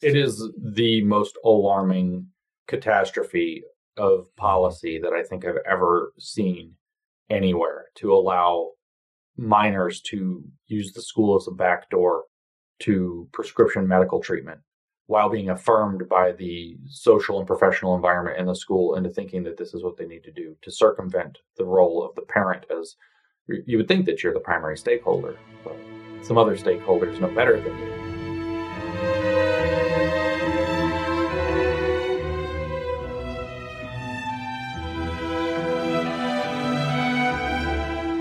It is the most alarming catastrophe of policy that I think I've ever seen anywhere to allow minors to use the school as a backdoor to prescription medical treatment while being affirmed by the social and professional environment in the school into thinking that this is what they need to do to circumvent the role of the parent as you would think that you're the primary stakeholder but some other stakeholders know better than you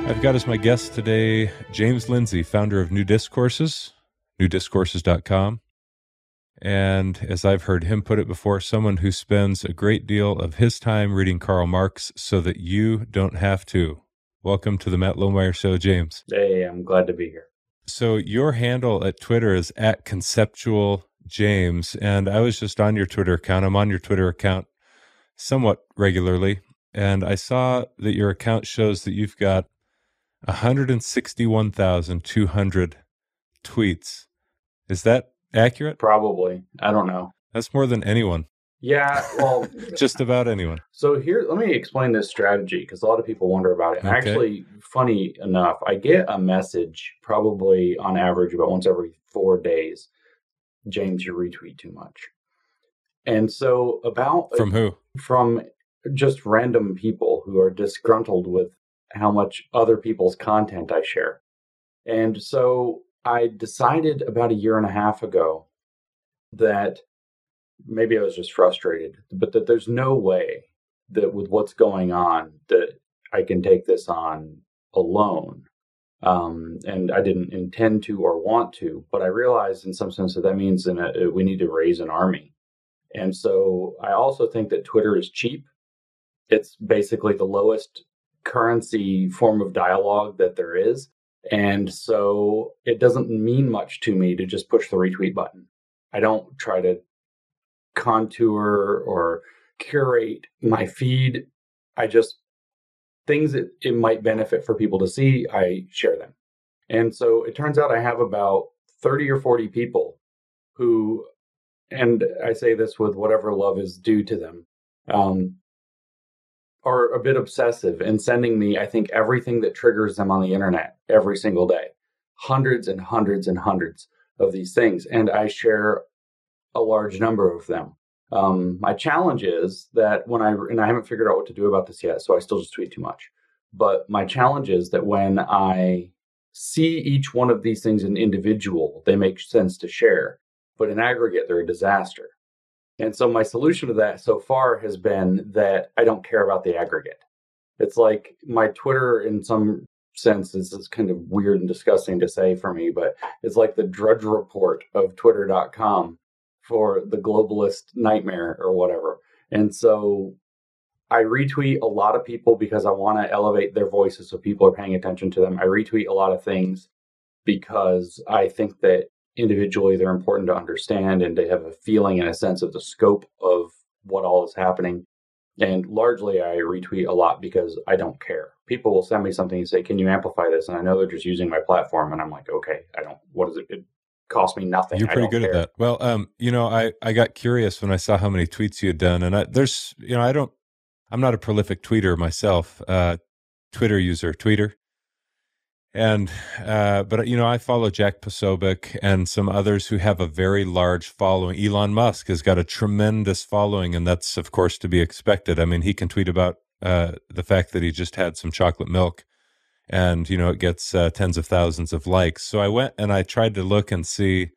I've got as my guest today James Lindsay, founder of New Discourses, newdiscourses.com. And as I've heard him put it before, someone who spends a great deal of his time reading Karl Marx so that you don't have to. Welcome to the Matt Lohmeier Show, James. Hey, I'm glad to be here. So your handle at Twitter is at conceptual James, and I was just on your Twitter account. I'm on your Twitter account somewhat regularly, and I saw that your account shows that you've got 161,200 tweets. Is that accurate? Probably. I don't know. That's more than anyone. Yeah, well, just about anyone. So here, let me explain this strategy because a lot of people wonder about it. Okay. Actually, funny enough, I get a message probably on average about once every four days. James, you retweet too much. And so about from who? From just random people who are disgruntled with how much other people's content I share. And so I decided about a year and a half ago that maybe I was just frustrated, but that there's no way that with what's going on that I can take this on alone. Um, and I didn't intend to or want to, but I realized in some sense that that means that we need to raise an army. And so I also think that Twitter is cheap. It's basically the lowest currency form of dialogue that there is. And so it doesn't mean much to me to just push the retweet button. I don't try to contour or curate my feed. I just, things that it might benefit for people to see, I share them. And so it turns out I have about 30 or 40 people who, and I say this with whatever love is due to them, um, are a bit obsessive in sending me, I think, everything that triggers them on the internet every single day. Hundreds and hundreds and hundreds of these things. And I share a large number of them. Um, my challenge is that when I, and I haven't figured out what to do about this yet, so I still just tweet too much. But my challenge is that when I see each one of these things in individual, they make sense to share. But in aggregate, they're a disaster. And so my solution to that so far has been that I don't care about the aggregate. It's like my Twitter, in some sense, is, kind of weird and disgusting to say for me, but it's like the Drudge Report of Twitter.com for the globalist nightmare or whatever. And so I retweet a lot of people because I want to elevate their voices so people are paying attention to them. I retweet a lot of things because I think that individually they're important to understand and to have a feeling and a sense of the scope of what all is happening. And largely, I retweet a lot because I don't care. People will send me something and say, "Can you amplify this?" And I know they're just using my platform, and I'm like, "Okay, I don't. What does it? It cost me nothing." You're pretty good care. at that. Well, um, you know, I I got curious when I saw how many tweets you had done, and I, there's, you know, I don't, I'm not a prolific tweeter myself, uh, Twitter user, tweeter, and uh, but you know, I follow Jack Posobiec and some others who have a very large following. Elon Musk has got a tremendous following, and that's of course to be expected. I mean, he can tweet about uh, the fact that he just had some chocolate milk, and you know, it gets uh, tens of thousands of likes. So I went and I tried to look and see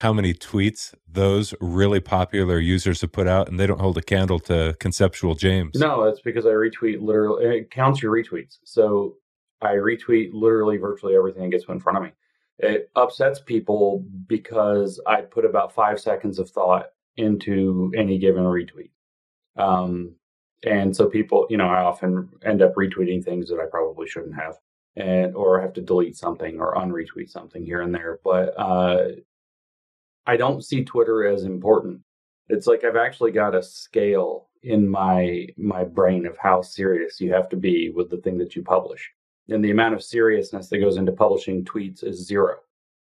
how many tweets those really popular users have put out, and they don't hold a candle to Conceptual James. No, it's because I retweet literally. It counts your retweets. So I retweet literally virtually everything that gets in front of me. It upsets people because I put about five seconds of thought into any given retweet. Um, and so people, you know, I often end up retweeting things that I probably shouldn't have, and or have to delete something or unretweet something here and there. But uh, I don't see Twitter as important. It's like I've actually got a scale in my my brain of how serious you have to be with the thing that you publish and the amount of seriousness that goes into publishing tweets is zero.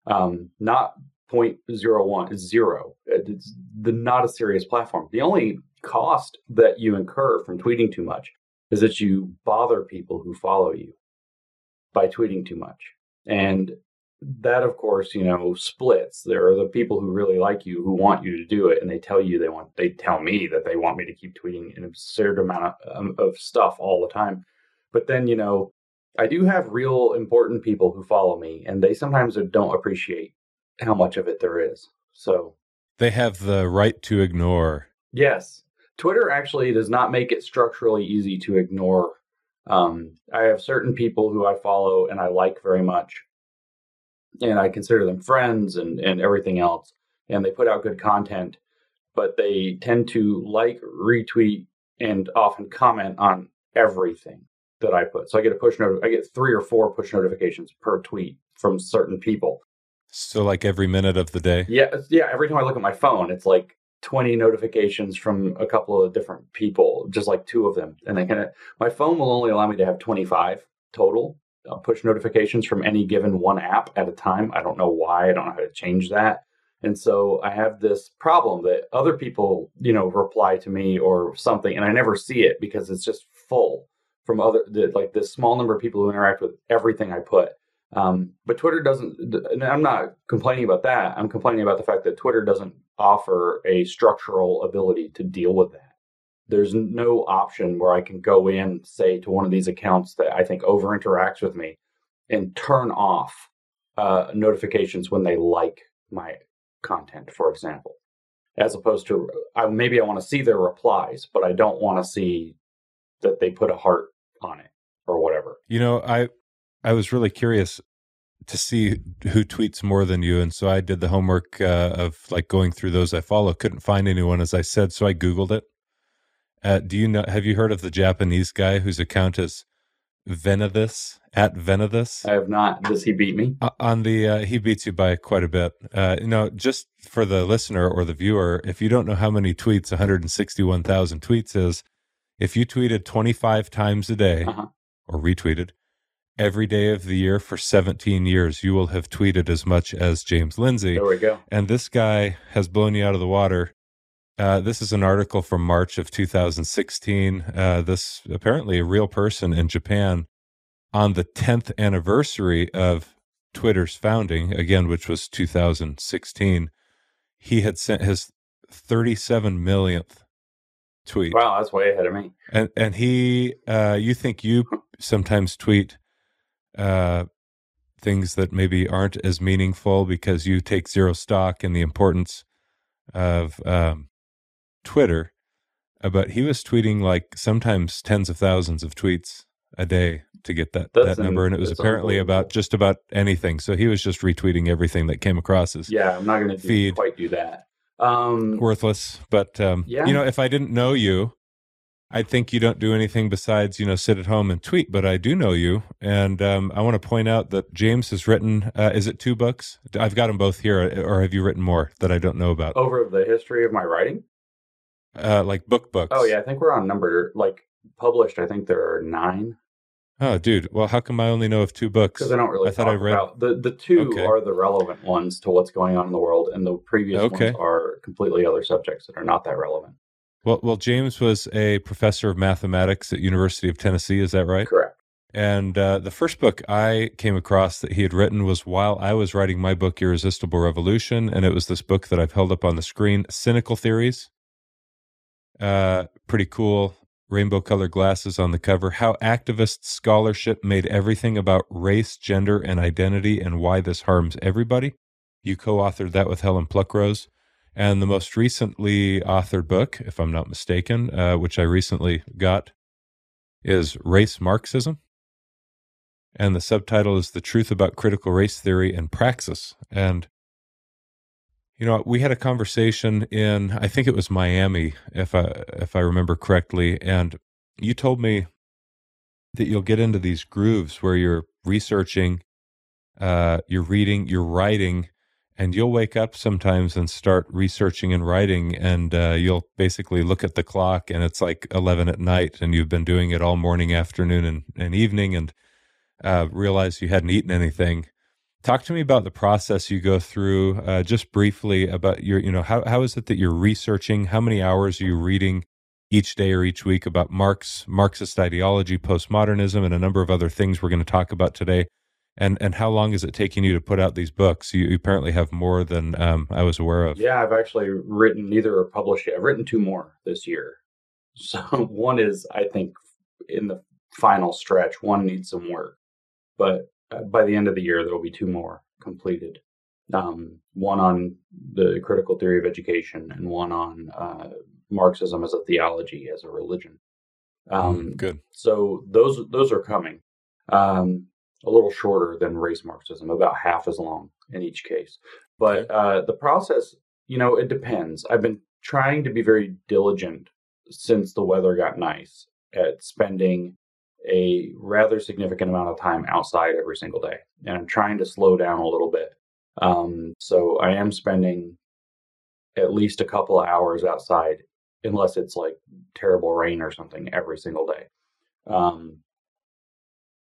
Um, not 0.01 is zero. It's the, not a serious platform. The only cost that you incur from tweeting too much is that you bother people who follow you by tweeting too much. And that of course you know splits there are the people who really like you who want you to do it and they tell you they want they tell me that they want me to keep tweeting an absurd amount of, um, of stuff all the time but then you know i do have real important people who follow me and they sometimes don't appreciate how much of it there is. So they have the right to ignore. Yes. Twitter actually does not make it structurally easy to ignore. Um, i have certain people who i follow and i like very much. And I consider them friends and, and everything else. And they put out good content, but they tend to like, retweet, and often comment on everything that I put. So I get a push note. I get three or four push notifications per tweet from certain people. So like every minute of the day. Yeah, yeah. Every time I look at my phone, it's like twenty notifications from a couple of different people, just like two of them. And they kind of my phone will only allow me to have twenty five total uh, push notifications from any given one app at a time. I don't know why. I don't know how to change that. And so I have this problem that other people, you know, reply to me or something, and I never see it because it's just full from other like this small number of people who interact with everything I put. Um, but Twitter doesn't. I'm not complaining about that. I'm complaining about the fact that Twitter doesn't offer a structural ability to deal with that there's no option where I can go in, say, to one of these accounts that I think over interacts with me and turn off uh, notifications when they like my content, for example, as opposed to I, maybe I want to see their replies, but I don't want to see that they put a heart on it or whatever. You know, I I was really curious to see who tweets more than you, and so I did the homework uh, of like going through those I follow. Couldn't find anyone, as I said, so I googled it uh, do you know? Have you heard of the Japanese guy whose account is Venethis at Venethis? I have not. Does he beat me? Uh, on the uh, he beats you by quite a bit. Uh, you know, just for the listener or the viewer, if you don't know how many tweets 161,000 tweets is, if you tweeted 25 times a day uh-huh. or retweeted every day of the year for 17 years, you will have tweeted as much as James Lindsay. There we go. And this guy has blown you out of the water uh, this is an article from March of 2016. Uh, this apparently a real person in Japan on the 10th anniversary of Twitter's founding, again, which was 2016. He had sent his 37 millionth tweet. Wow, that's way ahead of me. And and he, uh, you think you sometimes tweet uh, things that maybe aren't as meaningful because you take zero stock in the importance of um, Twitter, uh, but he was tweeting like sometimes tens of thousands of tweets a day to get that that number, and it was apparently about just about anything. So he was just retweeting everything that came across his yeah. I'm not going to quite do that. Um, Worthless, but um, yeah. you know, if I didn't know you, I'd think you don't do anything besides you know sit at home and tweet. But I do know you, and um, I want to point out that James has written. Uh, is it two books? I've got them both here, or have you written more that I don't know about? Over the history of my writing uh, like book books. Oh yeah, I think we're on number like published. I think there are nine. Oh, dude. Well, how come I only know of two books? Because I don't really. I thought I read about, the the two okay. are the relevant ones to what's going on in the world, and the previous okay. ones are completely other subjects that are not that relevant. Well, well, James was a professor of mathematics at University of Tennessee. Is that right? Correct. And uh, the first book I came across that he had written was while I was writing my book, Irresistible Revolution. And it was this book that I've held up on the screen, Cynical Theories uh, pretty cool rainbow colored glasses on the cover. How activist scholarship made everything about race, gender, and identity and why this harms everybody. You co authored that with Helen Pluckrose. And the most recently authored book, if I'm not mistaken, uh, which I recently got, is Race Marxism. And the subtitle is The Truth About Critical Race Theory and Praxis. And you know, we had a conversation in I think it was Miami, if I if I remember correctly, and you told me that you'll get into these grooves where you're researching, uh, you're reading, you're writing, and you'll wake up sometimes and start researching and writing, and uh, you'll basically look at the clock and it's like eleven at night, and you've been doing it all morning, afternoon, and, and evening, and uh, realize you hadn't eaten anything, Talk to me about the process you go through, uh, just briefly about your, you know, how, how is it that you're researching? How many hours are you reading each day or each week about Marx, Marxist ideology, postmodernism, and a number of other things we're going to talk about today? And and how long is it taking you to put out these books? You, you apparently have more than um, I was aware of. Yeah, I've actually written neither or published yet. I've written two more this year. So one is, I think, in the final stretch. One needs some work, but by the end of the year, there will be two more completed. Um, one on the critical theory of education, and one on uh, Marxism as a theology, as a religion. Um, mm, good. So those those are coming. Um, a little shorter than race Marxism, about half as long in each case. But uh, the process, you know, it depends. I've been trying to be very diligent since the weather got nice at spending a rather significant amount of time outside every single day. And I'm trying to slow down a little bit. Um, so I am spending at least a couple of hours outside, unless it's like terrible rain or something, every single day. Um,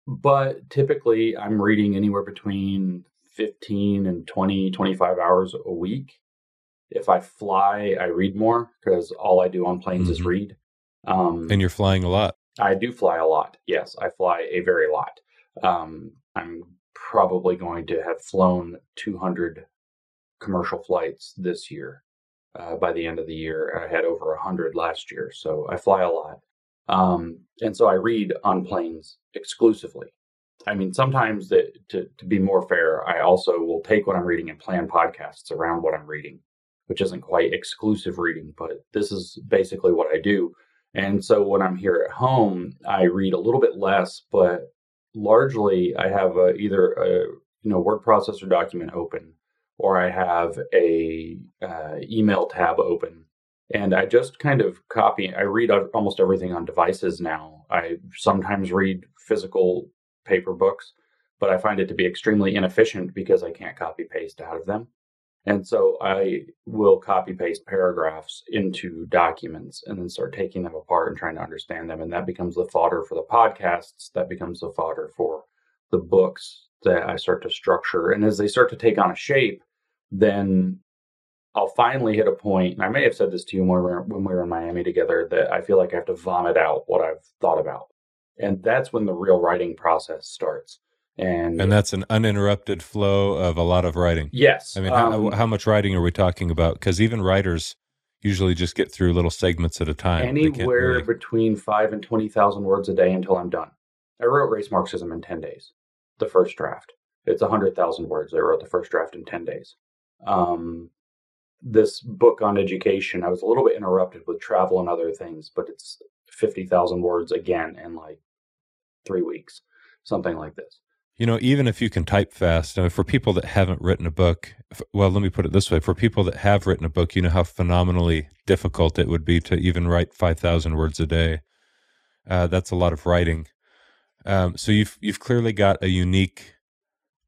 but typically, I'm reading anywhere between 15 and 20, 25 hours a week. If I fly, I read more because all I do on planes mm-hmm. is read. Um, and you're flying a lot. I do fly a lot. Yes, I fly a very lot. Um, I'm probably going to have flown 200 commercial flights this year. Uh, by the end of the year, I had over 100 last year. So I fly a lot. Um, and so I read on planes exclusively. I mean, sometimes that to, to be more fair, I also will take what I'm reading and plan podcasts around what I'm reading, which isn't quite exclusive reading, but this is basically what I do. And so when I'm here at home, I read a little bit less, but largely I have a, either a you know word processor document open or I have a uh, email tab open, and I just kind of copy. I read almost everything on devices now. I sometimes read physical paper books, but I find it to be extremely inefficient because I can't copy paste out of them. And so I will copy paste paragraphs into documents and then start taking them apart and trying to understand them. And that becomes the fodder for the podcasts. That becomes the fodder for the books that I start to structure. And as they start to take on a shape, then I'll finally hit a point. And I may have said this to you when we, were, when we were in Miami together that I feel like I have to vomit out what I've thought about. And that's when the real writing process starts and and that's an uninterrupted flow of a lot of writing. Yes. I mean, um, how, how much writing are we talking about? Because even writers usually just get through little segments at a time. Anywhere really... between five and twenty thousand words a day until I'm done. I wrote race Marxism in ten days. The first draft. It's a hundred thousand words. I wrote the first draft in ten days. Um, this book on education, I was a little bit interrupted with travel and other things, but it's fifty thousand words again in like three weeks, something like this. You know, even if you can type fast, I mean, for people that haven't written a book, well, let me put it this way: for people that have written a book, you know how phenomenally difficult it would be to even write five thousand words a day. Uh, that's a lot of writing. Um, so you've you've clearly got a unique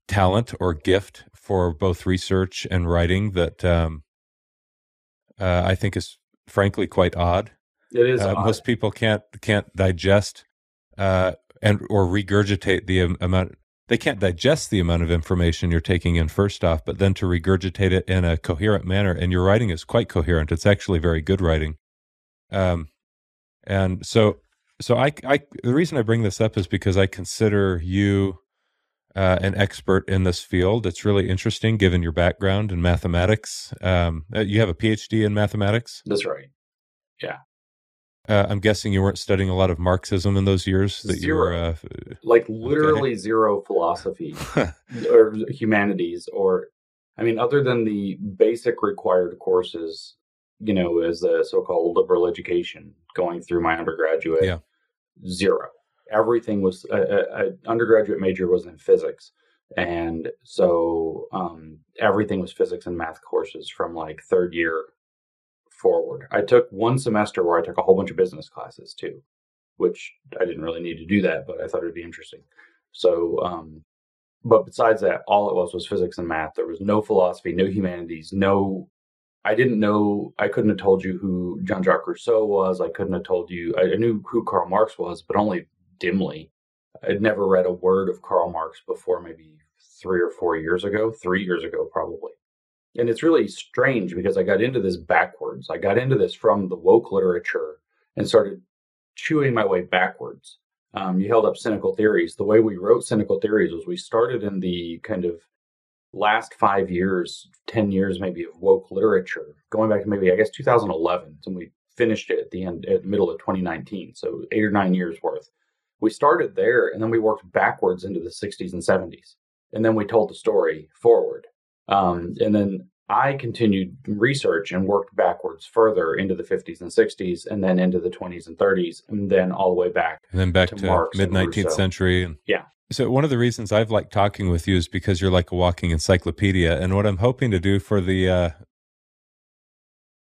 talent or gift for both research and writing that um, uh, I think is frankly quite odd. It is. Uh, most people can't can't digest uh, and or regurgitate the amount they can't digest the amount of information you're taking in first off, but then to regurgitate it in a coherent manner. And your writing is quite coherent. It's actually very good writing. Um, and so, so I, I, the reason I bring this up is because I consider you uh, an expert in this field. It's really interesting given your background in mathematics. Um, uh, you have a PhD in mathematics. That's right. Yeah. Uh, I'm guessing you weren't studying a lot of Marxism in those years. That zero. you were uh, like literally okay. zero philosophy or humanities, or I mean, other than the basic required courses, you know, as a so-called liberal education going through my undergraduate. Yeah. Zero. Everything was an undergraduate major was in physics, and so um, everything was physics and math courses from like third year forward. I took one semester where I took a whole bunch of business classes too, which I didn't really need to do that, but I thought it'd be interesting. So, um, but besides that, all it was was physics and math. There was no philosophy, no humanities, no. I didn't know. I couldn't have told you who Jean Jacques Rousseau was. I couldn't have told you. I, knew who Karl Marx was, but only dimly. I'd never read a word of Karl Marx before maybe three or four years ago, three years ago, probably. And it's really strange because I got into this backwards. I got into this from the woke literature and started chewing my way backwards. Um, you held up cynical theories. The way we wrote cynical theories was we started in the kind of last five years, 10 years maybe of woke literature, going back to maybe, I guess, 2011. And we finished it at the end, at the middle of 2019. So eight or nine years worth. We started there and then we worked backwards into the 60s and 70s. And then we told the story forward. Um, and then I continued research and worked backwards further into the 50s and 60s, and then into the 20s and 30s, and then all the way back. And then back to, to mid 19th century. And yeah. So one of the reasons I've liked talking with you is because you're like a walking encyclopedia. And what I'm hoping to do for the uh,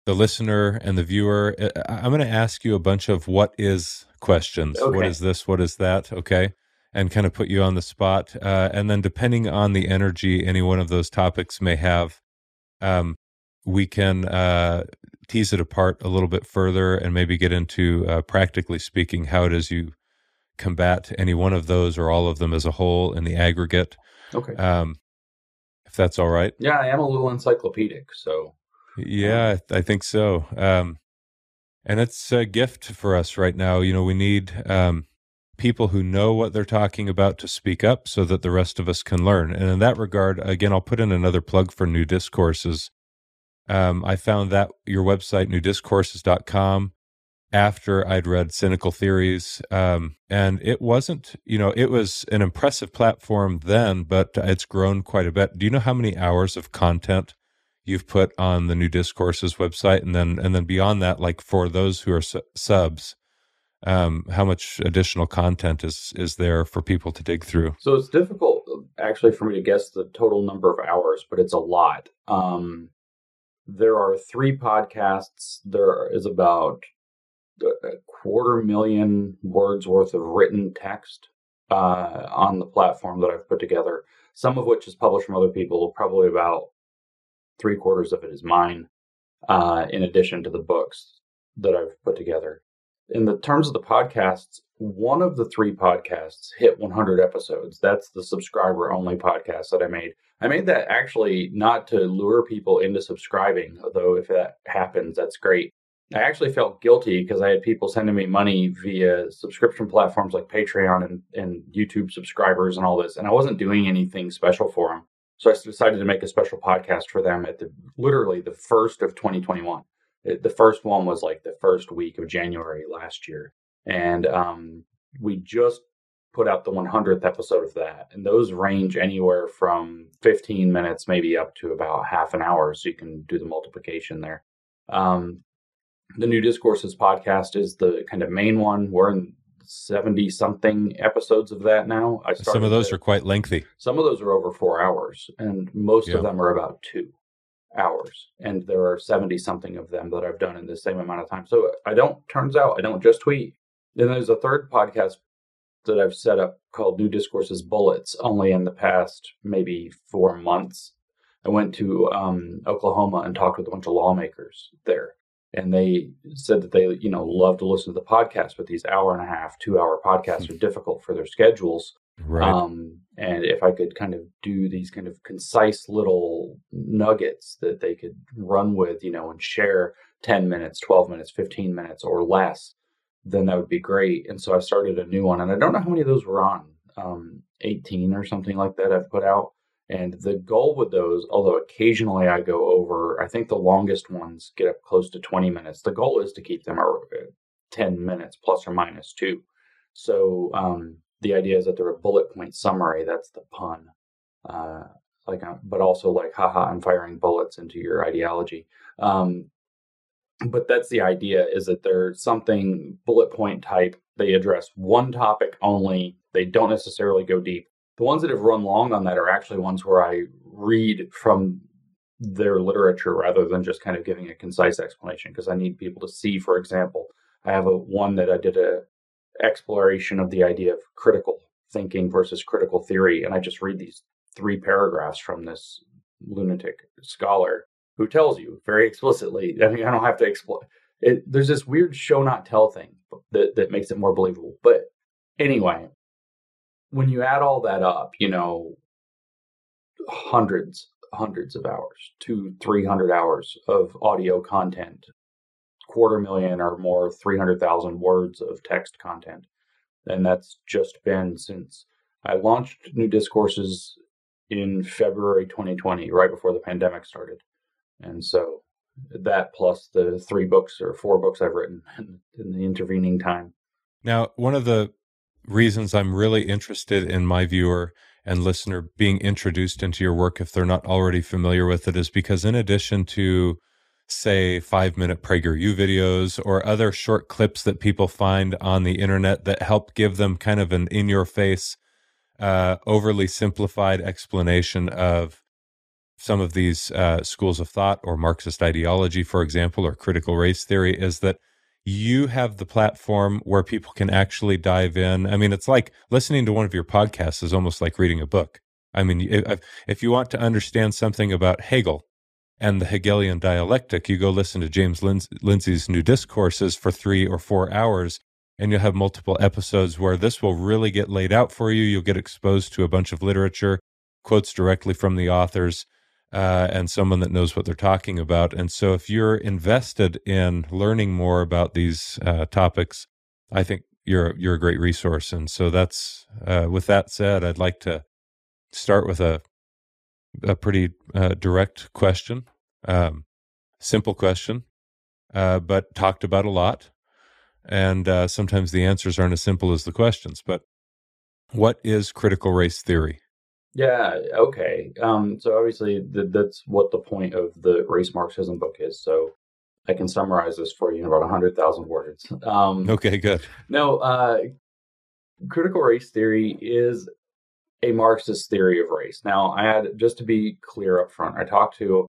the listener and the viewer, uh, I'm going to ask you a bunch of what is questions. Okay. What is this? What is that? Okay and kind of put you on the spot. Uh, and then, depending on the energy any one of those topics may have, um, we can uh, tease it apart a little bit further and maybe get into, uh, practically speaking, how it is you combat any one of those or all of them as a whole in the aggregate. Okay. Um, if that's all right. Yeah, I am a little encyclopedic, so. Yeah, I think so. Um, and it's a gift for us right now. You know, we need um, people who know what they're talking about to speak up so that the rest of us can learn. And in that regard, again, I'll put in another plug for New Discourses. Um, I found that your website, newdiscourses.com, after I'd read Cynical Theories. Um, and it wasn't, you know, it was an impressive platform then, but it's grown quite a bit. Do you know how many hours of content? You've put on the new discourses website, and then and then beyond that, like for those who are su- subs, um, how much additional content is is there for people to dig through? So it's difficult actually for me to guess the total number of hours, but it's a lot. Um, there are three podcasts. There is about a quarter million words worth of written text uh, on the platform that I've put together. Some of which is published from other people. Probably about three quarters of it is mine, uh, in addition to the books that I've put together in the terms of the podcasts, one of the three podcasts hit 100 episodes. That's the subscriber only podcast that I made. I made that actually not to lure people into subscribing, although if that happens, that's great. I actually felt guilty because I had people sending me money via subscription platforms like Patreon and, and YouTube subscribers and all this, and I wasn't doing anything special for them. So I decided to make a special podcast for them at the literally the first of 2021 the first one was like the first week of January last year, and um, we just put out the 100th episode of that, and those range anywhere from 15 minutes, maybe up to about half an hour. So you can do the multiplication there. Um, the New Discourses podcast is the kind of main one. We're in 70 something episodes of that now. I some of those are quite lengthy. Some of those are over four hours, and most yeah. of them are about two hours and there are 70 something of them that I've done in the same amount of time. So I don't turns out I don't just tweet. Then there's a third podcast that I've set up called New Discourses Bullets only in the past maybe 4 months. I went to um, Oklahoma and talked with a bunch of lawmakers there and they said that they you know love to listen to the podcast but these hour and a half two hour podcasts are difficult for their schedules Right. Um, and if I could kind of do these kind of concise little nuggets that they could run with, you know, and share 10 minutes, 12 minutes, 15 minutes or less, then that would be great. And so I started a new one. And I don't know how many of those were on, um, 18 or something like that I've put out. And the goal with those, although occasionally I go over, I think the longest ones get up close to 20 minutes. The goal is to keep them at 10 minutes plus or minus two. So, um, the idea is that they're a bullet point summary. That's the pun. Uh, like, uh, but also like, haha, I'm firing bullets into your ideology. Um, but that's the idea is that they're something bullet point type. They address one topic only. They don't necessarily go deep. The ones that have run long on that are actually ones where I read from their literature rather than just kind of giving a concise explanation because I need people to see, for example, I have a one that I did a exploration of the idea of critical thinking versus critical theory. And I just read these three paragraphs from this lunatic scholar who tells you very explicitly. I mean, I don't have to explain. It, there's this weird show not tell thing that, that makes it more believable. But anyway, when you add all that up, you know, hundreds, hundreds of hours, two, three hundred hours of audio content, quarter million or more, three hundred thousand words of text content, and that's just been since I launched New Discourses in February 2020, right before the pandemic started, and so that plus the three books or four books I've written in the intervening time. Now, one of the reasons I'm really interested in my viewer and listener being introduced into your work if they're not already familiar with it is because in addition to say five minute PragerU videos or other short clips that people find on the internet that help give them kind of an in your face, uh, overly simplified explanation of some of these uh, schools of thought or Marxist ideology, for example, or critical race theory, is that you have the platform where people can actually dive in. I mean, it's like listening to one of your podcasts is almost like reading a book. I mean, if, if you want to understand something about Hegel and the Hegelian dialectic, you go listen to James Lindsay's new discourses for three or four hours, and you'll have multiple episodes where this will really get laid out for you. You'll get exposed to a bunch of literature, quotes directly from the authors uh, and someone that knows what they're talking about. And so, if you're invested in learning more about these uh, topics, I think you're you're a great resource. And so, that's uh, with that said, I'd like to start with a a pretty uh, direct question, um, simple question, uh, but talked about a lot. And uh, sometimes the answers aren't as simple as the questions. But what is critical race theory? Yeah, okay. Um, so obviously th- that's what the point of the race Marxism book is. So I can summarize this for you in about 100,000 words. Um, okay, good. No, uh, critical race theory is a Marxist theory of race. Now, I had, just to be clear up front, I talked to,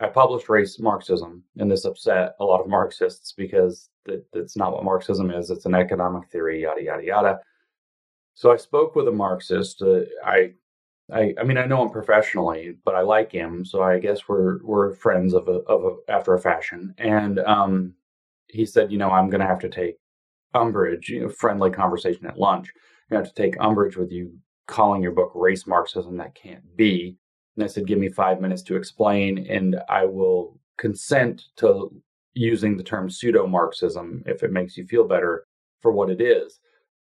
I published Race Marxism, and this upset a lot of Marxists because that, that's not what Marxism is. It's an economic theory, yada, yada, yada. So I spoke with a Marxist. Uh, I I, I mean, I know him professionally, but I like him, so I guess we're we're friends of a, of a, after a fashion. And um, he said, you know, I'm going to have to take umbrage, you know, friendly conversation at lunch. I have to take umbrage with you calling your book race Marxism. That can't be. And I said, give me five minutes to explain, and I will consent to using the term pseudo Marxism if it makes you feel better for what it is.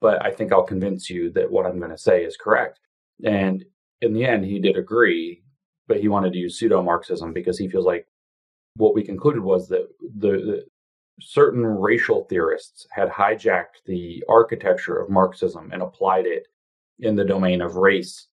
But I think I'll convince you that what I'm going to say is correct. And in the end, he did agree, but he wanted to use pseudo Marxism because he feels like what we concluded was that the, the certain racial theorists had hijacked the architecture of Marxism and applied it in the domain of race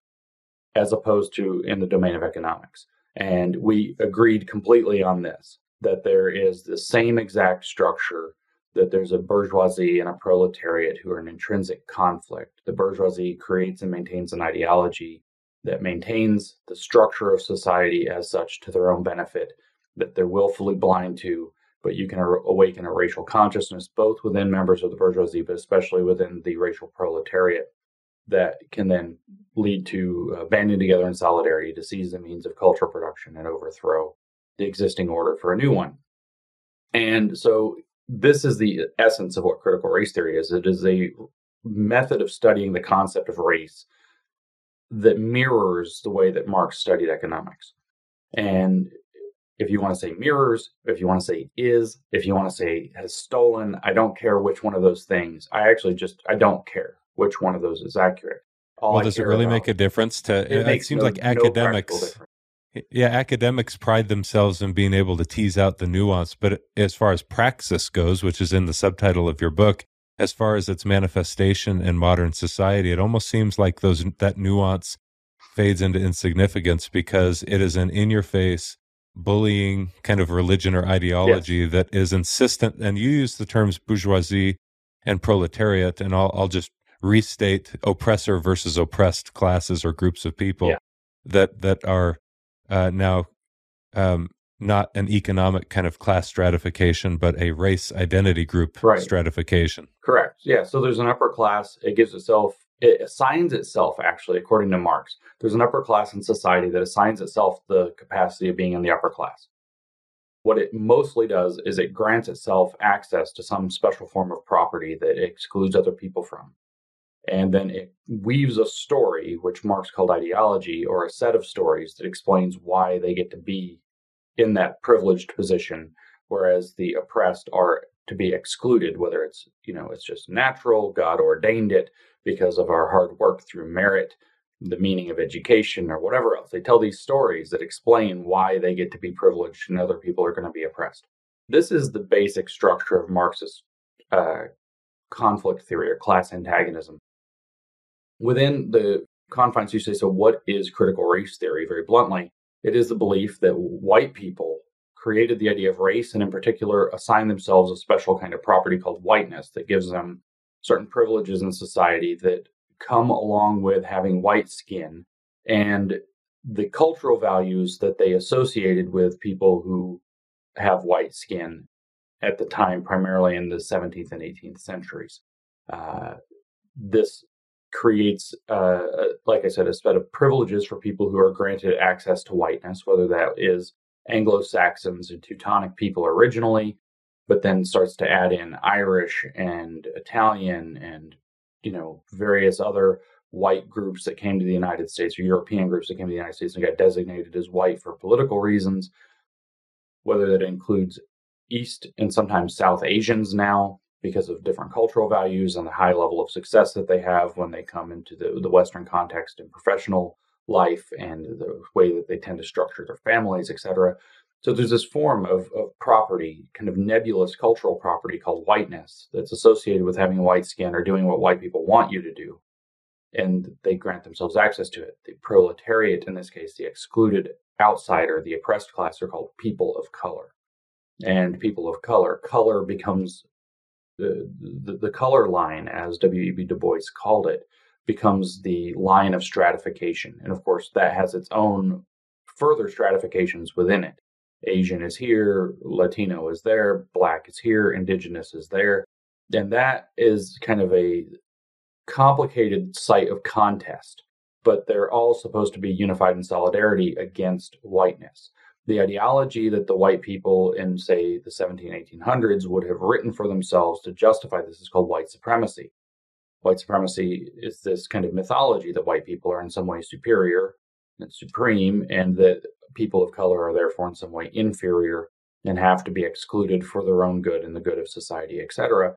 as opposed to in the domain of economics. And we agreed completely on this that there is the same exact structure that there's a bourgeoisie and a proletariat who are in intrinsic conflict. The bourgeoisie creates and maintains an ideology that maintains the structure of society as such to their own benefit that they're willfully blind to but you can awaken a racial consciousness both within members of the bourgeoisie but especially within the racial proletariat that can then lead to uh, banding together in solidarity to seize the means of cultural production and overthrow the existing order for a new one and so this is the essence of what critical race theory is it is a method of studying the concept of race that mirrors the way that Marx studied economics. And if you want to say mirrors, if you want to say is, if you want to say has stolen, I don't care which one of those things. I actually just I don't care which one of those is accurate. All well, I does it really make a difference to it, it seems no, like academics no yeah, academics pride themselves in being able to tease out the nuance, but as far as praxis goes, which is in the subtitle of your book, as far as its manifestation in modern society, it almost seems like those that nuance fades into insignificance because it is an in your face bullying kind of religion or ideology yes. that is insistent and you use the terms bourgeoisie and proletariat and I'll, I'll just restate oppressor versus oppressed classes or groups of people yeah. that that are uh, now um, not an economic kind of class stratification, but a race identity group right. stratification. Correct. Yeah. So there's an upper class. It gives itself, it assigns itself, actually, according to Marx, there's an upper class in society that assigns itself the capacity of being in the upper class. What it mostly does is it grants itself access to some special form of property that it excludes other people from. And then it weaves a story, which Marx called ideology, or a set of stories that explains why they get to be in that privileged position, whereas the oppressed are to be excluded, whether it's, you know, it's just natural, God ordained it because of our hard work through merit, the meaning of education, or whatever else. They tell these stories that explain why they get to be privileged and other people are going to be oppressed. This is the basic structure of Marxist uh, conflict theory or class antagonism. Within the confines, you say, so what is critical race theory? Very bluntly, it is the belief that white people created the idea of race and, in particular, assigned themselves a special kind of property called whiteness that gives them certain privileges in society that come along with having white skin and the cultural values that they associated with people who have white skin at the time, primarily in the 17th and 18th centuries. Uh, this creates, uh, like I said, a set of privileges for people who are granted access to whiteness, whether that is Anglo Saxons and Teutonic people originally, but then starts to add in Irish and Italian and you know various other white groups that came to the United States or European groups that came to the United States and got designated as white for political reasons, whether that includes East and sometimes South Asians now because of different cultural values and the high level of success that they have when they come into the, the Western context and professional life and the way that they tend to structure their families, etc. So there's this form of, of property, kind of nebulous cultural property called whiteness that's associated with having white skin or doing what white people want you to do. And they grant themselves access to it. The proletariat, in this case, the excluded outsider, the oppressed class, are called people of color. And people of color, color becomes the, the, color line, as W.E.B. Du Bois called it, becomes the line of stratification. And of course, that has its own further stratifications within it. Asian is here, Latino is there, Black is here, Indigenous is there. And that is kind of a complicated site of contest, but they're all supposed to be unified in solidarity against whiteness the ideology that the white people in, say, the 17, 1800s would have written for themselves to justify this is called white supremacy. White supremacy is this kind of mythology that white people are in some way superior and supreme, and that people of color are therefore in some way inferior and have to be excluded for their own good and the good of society, etc.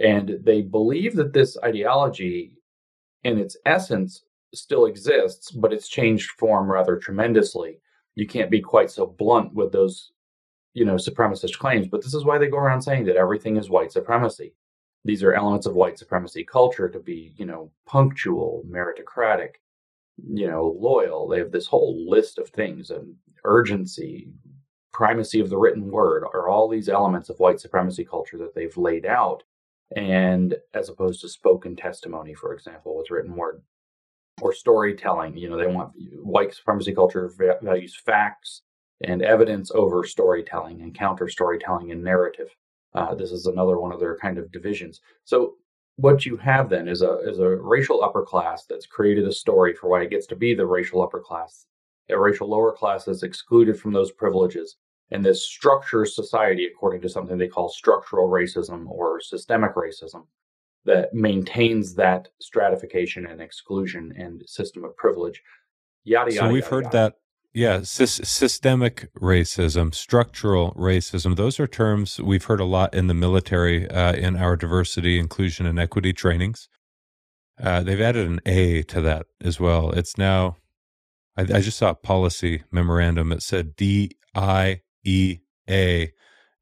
And they believe that this ideology, in its essence, still exists, but it's changed form rather tremendously you can't be quite so blunt with those, you know, supremacist claims. But this is why they go around saying that everything is white supremacy. These are elements of white supremacy culture to be, you know, punctual, meritocratic, you know, loyal. They have this whole list of things and urgency, primacy of the written word are all these elements of white supremacy culture that they've laid out. And as opposed to spoken testimony, for example, with written word or storytelling. You know, they want white supremacy culture values facts and evidence over storytelling and counter storytelling and narrative. Uh, this is another one of their kind of divisions. So what you have then is a is a racial upper class that's created a story for why it gets to be the racial upper class, a racial lower class that's excluded from those privileges. And this structures society according to something they call structural racism or systemic racism that maintains that stratification and exclusion and system of privilege. Yada yada. So we've yada, heard yada. that. Yeah, sy- systemic racism, structural racism. Those are terms we've heard a lot in the military uh, in our diversity, inclusion, and equity trainings. Uh, they've added an A to that as well. It's now, I, I just saw a policy memorandum. It said D I E A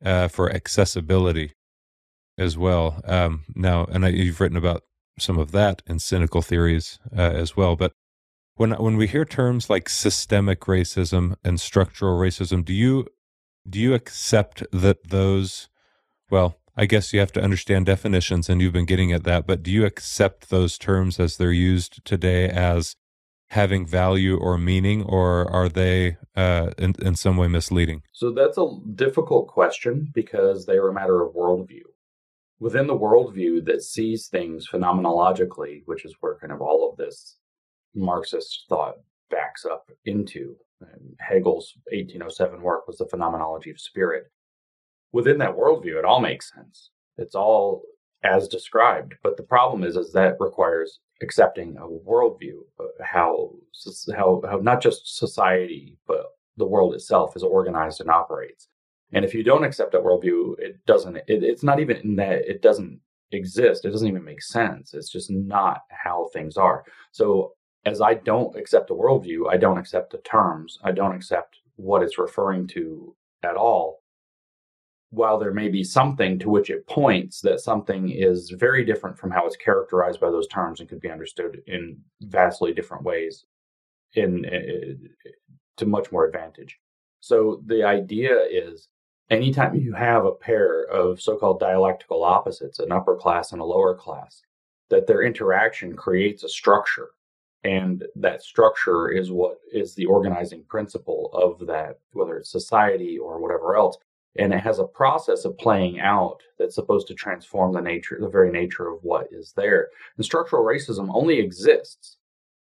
uh, for accessibility as well. Um, now, and I, you've written about some of that in cynical theories uh, as well. But when when we hear terms like systemic racism and structural racism, do you do you accept that those? Well, I guess you have to understand definitions, and you've been getting at that. But do you accept those terms as they're used today as having value or meaning, or are they uh, in, in some way misleading? So that's a difficult question because they are a matter of worldview within the worldview that sees things phenomenologically, which is where kind of all of this Marxist thought backs up into. Hegel's 1807 work was the phenomenology of spirit. Within that worldview, it all makes sense. It's all as described. But the problem is, is that requires accepting a worldview, uh, how how how not just society but the world itself is organized and operates. And if you don't accept that worldview, it doesn't. It, it's not even that it doesn't exist. It doesn't even make sense. It's just not how things are. So as I don't accept the worldview, I don't accept the terms. I don't accept what it's referring to at all. While there may be something to which it points that something is very different from how it's characterized by those terms and could be understood in vastly different ways in, in to much more advantage. So the idea is anytime you have a pair of so-called dialectical opposites, an upper class and a lower class, that their interaction creates a structure. And that structure is what is the organizing principle of that whether it's society or whatever else. And it has a process of playing out that's supposed to transform the nature the very nature of what is there. And structural racism only exists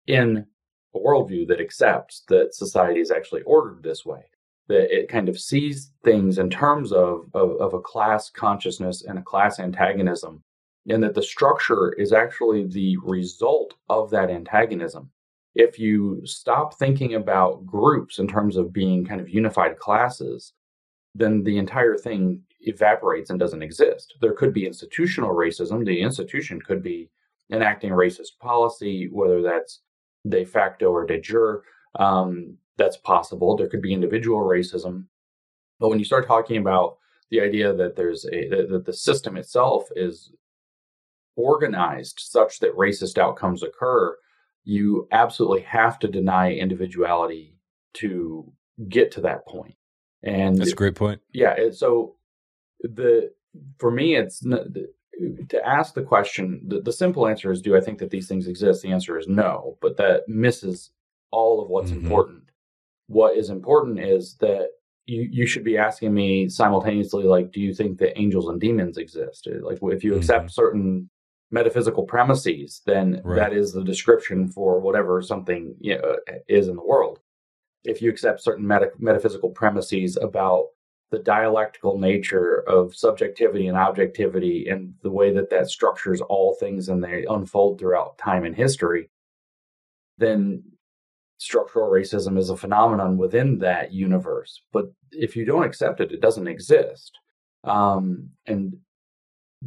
in a worldview that accepts that society is actually ordered this way that it kind of sees things in terms of, of, of a class consciousness and a class antagonism and that the structure is actually the result of that antagonism. If you stop thinking about groups in terms of being kind of unified classes, then the entire thing evaporates and doesn't exist. There could be institutional racism. The institution could be enacting racist policy, whether that's de facto or de jure. Um, that's possible. There could be individual racism. But when you start talking about the idea that there's a that the system itself is organized such that racist outcomes occur, you absolutely have to deny individuality to get to that point. And that's a great point. Yeah. So the for me, it's to ask the question. The, the, simple answer is, do I think that these things exist? The answer is no. But that misses all of what's mm-hmm. important. What is important is that you, you should be asking me simultaneously, like, do you think that angels and demons exist? Like, if you accept mm-hmm. certain metaphysical premises, then right. that is the description for whatever something you know, is in the world. If you accept certain meta- metaphysical premises about the dialectical nature of subjectivity and objectivity and the way that that structures all things and they unfold throughout time and history, then structural racism is a phenomenon within that universe. But if you don't accept it, it doesn't exist. Um, and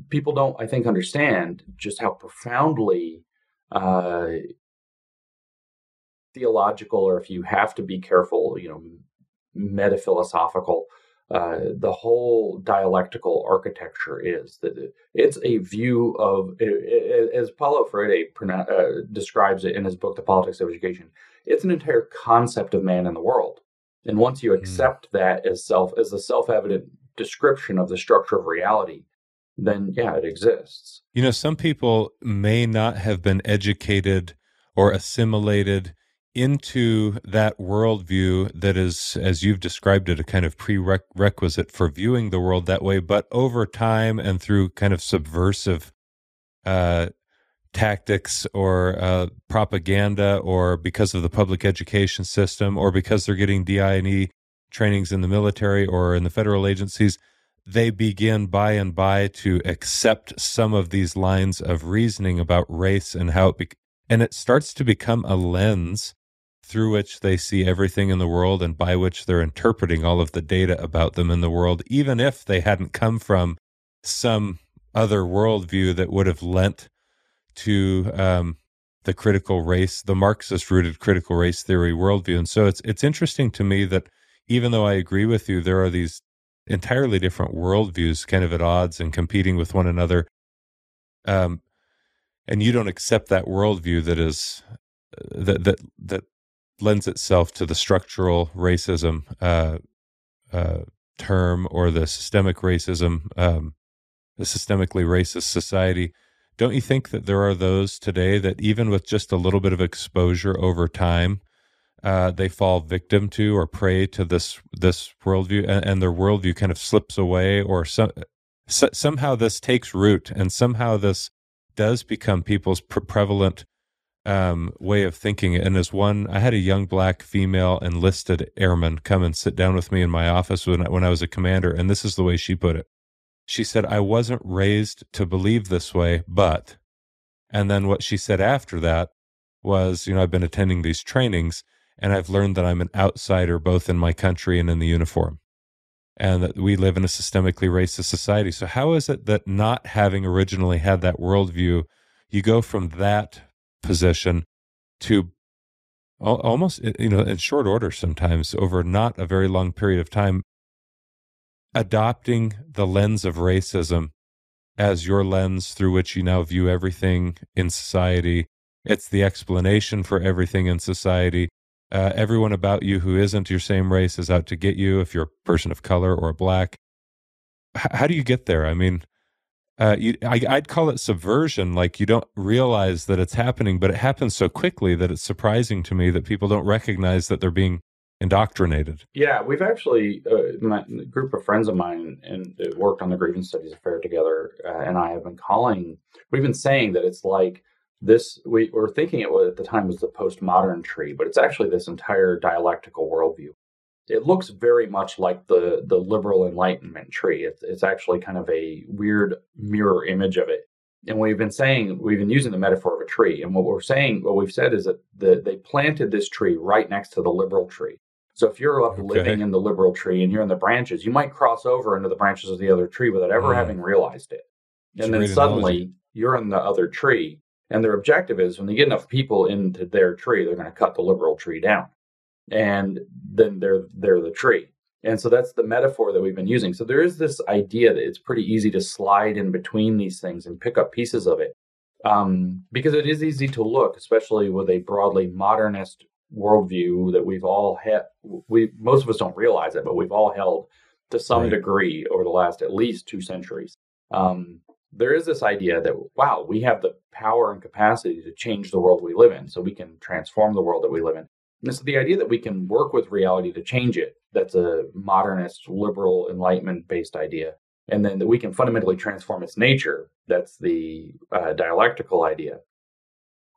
people don't, I think, understand just how profoundly uh, theological, or if you have to be careful, you know, metaphilosophical, uh, the whole dialectical architecture is that it's a view of, as Paulo Freire uh, describes it in his book, The Politics of Education, it's an entire concept of man in the world. And once you hmm. accept mm. that as self, as the self-evident description of the structure of reality, then yeah, it exists. You know, some people may not have been educated or assimilated into that worldview that is, as you've described it, a kind of prerequisite for viewing the world that way. But over time and through kind of subversive uh, tactics or uh, propaganda, or because of the public education system, or because they're getting DI&E trainings in the military or in the federal agencies, they begin by and by to accept some of these lines of reasoning about race and how it be- and it starts to become a lens through which they see everything in the world and by which they're interpreting all of the data about them in the world even if they hadn't come from some other worldview that would have lent to um, the critical race the marxist rooted critical race theory worldview. And so it's it's interesting to me that even though i agree with you there are these entirely different worldviews kind of at odds and competing with one another um, and you don't accept that worldview that is uh, that that that lends itself to the structural racism uh, uh, term or the systemic racism um, the systemically racist society. Don't you think that there are those today that even with just a little bit of exposure over time uh, they fall victim to or prey to this this worldview, and, and their worldview kind of slips away, or some, so, somehow this takes root, and somehow this does become people's pre- prevalent um, way of thinking. And as one, I had a young black female enlisted airman come and sit down with me in my office when I, when I was a commander, and this is the way she put it: she said, I wasn't raised to believe this way, but. And then what she said after that was, you know, I've been attending these trainings and I've learned that I'm an outsider both in my country and in the uniform. And that we live in a systemically racist society. So, how is it that not having originally had that worldview, you go from that position to almost, you know, in short order sometimes over not a very long period of time, adopting the lens of racism as your lens through which you now view everything in society. It's the explanation for everything in society. Uh, everyone about you who isn't your same race is out to get you if you're a person of color or black. H- how do you get there? I mean, uh, you, I, I'd call it subversion. Like you don't realize that it's happening, but it happens so quickly that it's surprising to me that people don't recognize that they're being indoctrinated. Yeah, we've actually uh, my group of friends of mine and uh, worked on the grievance studies affair together, uh, and I have been calling. We've been saying that it's like this. We were thinking it was at the time was the postmodern tree, but it's actually this entire dialectical worldview. It looks very much like the the liberal Enlightenment tree. It's it's actually kind of a weird mirror image of it. And we've been saying we've been using the metaphor of a tree, and what we're saying, what we've said is that the, they planted this tree right next to the liberal tree so if you're up okay. living in the liberal tree and you're in the branches, you might cross over into the branches of the other tree without ever mm. having realized it. And then suddenly analogy. you're in the other tree. And their objective is when they get enough people into their tree, they're going to cut the liberal tree down. And then they're they're the tree. And so that's the metaphor that we've been using. So there is this idea that it's pretty easy to slide in between these things and pick up pieces of it. Um, because it is easy to look, especially with a broadly modernist worldview that we've all had. We most of us don't realize it, but we've all held to some right. degree over the last at least two centuries. Um, there is this idea that wow, we have the power and capacity to change the world we live in, so we can transform the world that we live in. And so the idea that we can work with reality to change it, that's a modernist, liberal, enlightenment based idea. And then that we can fundamentally transform its nature, that's the uh, dialectical idea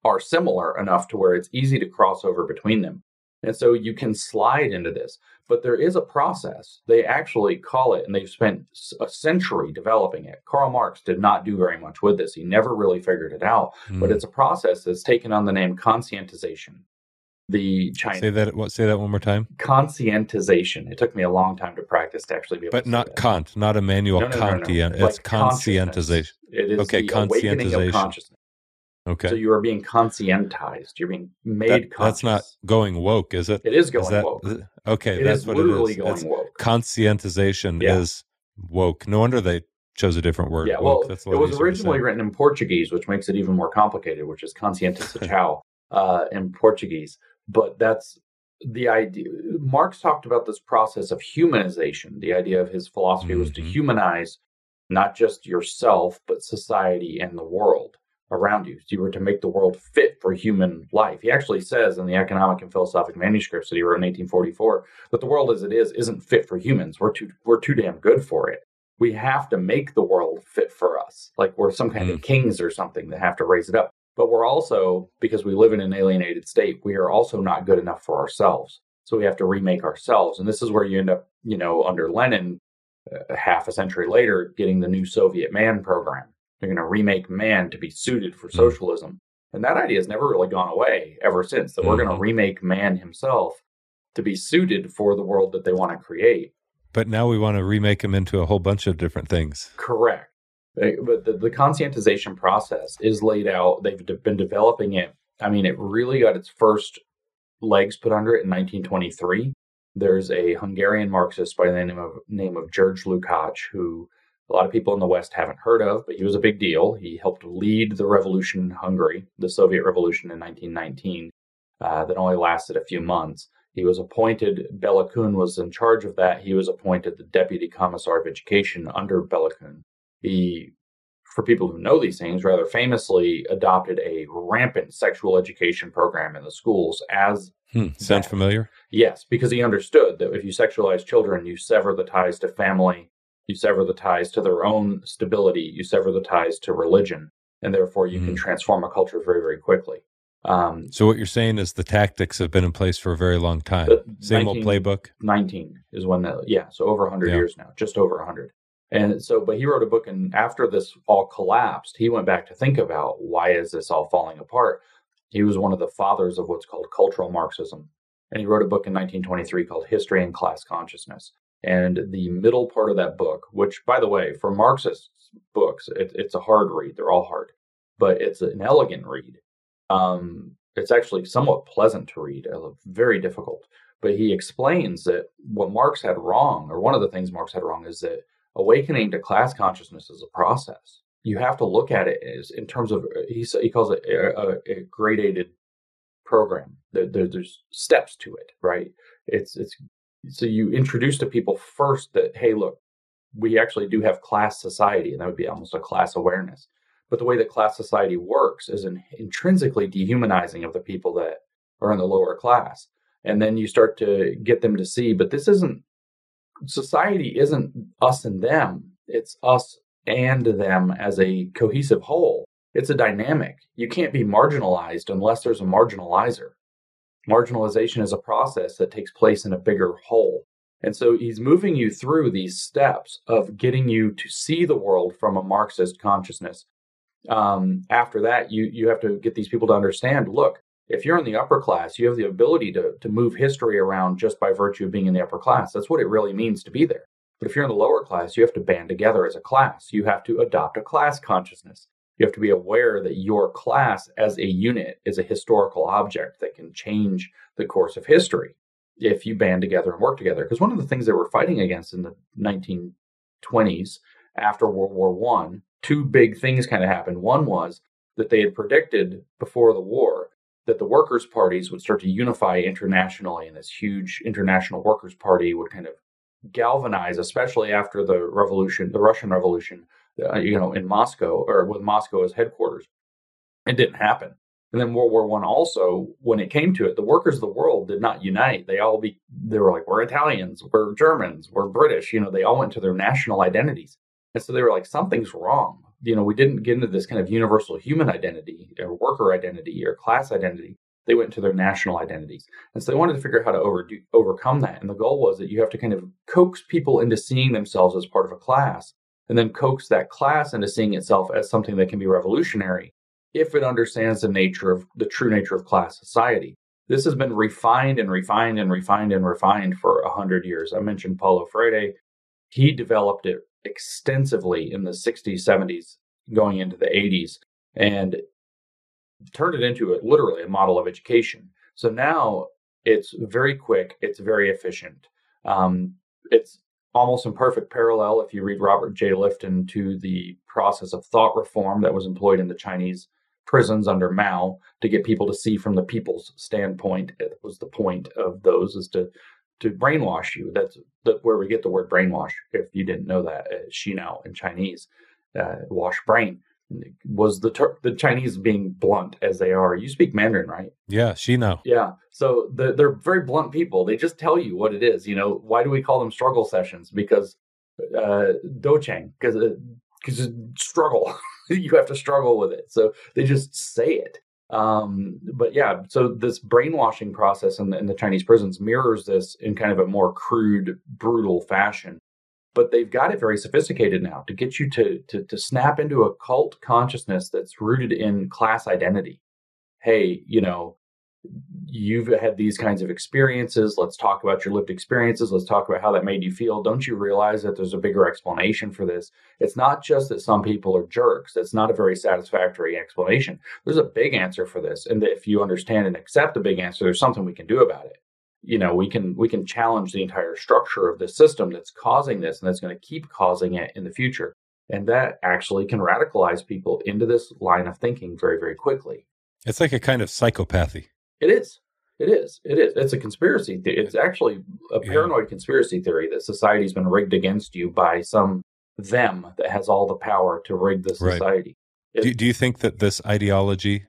are similar enough to where it's easy to cross over between them. And so you can slide into this, but there is a process. They actually call it, and they've spent a century developing it. Karl Marx did not do very much with this. He never really figured it out, mm. but hmm. it's a process that's taken on the name conscientization. The Chinese say that what say that one more time. Conscientization. It took me a long time to practice to actually be able. But not Kant, not Immanuel no, no, Kantian. No, no, It's like conscientization. It is okay, conscientization. consciousness. Okay. So you are being conscientized. You're being made that, That's not going woke, is it? It is going is that, woke. Okay, it that's is what it is. Going it's, woke. Conscientization yeah. is woke. No wonder they chose a different word. Yeah, well, it was originally written in Portuguese, which makes it even more complicated, which is conscientização uh, in Portuguese. But that's the idea. Marx talked about this process of humanization. The idea of his philosophy mm-hmm. was to mm-hmm. humanize not just yourself, but society and the world around you. So you were to make the world fit for human life. He actually says in the economic and philosophic manuscripts that he wrote in 1844 that the world as it is isn't fit for humans. We're too we're too damn good for it. We have to make the world fit for us. Like we're some kind mm. of kings or something that have to raise it up. But we're also, because we live in an alienated state, we are also not good enough for ourselves. So we have to remake ourselves. And this is where you end up, you know, under Lenin, uh, half a century later, getting the new Soviet man program they're going to remake man to be suited for mm-hmm. socialism. And that idea has never really gone away ever since that mm-hmm. we're going to remake man himself to be suited for the world that they want to create. But now we want to remake him into a whole bunch of different things. Correct. But the, the conscientization process is laid out. They've been developing it. I mean, it really got its first legs put under it in 1923. There's a Hungarian Marxist by the name of name of George Lukács who a lot of people in the West haven't heard of, but he was a big deal. He helped lead the revolution in Hungary, the Soviet Revolution in 1919, uh, that only lasted a few months. He was appointed, Bela Kun was in charge of that. He was appointed the Deputy Commissar of Education under Bela Kun. He, for people who know these things, rather famously adopted a rampant sexual education program in the schools as. Hmm, sounds familiar? Yes, because he understood that if you sexualize children, you sever the ties to family you sever the ties to their own stability, you sever the ties to religion, and therefore you mm-hmm. can transform a culture very, very quickly. Um, so what you're saying is the tactics have been in place for a very long time. Same 19, old playbook. 19 is when the yeah, so over 100 yeah. years now, just over 100. And so, but he wrote a book, and after this all collapsed, he went back to think about why is this all falling apart. He was one of the fathers of what's called cultural Marxism, and he wrote a book in 1923 called History and Class Consciousness. And the middle part of that book, which, by the way, for Marxist books, it, it's a hard read. They're all hard, but it's an elegant read. Um, it's actually somewhat pleasant to read, very difficult. But he explains that what Marx had wrong, or one of the things Marx had wrong, is that awakening to class consciousness is a process. You have to look at it as in terms of uh, he he calls it a, a, a gradated program. There, there, there's steps to it, right? It's it's so you introduce to people first that hey, look, we actually do have class society, and that would be almost a class awareness. But the way that class society works is an intrinsically dehumanizing of the people that are in the lower class. And then you start to get them to see, but this isn't society isn't us and them. It's us and them as a cohesive whole. It's a dynamic. You can't be marginalized unless there's a marginalizer. Marginalization is a process that takes place in a bigger whole. And so he's moving you through these steps of getting you to see the world from a Marxist consciousness. Um, after that, you you have to get these people to understand. Look, if you're in the upper class, you have the ability to to move history around just by virtue of being in the upper class. That's what it really means to be there. But if you're in the lower class, you have to band together as a class. You have to adopt a class consciousness. You have to be aware that your class as a unit is a historical object that can change the course of history if you band together and work together. Because one of the things they were fighting against in the 1920s after World War One, two big things kind of happened. One was that they had predicted before the war that the workers' parties would start to unify internationally, and this huge international workers' party would kind of galvanize, especially after the revolution, the Russian Revolution, uh, you know, in Moscow or with Moscow as headquarters. It didn't happen. And then World War One also, when it came to it, the workers of the world did not unite. They all be they were like, we're Italians, we're Germans, we're British. You know, they all went to their national identities, and so they were like, something's wrong. You know, we didn't get into this kind of universal human identity or worker identity or class identity. They went to their national identities, and so they wanted to figure out how to over, overcome that. And the goal was that you have to kind of coax people into seeing themselves as part of a class, and then coax that class into seeing itself as something that can be revolutionary if it understands the nature of the true nature of class society. This has been refined and refined and refined and refined for a hundred years. I mentioned Paulo Freire. He developed it extensively in the 60s, 70s, going into the 80s, and turned it into a, literally a model of education. So now it's very quick, it's very efficient. Um, it's almost in perfect parallel, if you read Robert J. Lifton, to the process of thought reform that was employed in the Chinese prisons under Mao to get people to see from the people's standpoint. It was the point of those is to to brainwash you. That's the, where we get the word brainwash. If you didn't know that, uh, Xinao in Chinese, uh, wash brain was the ter- the Chinese being blunt as they are. You speak Mandarin, right? Yeah, Xinao. Yeah. So the, they're very blunt people. They just tell you what it is. You know, why do we call them struggle sessions? Because uh, douzheng, because because struggle. you have to struggle with it. So they just say it. Um, but yeah, so this brainwashing process in the, in the Chinese prisons mirrors this in kind of a more crude, brutal fashion. But they've got it very sophisticated now to get you to, to, to snap into a cult consciousness that's rooted in class identity. Hey, you know, you've had these kinds of experiences. Let's talk about your lived experiences. Let's talk about how that made you feel. Don't you realize that there's a bigger explanation for this? It's not just that some people are jerks. It's not a very satisfactory explanation. There's a big answer for this. And if you understand and accept the big answer, there's something we can do about it. You know, we can we can challenge the entire structure of the system that's causing this and that's going to keep causing it in the future. And that actually can radicalize people into this line of thinking very, very quickly. It's like a kind of psychopathy. It is. It is. It is. It's a conspiracy. It's actually a paranoid yeah. conspiracy theory that society's been rigged against you by some them that has all the power to rig the society. Right. do, do you think that this ideology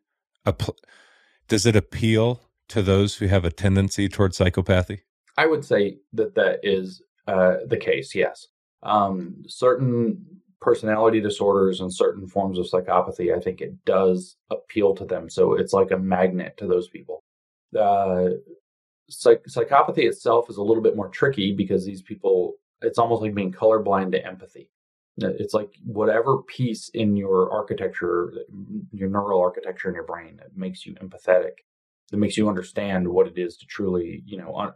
does it appeal to those who have a tendency towards psychopathy? I would say that that is uh, the case. Yes, um, certain personality disorders and certain forms of psychopathy, I think it does appeal to them. So it's like a magnet to those people. Uh, psych- psychopathy itself is a little bit more tricky because these people, it's almost like being colorblind to empathy. It's like whatever piece in your architecture, your neural architecture in your brain that makes you empathetic, that makes you understand what it is to truly, you know, un-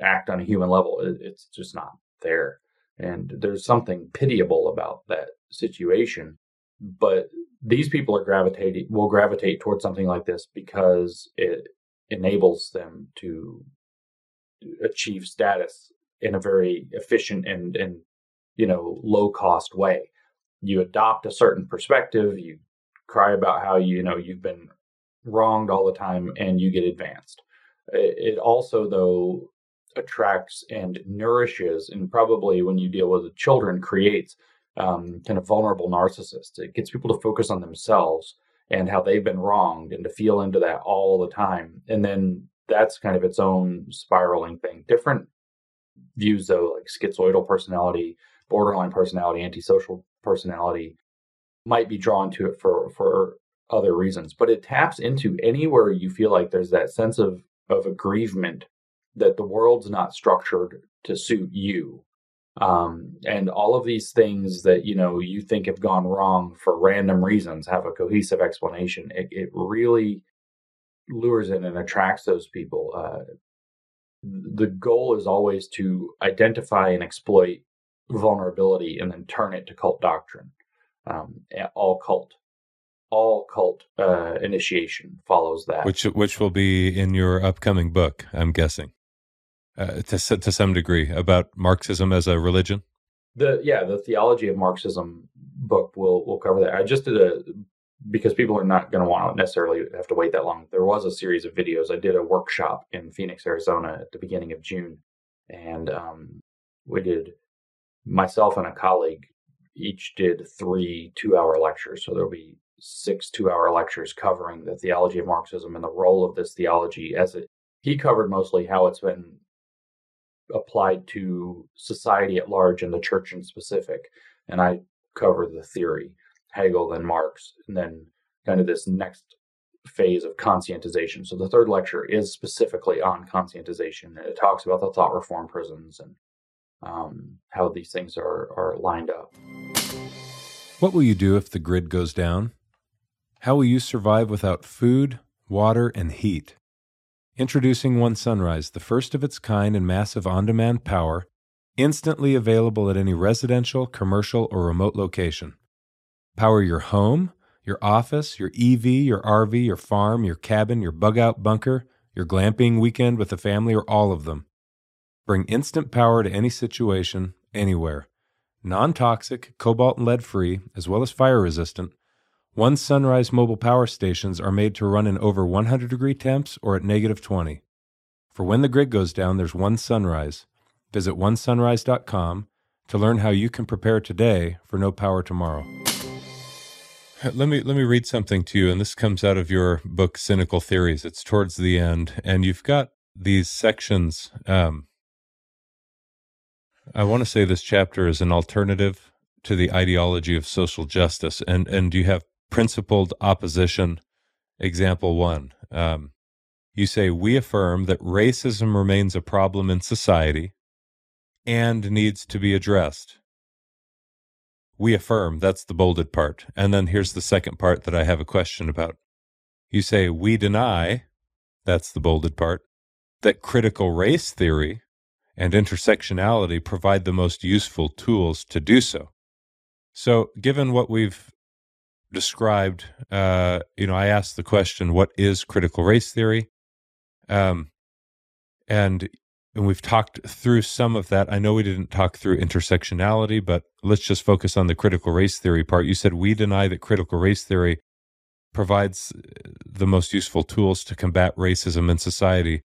act on a human level. It's just not there. And there's something pitiable about that situation. But these people are gravitating, will gravitate towards something like this because it enables them to achieve status in a very efficient and, and you know, low cost way. You adopt a certain perspective, you cry about how you know you've been wronged all the time and you get advanced. It also though attracts and nourishes and probably when you deal with children creates um, kind of vulnerable narcissists. It gets people to focus on themselves and how they've been wronged and to feel into that all the time. And then that's kind of its own spiraling thing. Different views, though, like schizoidal personality, borderline personality, antisocial personality, might be drawn to it for for other reasons. But it taps into anywhere you feel like there's that sense of of aggrievement that the world's not structured to suit you. Um, and all of these things that you know you think have gone wrong for random reasons have a cohesive explanation. It, it really lures in and attracts those people. Uh, the goal is always to identify and exploit vulnerability and then turn it to cult doctrine. Um, all cult all cult uh, initiation follows that. Which which will be in your upcoming book i'm guessing uh, to to some degree about Marxism as a religion? The yeah, the theology of Marxism book will will cover that. I just did a because people are not going to want to necessarily have to wait that long. There was a series of videos. I did a workshop in Phoenix, Arizona, at the beginning of June, and um, we did myself and a colleague each did three two-hour lectures. So there'll be six two-hour lectures covering the theology of Marxism and the role of this theology as it. He covered mostly how it's been applied to society at large and the church in specific. And I cover the theory, Hegel, then Marx, and then kind of this next phase of conscientization. So the third lecture is specifically on conscientization. It talks about the thought reform prisons and um, how these things are, are lined up. What will you do if the grid goes down? How will you survive without food, water, and heat? Introducing One Sunrise, the first of its kind and massive on demand power, instantly available at any residential, commercial, or remote location. Power your home, your office, your EV, your RV, your farm, your cabin, your bug out bunker, your glamping weekend with the family, or all of them. Bring instant power to any situation, anywhere. Non toxic, cobalt and lead free, as well as fire resistant one Sunrise mobile power stations are made to run in over 100 degree temps or at negative 20. For when the grid goes down, there's one Sunrise. Visit onesunrise.com to learn how you can prepare today for no power tomorrow. Let me let me read something to you, and this comes out of your book, Cynical Theories. It's towards the end, and you've got these sections. Um, I want to say this chapter is an alternative to the ideology of social justice, and and you have principled opposition. Example one. Um, you say, We affirm that racism remains a problem in society and needs to be addressed. We affirm, that's the bolded part. And then here's the second part that I have a question about. You say, We deny, that's the bolded part, that critical race theory and intersectionality provide the most useful tools to do so. So, given what we've described, uh, you know, I asked the question, what is critical race theory? Um, and and we've talked through some of that. I know we didn't talk through intersectionality, but let's just focus on the critical race theory part. You said we deny that critical race theory provides uh, the most useful tools to combat racism in society.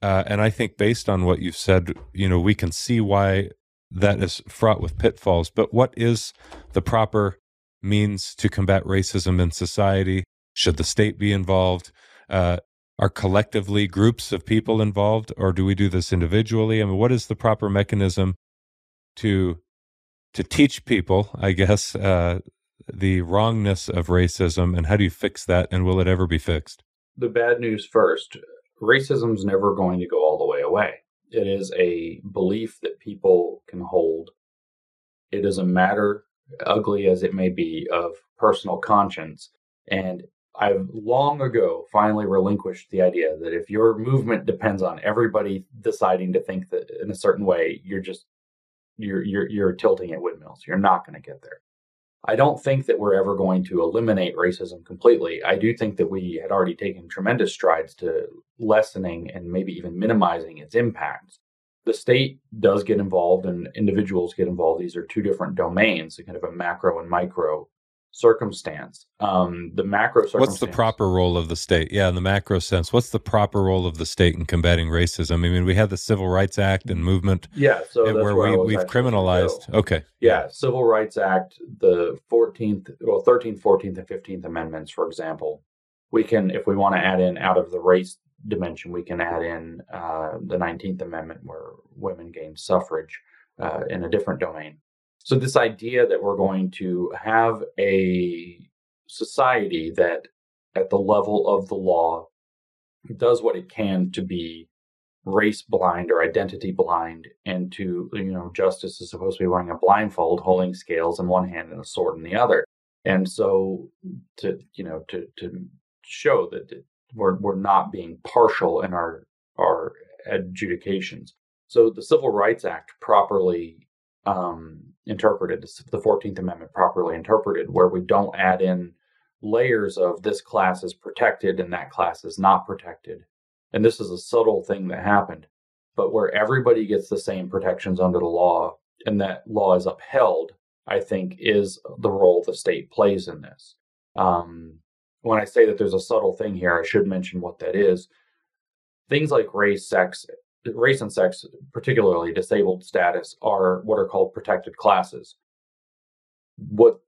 Uh, and I think based on what you've said, you know, we can see why that is fraught with pitfalls. But what is the proper means to combat racism in society? Should the state be involved? Uh, are collectively groups of people involved, or do we do this individually? I mean, what is the proper mechanism to to teach people, I guess, uh, the wrongness of racism, and how do you fix that, and will it ever be fixed? The bad news first: racism is never going to go all the way away. It is a belief that people can hold It is a matter, ugly as it may be, of personal conscience. And I've long ago finally relinquished the idea that if your movement depends on everybody deciding to think that in a certain way, you're just you're you're you're tilting at windmills. You're not going to get there. I don't think that we're ever going to eliminate racism completely. I do think that we had already taken tremendous strides to lessening and maybe even minimizing its impacts. The state does get involved and individuals get involved. These are two different domains, kind of a macro and micro circumstance. Um, the macro circumstance. What's the proper role of the state? Yeah, in the macro sense, what's the proper role of the state in combating racism? I mean, we had the Civil Rights Act and movement. Yeah, so where, where we, have criminalized. Okay. Yeah, Civil Rights Act, the 14th, well, 13th, 14th, and 15th Amendments, for example. We can, if we want to add in out of the race dimension, we can add in uh, the 19th Amendment where women gain suffrage uh, in a different domain. So, this idea that we're going to have a society that, at the level of the law, does what it can to be race blind or identity blind, and to, you know, justice is supposed to be wearing a blindfold, holding scales in one hand and a sword in the other. And so, to, you know, to, to show that we're, we're not being partial in our, our adjudications. So, the Civil Rights Act properly um, interpreted, the 14th Amendment properly interpreted, where we don't add in layers of this class is protected and that class is not protected. And this is a subtle thing that happened, but where everybody gets the same protections under the law and that law is upheld, I think is the role the state plays in this. Um, when I say that there's a subtle thing here, I should mention what that is. Things like race, sex, race and sex, particularly disabled status, are what are called protected classes. What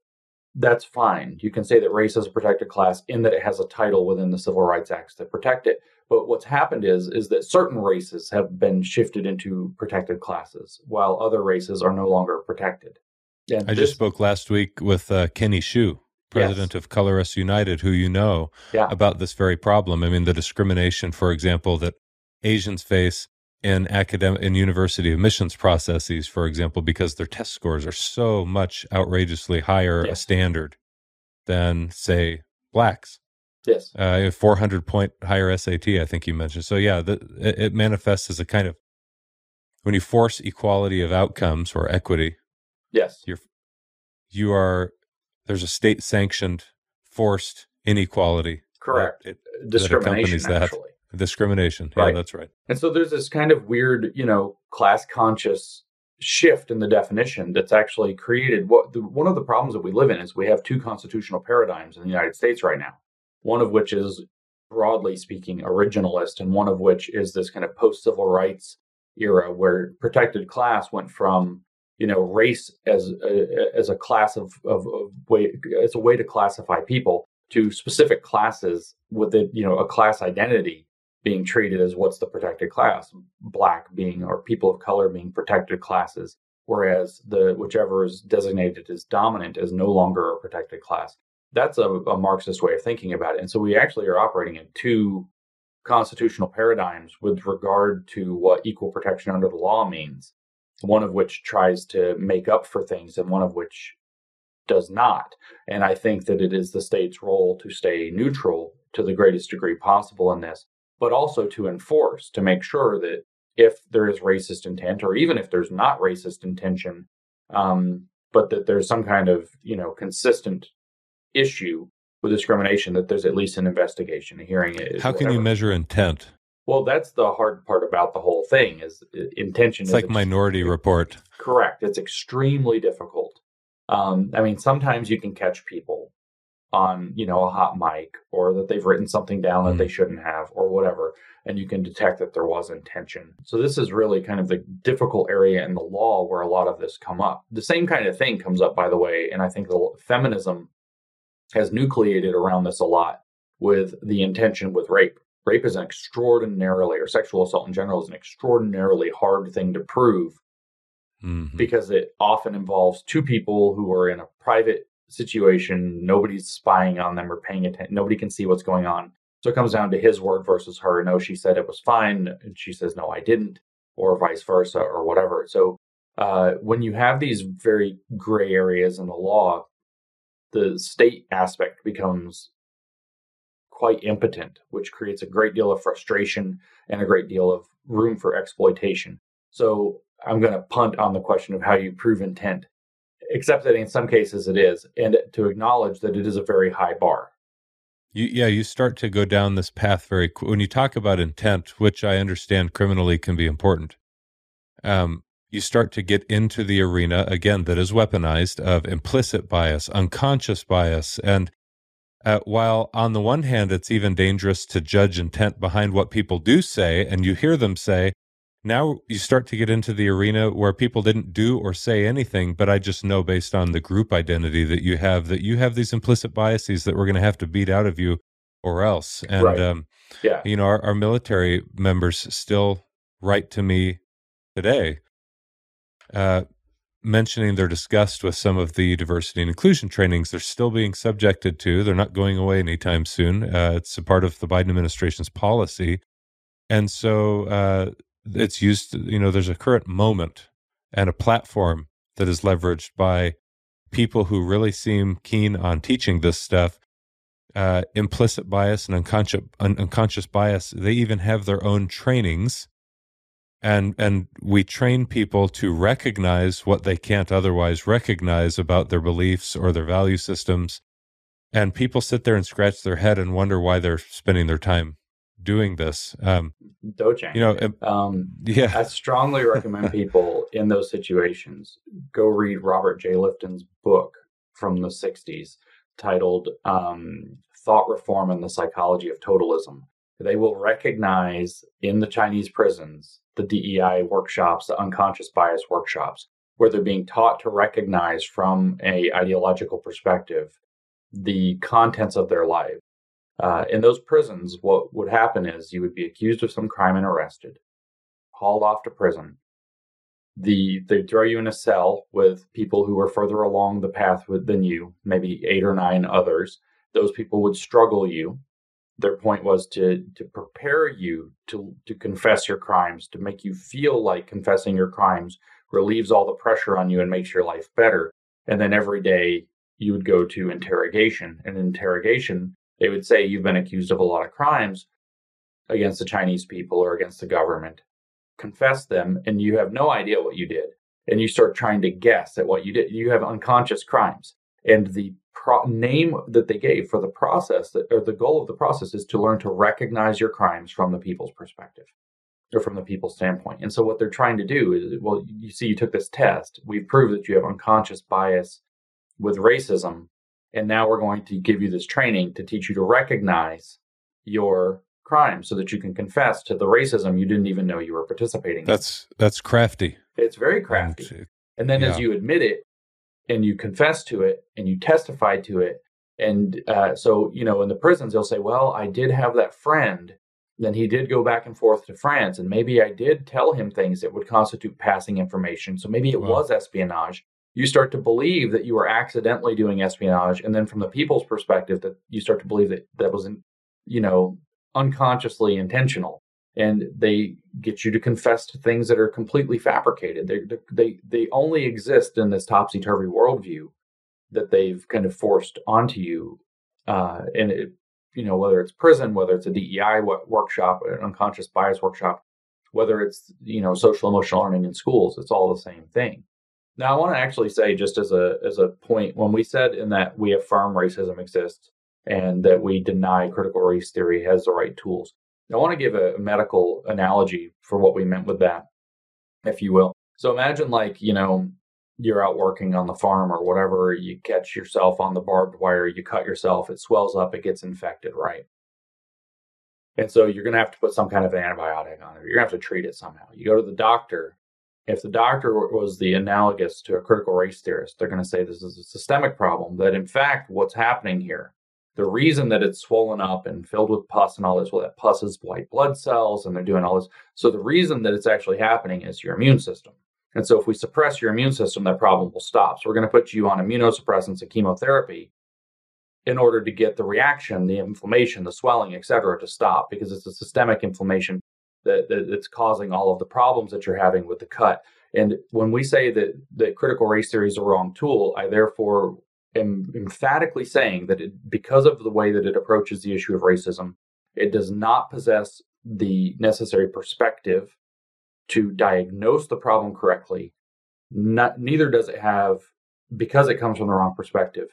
that's fine. You can say that race is a protected class in that it has a title within the Civil Rights Acts that protect it. But what's happened is is that certain races have been shifted into protected classes, while other races are no longer protected. And I this, just spoke last week with uh, Kenny Xu, president yes. of Color Us United, who you know yeah. about this very problem. I mean, the discrimination, for example, that Asians face in academic in university admissions processes, for example, because their test scores are so much outrageously higher yes. a standard than say blacks. Yes, uh, 400 point higher SAT, I think you mentioned. So yeah, the, it, it manifests as a kind of when you force equality of outcomes or equity. Yes, you're you are there's a state sanctioned forced inequality. Correct. It, uh, discrimination. That actually. Discrimination. Yeah, that's right. And so there's this kind of weird, you know, class conscious shift in the definition that's actually created what the, one of the problems that we live in is we have two constitutional paradigms in the United States right now. One of which is broadly speaking originalist and one of which is this kind of post civil rights era where protected class went from you know race as a, as a class of, of, of way as a way to classify people to specific classes with a you know a class identity being treated as what's the protected class, black being or people of color being protected classes, whereas the whichever is designated as dominant is no longer a protected class. That's a, a Marxist way of thinking about it. And so we actually are operating in two constitutional paradigms with regard to what equal protection under the law means, one of which tries to make up for things and one of which does not. And I think that it is the state's role to stay neutral to the greatest degree possible in this but also to enforce to make sure that if there is racist intent, or even if there's not racist intention, um, but that there's some kind of you know consistent issue with discrimination, that there's at least an investigation, a hearing. How can you measure intent? Well, that's the hard part about the whole thing is uh, intention. It's is like ex- Minority Report. Correct. It's extremely difficult. Um, I mean, sometimes you can catch people on you know a hot mic or that they've written something down that mm. they shouldn't have or whatever and you can detect that there was intention so this is really kind of the difficult area in the law where a lot of this come up the same kind of thing comes up by the way and i think the feminism has nucleated around this a lot with the intention with rape rape is an extraordinarily or sexual assault in general is an extraordinarily hard thing to prove mm-hmm. because it often involves two people who are in a private situation. Nobody's spying on them or paying attention. Nobody can see what's going on. So it comes down to his word versus her. No, she said it was fine. And she says, no, I didn't, or vice versa, or whatever. So uh, when you have these very gray areas in the law, the state aspect becomes quite impotent, which creates a great deal of frustration and a great deal of room for exploitation. So I'm going to punt on the question of how you prove intent, except that in some cases it is, and to acknowledge that it is a very high bar. You, yeah, you start to go down this path very when you talk about intent, which I understand criminally can be important. Um, you start to get into the arena again that is weaponized of implicit bias, unconscious bias, and uh, while on the one hand, it's even dangerous to judge intent behind what people do say, and you hear them say, now you start to get into the arena where people didn't do or say anything, but I just know based on the group identity that you have that you have these implicit biases that we're going to have to beat out of you or else. And, right. um, yeah. you know, our, our military members still write to me today. Uh, mentioning their disgust with some of the diversity and inclusion trainings they're still being subjected to. They're not going away anytime soon. Uh, it's a part of the Biden administration's policy. And so uh, it's used, to, you know, there's a current moment and a platform that is leveraged by people who really seem keen on teaching this stuff. Uh, implicit bias and unconscious, un- unconscious bias, they even have their own trainings and and we train people to recognize what they can't otherwise recognize about their beliefs or their value systems. And people sit there and scratch their head and wonder why they're spending their time doing this. Um Douzheng. you know um yeah. I strongly recommend people in those situations go read robert j. Lifton's book from the 60s titled um thought reform and the psychology of totalism. They will recognize in the chinese prisons the DEI workshops, the unconscious bias workshops, where they're being taught to recognize from a ideological perspective the contents of their life. Uh, in those prisons, what would happen is you would be accused of some crime and arrested, hauled off to prison. The they throw you in a cell with people who are further along the path with, than you, maybe eight or nine others. Those people would struggle you their point was to to prepare you to to confess your crimes to make you feel like confessing your crimes relieves all the pressure on you and makes your life better. And then every day you would go to interrogation. And interrogation they would say you've been accused of a lot of crimes against the chinese people or against the government. Confess them and you have no idea what you did. And you start trying to guess at what you did. You have unconscious crimes. And the pro- name that they gave for the process that, or the goal of the process is to learn to recognize your crimes from the people's perspective or from the people's standpoint. And so what they're trying to do is, well, you see, you took this test. We've proved that you have unconscious bias with racism. And now we're going to give you this training to teach you to recognize your crime so that you can confess to the racism you didn't even know you were participating that's in. that's crafty it's very crafty and, and then yeah. as you admit it and you confess to it and you testify to it. And uh, so, you know, in the prisons, they'll say, well, I did have that friend. Then he did go back and forth to France, and maybe I did tell him things that would constitute passing information. So maybe it wow. was espionage. You start to believe that you were accidentally doing espionage, and then from the people's perspective, that you start to believe that that was, you know, unconsciously intentional and they get you to confess to things that are completely fabricated. They they they only exist in this topsy turvy worldview that they've kind of forced onto you, uh, and it, you know whether it's prison, whether it's a DEI workshop, an unconscious bias workshop, whether it's you know social emotional learning in schools, it's all the same thing. Now, I want to actually say, just as a as a point, when we said in that we affirm racism exists and that we deny critical race theory has the right tools, I want to give a medical analogy for what we meant with that, if you will. So imagine, like, you know, you're out working on the farm or whatever, you catch yourself on the barbed wire, you cut yourself, it swells up, it gets infected, right? And so you're going to have to put some kind of antibiotic on it. You're going to have to treat it somehow. You go to the doctor. If the doctor was the analogous to a critical race theorist, they're going to say this is a systemic problem, that in fact, what's happening here the reason that it's swollen up and filled with pus and all this, well, that pus is white blood cells and they're doing all this. So the reason that it's actually happening is your immune system. And so if we suppress your immune system, that problem will stop. So we're going to put you on immunosuppressants and chemotherapy in order to get the reaction, the inflammation, the swelling, et cetera, to stop because it's a systemic inflammation that, that, that's causing all of the problems that you're having with the cut. And when we say that, that critical race theory is a wrong tool, I therefore am emphatically saying that it, because of the way that it approaches the issue of racism, it does not possess the necessary perspective to diagnose the problem correctly. Not, neither does it have, because it comes from the wrong perspective,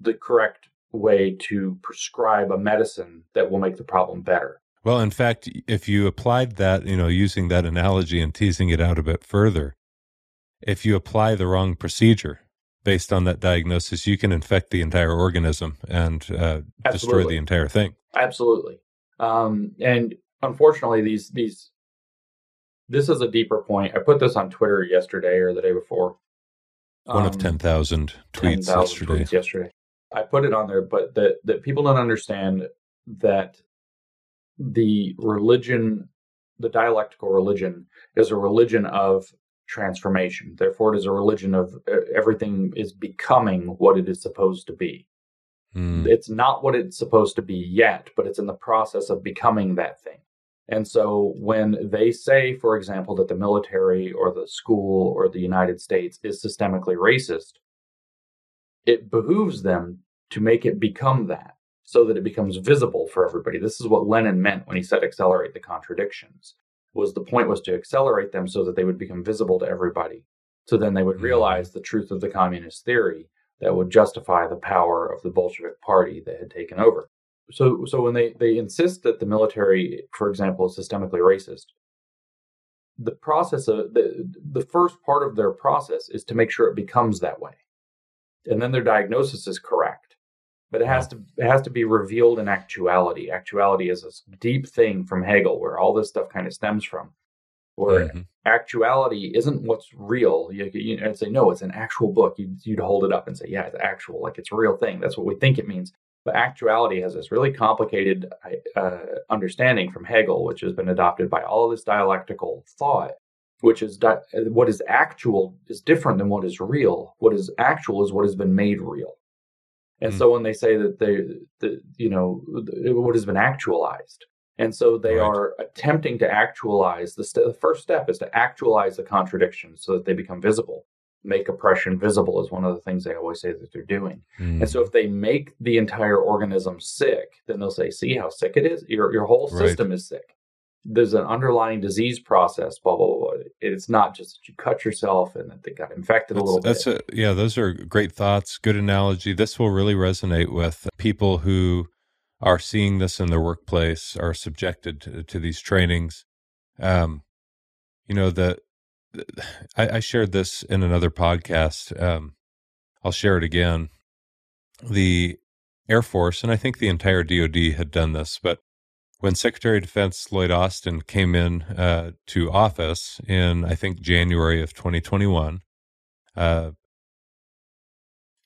the correct way to prescribe a medicine that will make the problem better. Well, in fact, if you applied that, you know, using that analogy and teasing it out a bit further, if you apply the wrong procedure based on that diagnosis, you can infect the entire organism and uh, destroy the entire thing. Absolutely. Um, and unfortunately, these these this is a deeper point. I put this on Twitter yesterday or the day before. One um, of ten thousand tweets 10, yesterday. Tweets yesterday. I put it on there, but that that people don't understand that the religion, the dialectical religion, is a religion of transformation. Therefore, it is a religion of everything is becoming what it is supposed to be. Mm. It's not what it's supposed to be yet, but it's in the process of becoming that thing. And so when they say, for example, that the military or the school or the United States is systemically racist, it behooves them to make it become that so that it becomes visible for everybody. This is what Lenin meant when he said accelerate the contradictions. Was the point was to accelerate them so that they would become visible to everybody. So then they would mm-hmm. realize the truth of the communist theory that would justify the power of the Bolshevik party that had taken over. So so when they, they insist that the military, for example, is systemically racist, the process of the the first part of their process is to make sure it becomes that way. And then their diagnosis is correct but it has to it has to be revealed in actuality. Actuality is a deep thing from Hegel, where all this stuff kind of stems from. Where mm-hmm. actuality isn't what's real. You, you would say no, it's an actual book. You'd, you'd hold it up and say, yeah, it's actual, like it's a real thing. That's what we think it means. But actuality has this really complicated uh, understanding from Hegel, which has been adopted by all of this dialectical thought, which is di- what is actual is different than what is real. What is actual is what has been made real. And mm. so when they say that they, the, you know, what has been actualized, and so they right. are attempting to actualize the, st- the first step is to actualize the contradictions so that they become visible. Make oppression visible is one of the things they always say that they're doing. Mm. And so if they make the entire organism sick, then they'll say, "See how sick it is? Your your whole system right. is sick." There's an underlying disease process, blah, blah, blah. It's not just that you cut yourself and that they got infected that's, a little that's bit. A, yeah, those are great thoughts. Good analogy. This will really resonate with people who are seeing this in their workplace, are subjected to, to these trainings. Um, you know, the, I, I, shared this in another podcast. Um, I'll share it again. The Air Force, and I think the entire DoD had done this, but when Secretary of Defense Lloyd Austin came in uh, to office in, I think, January of 2021, uh,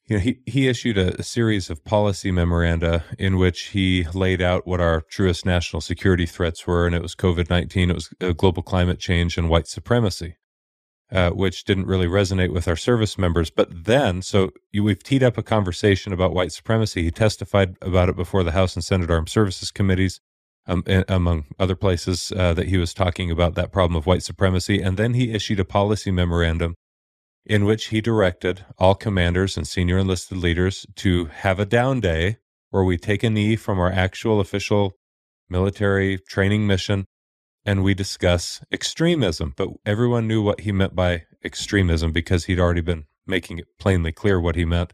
you know, he, he issued a, a, series of policy memoranda in which he laid out what our truest national security threats were, and it was COVID 19, it was uh, global climate change, and white supremacy. Uh, which didn't really resonate with our service members. But then, so you, we've teed up a conversation about white supremacy. He testified about it before the House and Senate Armed Services Committees um, among other places uh, that he was talking about that problem of white supremacy. And then he issued a policy memorandum in which he directed all commanders and senior enlisted leaders to have a down day where we take a knee from our actual official military training mission and we discuss extremism. But everyone knew what he meant by extremism because he'd already been making it plainly clear what he meant.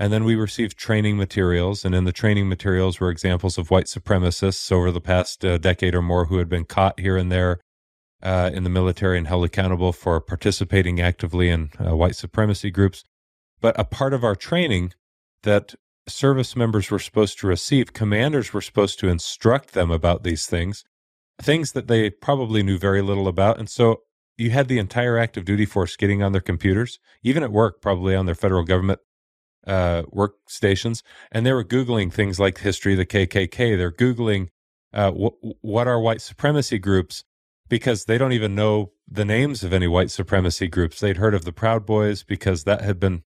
And then we received training materials, and in the training materials were examples of white supremacists over the past uh, decade or more who had been caught here and there uh, in the military and held accountable for participating actively in uh, white supremacy groups. But a part of our training that service members were supposed to receive, commanders were supposed to instruct them about these things, things that they probably knew very little about. And so you had the entire active duty force getting on their computers, even at work, probably on their federal government uh, workstations, and they were Googling things like history of the KKK. They're Googling uh, wh- what are white supremacy groups because they don't even know the names of any white supremacy groups. They'd heard of the Proud Boys because that had been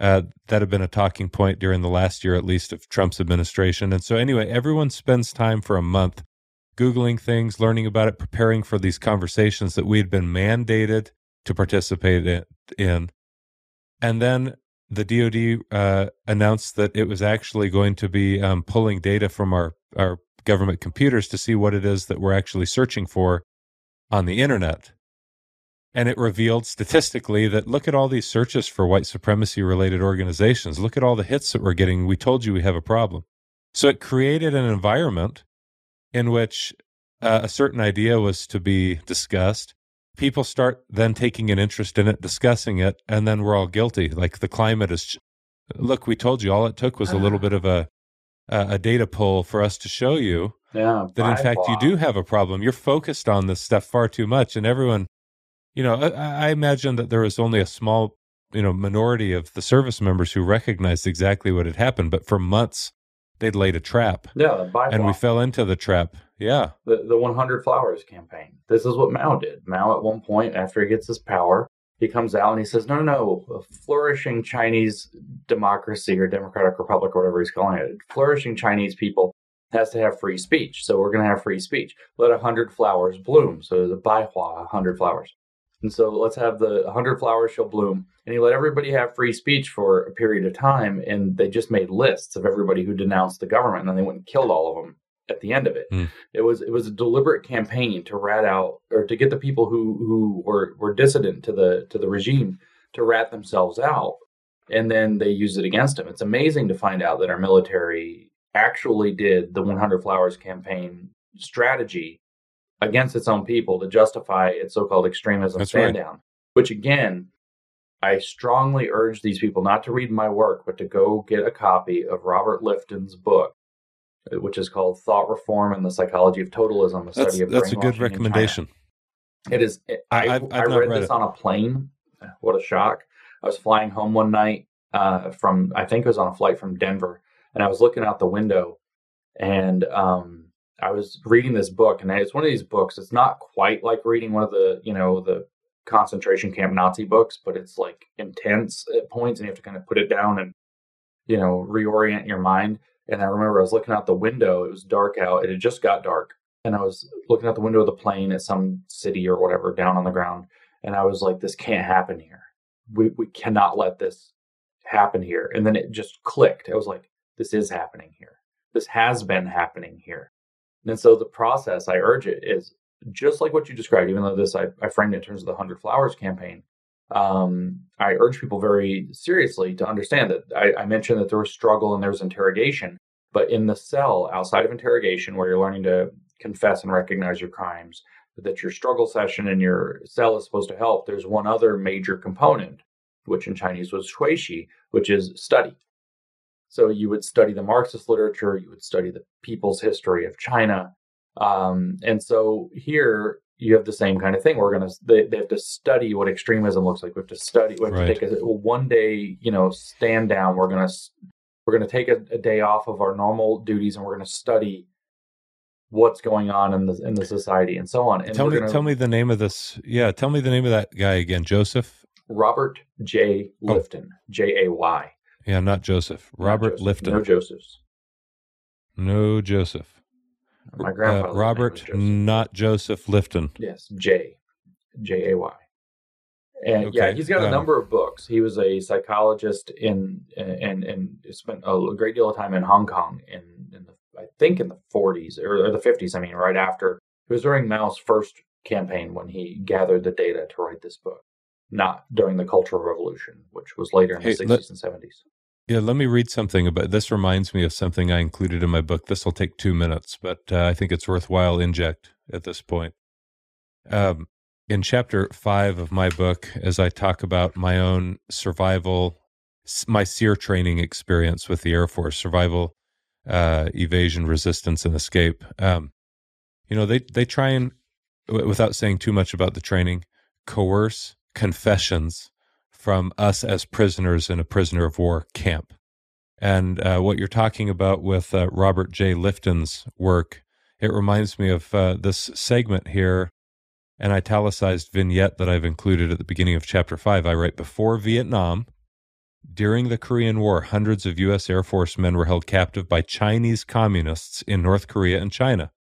uh, that had been a talking point during the last year, at least, of Trump's administration. And so, anyway, everyone spends time for a month Googling things, learning about it, preparing for these conversations that we had been mandated to participate in. And then the DoD uh, announced that it was actually going to be um, pulling data from our, our government computers to see what it is that we're actually searching for on the internet. And it revealed statistically that look at all these searches for white supremacy related organizations. Look at all the hits that we're getting. We told you we have a problem. So it created an environment in which uh, a certain idea was to be discussed people start then taking an interest in it, discussing it, and then we're all guilty. Like the climate is. Look, we told you all it took was a little uh-huh. bit of a a data pull for us to show you yeah, that in fact you do have a problem. You're focused on this stuff far too much, and everyone, you know, I, I imagine that there was only a small, you know, minority of the service members who recognized exactly what had happened, but for months they'd laid a trap. Yeah, and we fell into the trap. Yeah. The the 100 Flowers campaign. This is what Mao did. Mao, at one point, after he gets his power, he comes out and he says, no, no, no, a flourishing Chinese democracy or democratic republic, or whatever he's calling it, flourishing Chinese people has to have free speech. So we're going to have free speech. Let a hundred flowers bloom. So the Baihua, a hundred flowers. And so let's have the 100 flowers shall bloom. And he let everybody have free speech for a period of time. And they just made lists of everybody who denounced the government. And then they went and killed all of them at the end of it. Mm. It was it was a deliberate campaign to rat out or to get the people who who were were dissident to the to the regime to rat themselves out. And then they used it against them. It's amazing to find out that our military actually did the 100 flowers campaign strategy against its own people to justify its so-called extremism That's stand right. down. Which again, I strongly urge these people not to read my work, but to go get a copy of Robert Lifton's book, which is called Thought Reform and the Psychology of Totalism, a that's, study of That's a good recommendation. It is. It, I, I've, I've I read, read this it. on a plane. What a shock! I was flying home one night uh, from, I think it was on a flight from Denver, and I was looking out the window, and um, I was reading this book, and it's one of these books. It's not quite like reading one of the, you know, the concentration camp Nazi books, but it's like intense at points, and you have to kind of put it down and, you know, reorient your mind. And I remember I was looking out the window. It was dark out. It had just got dark, and I was looking out the window of the plane at some city or whatever down on the ground, and I was like, "This can't happen here. We we cannot let this happen here." And then it just clicked. I was like, "This is happening here. This has been happening here." And so the process, I urge it, is just like what you described, even though this I, I framed in terms of the 100 Flowers campaign. Um, I urge people very seriously to understand that I, I mentioned that there was struggle and there was interrogation, but in the cell outside of interrogation, where you're learning to confess and recognize your crimes, that your struggle session in your cell is supposed to help, there's one other major component, which in Chinese was xuexi, which is study. So you would study the Marxist literature, you would study the people's history of China. Um, and so here you have the same kind of thing. We're going to, they, they, have to study what extremism looks like. We have to study, we have right. to take a one day, you know, stand down. We're going to, we're going to take a, a day off of our normal duties and we're going to study what's going on in the in the society and so on. And tell me, gonna, tell me the name of this. Yeah, tell me the name of that guy again. Joseph Robert J. Lifton, oh. J A Y. Yeah, not Joseph. Robert Joseph. Lifton. No Josephs. No Joseph. My grandfather. Uh, Robert, Joseph. not Joseph Lifton. Yes, J. J A Y. And okay. yeah, he's got a um, number of books. He was a psychologist in and and spent a great deal of time in Hong Kong in, in the I think in the 40s or, or the 50s. I mean, right after it was during Mao's first campaign when he gathered the data to write this book, not during the Cultural Revolution, which was later in hey, the 60s let, and 70s. Yeah, let me read something about this. Reminds me of something I included in my book. This will take two minutes, but uh, I think it's worthwhile inject at this point. Um, in chapter five of my book, as I talk about my own survival, my SERE training experience with the Air Force, survival, uh, evasion, resistance, and escape. Um, you know, they they try and, without saying too much about the training, coerce confessions from us as prisoners in a prisoner of war camp. And uh, what you're talking about with uh, Robert J. Lifton's work, it reminds me of uh, this segment here, an italicized vignette that I've included at the beginning of chapter five. I write Before Vietnam, during the Korean War, hundreds of U.S. Air Force men were held captive by Chinese communists in North Korea and China.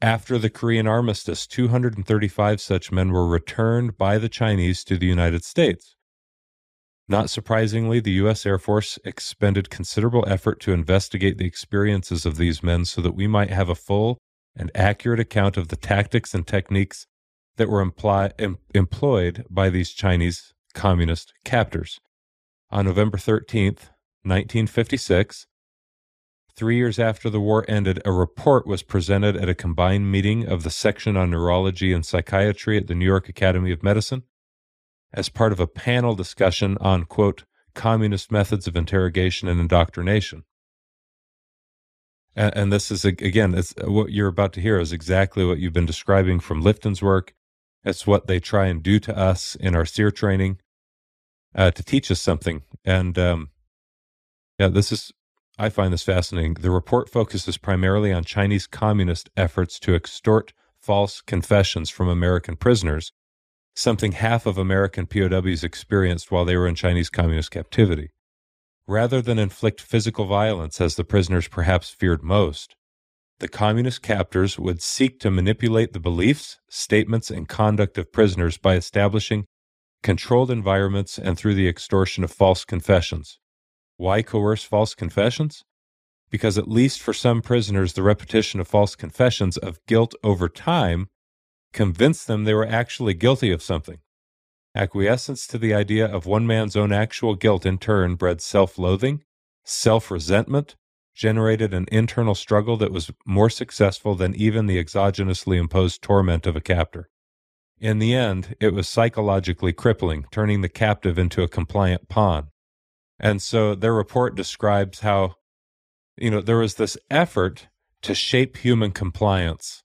After the Korean armistice, 235 such men were returned by the Chinese to the United States. Not surprisingly, the U.S. Air Force expended considerable effort to investigate the experiences of these men so that we might have a full and accurate account of the tactics and techniques that were imply, em, employed by these Chinese communist captors. On November 13th, 1956, three years after the war ended, a report was presented at a combined meeting of the Section on Neurology and Psychiatry at the New York Academy of Medicine as part of a panel discussion on, quote, communist methods of interrogation and indoctrination. And, and this is, again, it's, what you're about to hear is exactly what you've been describing from Lifton's work. It's what they try and do to us in our SERE training uh, to teach us something. And um, yeah, this is, I find this fascinating. The report focuses primarily on Chinese communist efforts to extort false confessions from American prisoners something half of American POWs experienced while they were in Chinese communist captivity. Rather than inflict physical violence as the prisoners perhaps feared most, the communist captors would seek to manipulate the beliefs, statements, and conduct of prisoners by establishing controlled environments and through the extortion of false confessions. Why coerce false confessions? Because, at least for some prisoners, the repetition of false confessions of guilt over time convinced them they were actually guilty of something. Acquiescence to the idea of one man's own actual guilt in turn bred self loathing, self resentment, generated an internal struggle that was more successful than even the exogenously imposed torment of a captor. In the end, it was psychologically crippling, turning the captive into a compliant pawn. And so their report describes how, you know, there was this effort to shape human compliance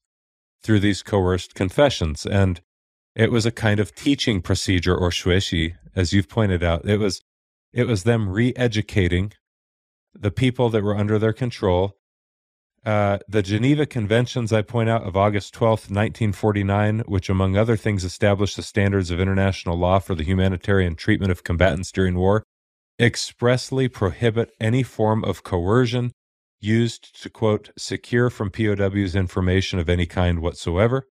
through these coerced confessions. And it was a kind of teaching procedure or xuexi, as you've pointed out. It was it was them re-educating the people that were under their control. Uh, the Geneva Conventions, I point out, of August 12th, 1949, which, among other things, established the standards of international law for the humanitarian treatment of combatants during war, expressly prohibit any form of coercion, used to quote secure from POWs information of any kind whatsoever.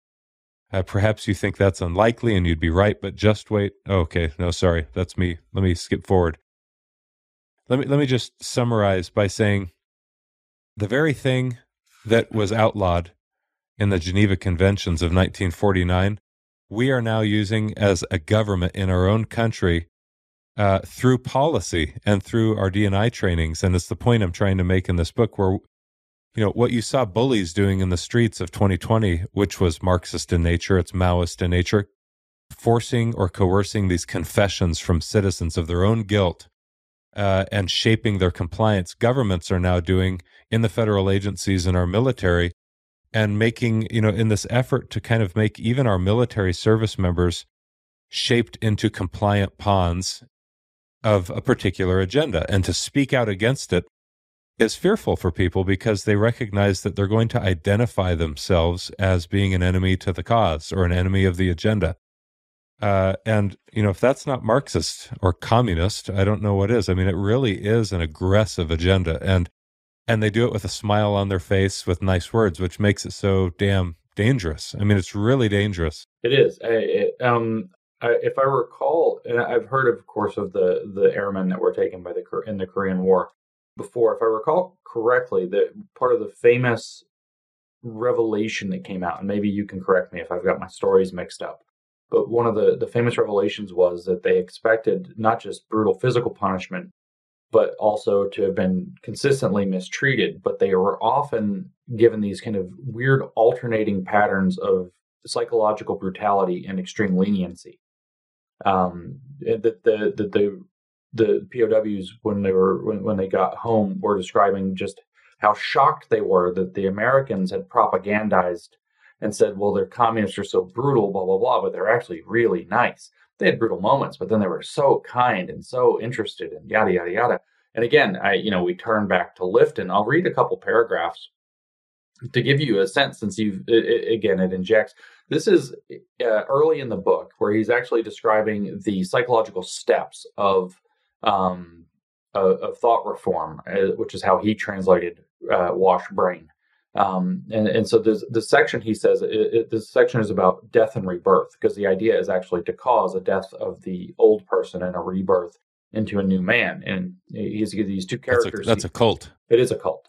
Uh, perhaps you think that's unlikely and you'd be right, but just wait. Oh, okay, no, sorry, that's me. Let me skip forward. Let me let me just summarize by saying the very thing that was outlawed in the Geneva Conventions of 1949, we are now using as a government in our own country uh, through policy and through our DNI trainings. And it's the point I'm trying to make in this book where, you know, what you saw bullies doing in the streets of 2020, which was Marxist in nature, it's Maoist in nature, forcing or coercing these confessions from citizens of their own guilt uh, and shaping their compliance. Governments are now doing in the federal agencies and our military and making, you know, in this effort to kind of make even our military service members shaped into compliant pawns of a particular agenda. And to speak out against it is fearful for people because they recognize that they're going to identify themselves as being an enemy to the cause or an enemy of the agenda. Uh, and, you know, if that's not Marxist or communist, I don't know what is. I mean, it really is an aggressive agenda. And and they do it with a smile on their face with nice words, which makes it so damn dangerous. I mean, it's really dangerous. It is. I, it, um, I, if I recall, and I've heard, of course, of the the airmen that were taken by the in the Korean War before. If I recall correctly, that part of the famous revelation that came out, and maybe you can correct me if I've got my stories mixed up. But one of the, the famous revelations was that they expected not just brutal physical punishment, but also to have been consistently mistreated. But they were often given these kind of weird alternating patterns of psychological brutality and extreme leniency um, the, the the the the POWs when they were when, when they got home were describing just how shocked they were that the Americans had propagandized and said, "Well, their communists are so brutal, blah blah blah," but they're actually really nice. They had brutal moments, but then they were so kind and so interested and yada yada yada. And again, I you know we turn back to Lifton. I'll read a couple paragraphs to give you a sense, since you've it, it, again it injects this is uh, early in the book where he's actually describing the psychological steps of um, of, of thought reform, uh, which is how he translated uh, "wash brain." Um, and, and so there's the section he says it, it, this section is about death and rebirth because the idea is actually to cause a death of the old person and a rebirth into a new man. And he's these two characters. That's a, that's a cult. It is a cult.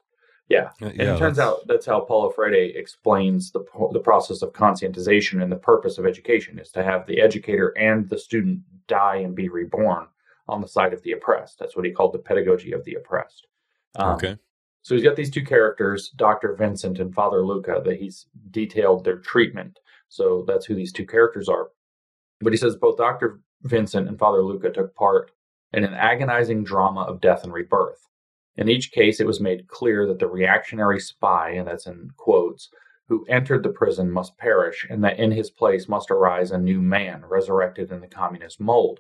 Yeah. Uh, And yeah, it turns that's- out that's how Paulo Freire explains the, the process of conscientization and the purpose of education is to have the educator and the student die and be reborn on the side of the oppressed. That's what he called the pedagogy of the oppressed. Um, okay. So he's got these two characters, Dr. Vincent and Father Luca, that he's detailed their treatment. So that's who these two characters are. But he says both Dr. Vincent and Father Luca took part in an agonizing drama of death and rebirth. In each case, it was made clear that the reactionary spy, and that's in quotes, who entered the prison must perish, and that in his place must arise a new man, resurrected in the communist mold.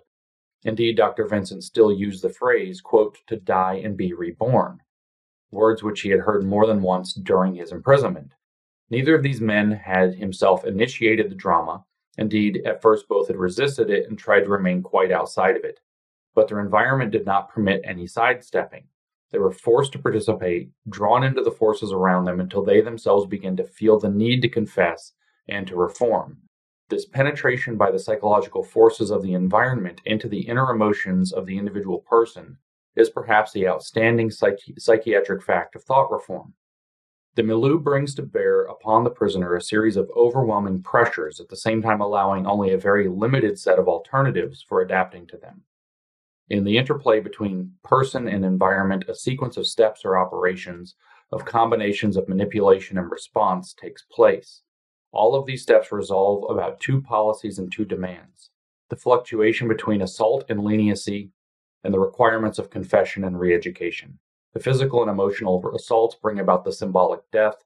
Indeed, Dr. Vincent still used the phrase, quote, to die and be reborn words which he had heard more than once during his imprisonment. Neither of these men had himself initiated the drama. Indeed, at first both had resisted it and tried to remain quite outside of it. But their environment did not permit any sidestepping. They were forced to participate, drawn into the forces around them until they themselves began to feel the need to confess and to reform. This penetration by the psychological forces of the environment into the inner emotions of the individual person is perhaps the outstanding psychi- psychiatric fact of thought reform. The milieu brings to bear upon the prisoner a series of overwhelming pressures, at the same time allowing only a very limited set of alternatives for adapting to them. In the interplay between person and environment, a sequence of steps or operations, of combinations of manipulation and response takes place. All of these steps resolve about two policies and two demands the fluctuation between assault and leniency and the requirements of confession and re education. The physical and emotional assaults bring about the symbolic death.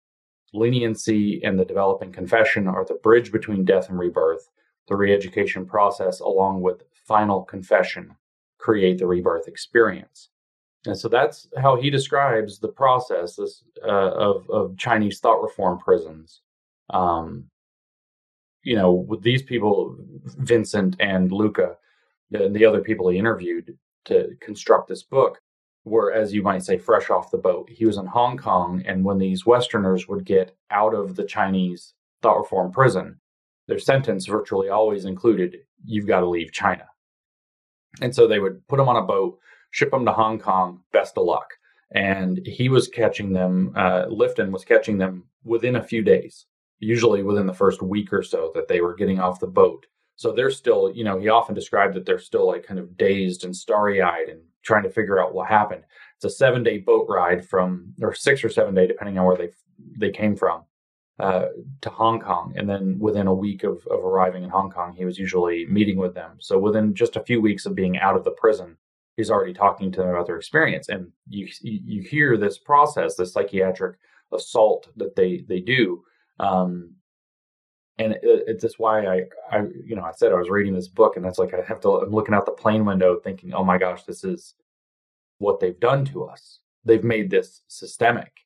Leniency and the developing confession are the bridge between death and rebirth. The re education process, along with final confession, create the rebirth experience. And so that's how he describes the process this, uh, of, of Chinese thought reform prisons. Um, you know, with these people, Vincent and Luca, and the other people he interviewed, to construct this book were, as you might say, fresh off the boat. He was in Hong Kong, and when these Westerners would get out of the Chinese thought reform prison, their sentence virtually always included, You've got to leave China. And so they would put them on a boat, ship them to Hong Kong, best of luck. And he was catching them, uh, Lifton was catching them within a few days, usually within the first week or so that they were getting off the boat. So they're still, you know, he often described that they're still like kind of dazed and starry eyed and trying to figure out what happened. It's a seven day boat ride from, or six or seven day, depending on where they they came from, uh, to Hong Kong. And then within a week of, of arriving in Hong Kong, he was usually meeting with them. So within just a few weeks of being out of the prison, he's already talking to them about their experience. And you you hear this process, the psychiatric assault that they they do. Um, and it, it's just why I, I, you know, I said I was reading this book, and that's like I have to. I'm looking out the plane window, thinking, "Oh my gosh, this is what they've done to us. They've made this systemic."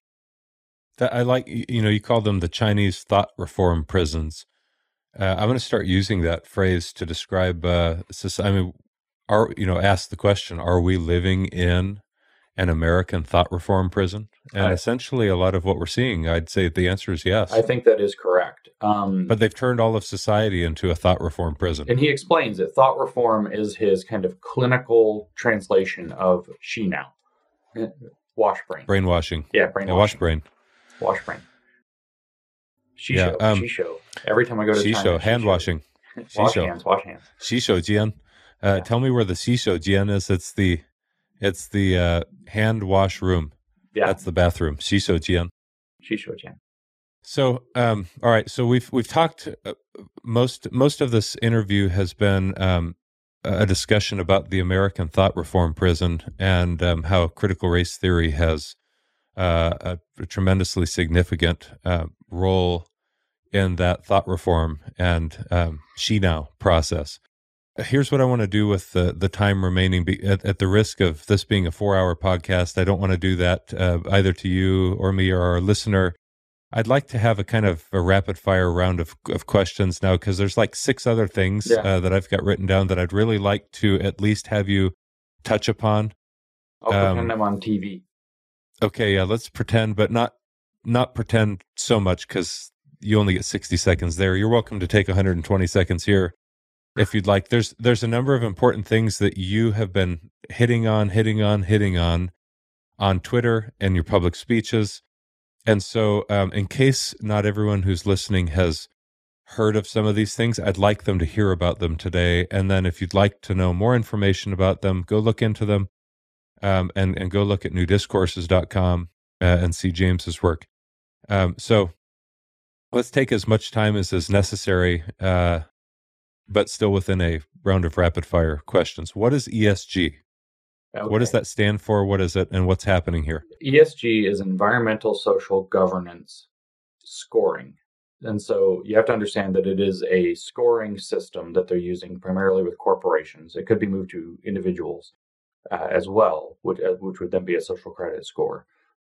That I like, you know, you call them the Chinese thought reform prisons. Uh, I'm going to start using that phrase to describe. Uh, soci- I mean, are you know, ask the question: Are we living in an American thought reform prison? And I- essentially, a lot of what we're seeing, I'd say the answer is yes. I think that is correct. Um, but they've turned all of society into a thought reform prison. and he explains that thought reform is his kind of clinical translation of she now, wash brain. Brainwashing. Yeah, brain Yeah, wash brain. Wash brain. She Yeah, show. um, show. Every time I go to Shisho, she hand show. washing. Wash Shisho. hands. Wash hands. Shisho Jian. Uh, Yeah. Tell me where the Shisho Jian is. It's the it's the uh, hand wash room. Yeah, That's the bathroom. Shisho Jian. Shisho jian. So, um, all right. So we've we've talked. Uh, most most of this interview has been um, a discussion about the American thought reform prison and um, how critical race theory has uh, a, a tremendously significant uh, role in that thought reform and um, she now process. Here's what I want to do with the, the time remaining. Be, at, at the risk of this being a four hour podcast, I don't want to do that uh, either to you or me or our listener. I'd like to have a kind of a rapid fire round of, of questions now because there's like six other things Yeah. uh, that I've got written down that I'd really like to at least have you touch upon. I'll Um, pretend I'm on TV. Okay, yeah, let's pretend, but not not pretend so much because you only get 60 seconds there. You're welcome to take 120 seconds here if you'd like. There's there's a number of important things that you have been hitting on, hitting on, hitting on on Twitter and your public speeches. And so, um, in case not everyone who's listening has heard of some of these things, I'd like them to hear about them today. And then, if you'd like to know more information about them, go look into them um, and, and go look at newdiscourses.com uh, and see James's work. Um, so, let's take as much time as is necessary, uh, but still within a round of rapid fire questions. What is ESG? Okay. What does that stand for? What is it, and what's happening here? ESG is environmental social governance scoring. And so you have to understand that it is a scoring system that they're using primarily with corporations. It could be moved to individuals uh, as well, which, uh, which would then be a social credit score.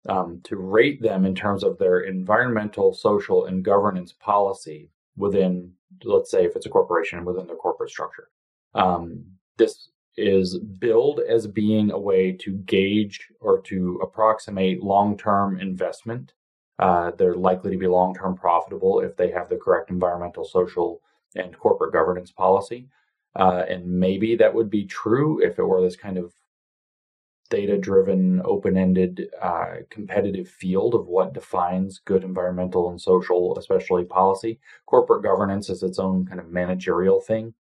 Um, to rate them in terms of their environmental, social, and governance policy within, let's say, if it's a corporation within their corporate structure. Um, this is billed as being a way to gauge or to approximate long term investment. Uh, they're likely to be long term profitable if they have the correct environmental, social, and corporate governance policy. Uh, and maybe that would be true if it were this kind of data driven, open ended, uh, competitive field of what defines good environmental and social, especially policy. Corporate governance is its own kind of managerial thing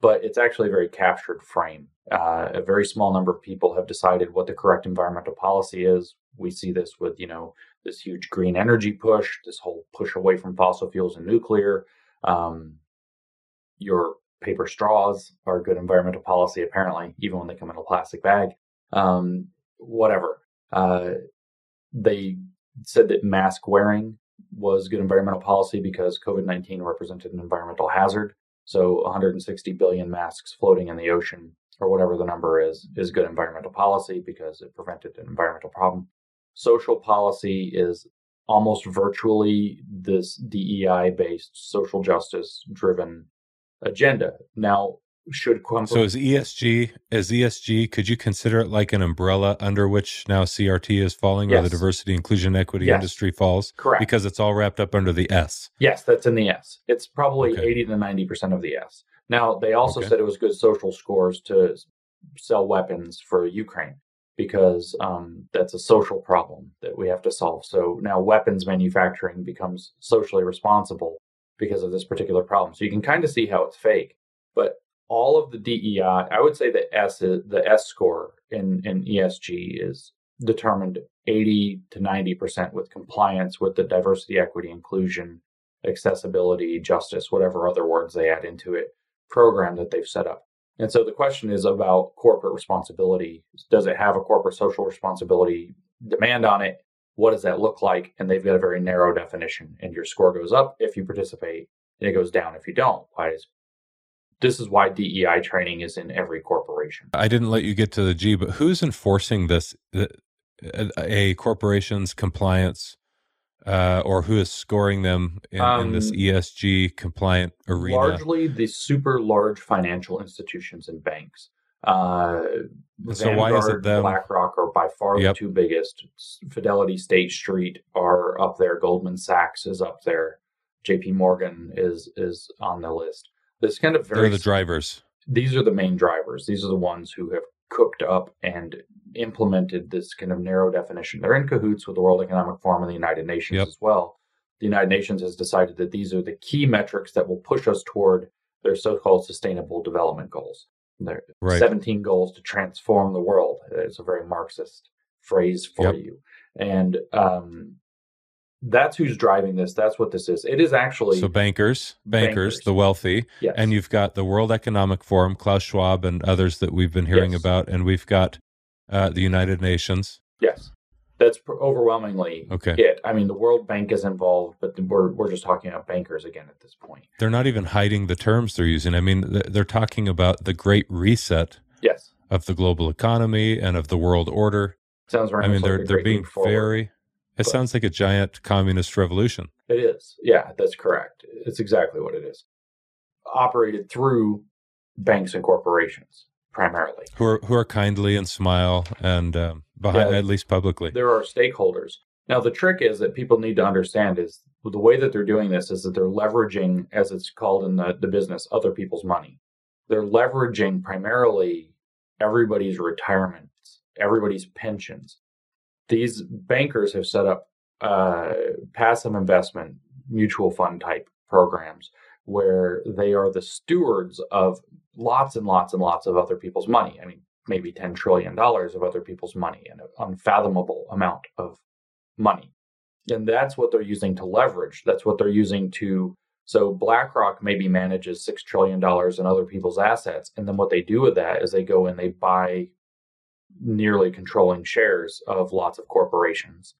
but it's actually a very captured frame. Uh, a very small number of people have decided what the correct environmental policy is. We see this with, you know, this huge green energy push, this whole push away from fossil fuels and nuclear. Um, your paper straws are good environmental policy, apparently, even when they come in a plastic bag. Um, whatever. Uh, they said that mask wearing was good environmental policy because COVID 19 represented an environmental hazard. So 160 billion masks floating in the ocean, or whatever the number is, is good environmental policy because it prevented an environmental problem. Social policy is almost virtually this DEI based social justice driven agenda. Now, should come. So is ESG as ESG? Could you consider it like an umbrella under which now CRT is falling, yes. or the diversity, inclusion, equity yes. industry falls? Correct. Because it's all wrapped up under the S. Yes, that's in the S. It's probably okay. eighty to ninety percent of the S. Now they also okay. said it was good social scores to sell weapons for Ukraine because um, that's a social problem that we have to solve. So now weapons manufacturing becomes socially responsible because of this particular problem. So you can kind of see how it's fake. But all of the DEI, I would say the S is, the S score in, in ESG is determined 80 to 90% with compliance with the diversity, equity, inclusion, accessibility, justice, whatever other words they add into it, program that they've set up. And so the question is about corporate responsibility. Does it have a corporate social responsibility demand on it? What does that look like? And they've got a very narrow definition. And your score goes up if you participate, and it goes down if you don't. Why is this is why DEI training is in every corporation. I didn't let you get to the G, but who's enforcing this? A corporation's compliance, uh, or who is scoring them in, um, in, this um, ESG compliant arena? Largely the super large financial institutions and banks. Uh, so Vanguard, why is it them? BlackRock are by far yep. the two biggest. Fidelity, State Street are up there. Goldman Sachs is up there. J.P. Morgan is is on the list. This kind of very They're the drivers. These are the main drivers. These are the ones who have cooked up and implemented this kind of narrow definition. They're in cahoots with the World Economic Forum and the United Nations yep. as well. The United Nations has decided that these are the key metrics that will push us toward their so-called sustainable development goals. There right. 17 goals to transform the world. It's a very Marxist phrase for yep. you. And um, that's who's driving this. That's what this is. It is actually so bankers, bankers, bankers. the wealthy, yes. and you've got the World Economic Forum, Klaus Schwab, and others that we've been hearing yes. about, and we've got uh, the United Nations. Yes, that's overwhelmingly okay. it. I mean, the World Bank is involved, but we're we're just talking about bankers again at this point. They're not even hiding the terms they're using. I mean, they're talking about the Great Reset. Yes. Of the global economy and of the world order. Sounds right. I mean, they're they're being very it but sounds like a giant communist revolution. It is. Yeah, that's correct. It's exactly what it is. Operated through banks and corporations primarily, who are who are kindly and smile and um, behind yeah, at least publicly. There are stakeholders. Now, the trick is that people need to understand is the way that they're doing this is that they're leveraging, as it's called in the, the business, other people's money. They're leveraging primarily everybody's retirements, everybody's pensions. These bankers have set up uh, passive investment mutual fund type programs where they are the stewards of lots and lots and lots of other people's money. I mean, maybe $10 trillion of other people's money, an unfathomable amount of money. And that's what they're using to leverage. That's what they're using to. So BlackRock maybe manages $6 trillion in other people's assets. And then what they do with that is they go and they buy nearly controlling shares of lots of corporations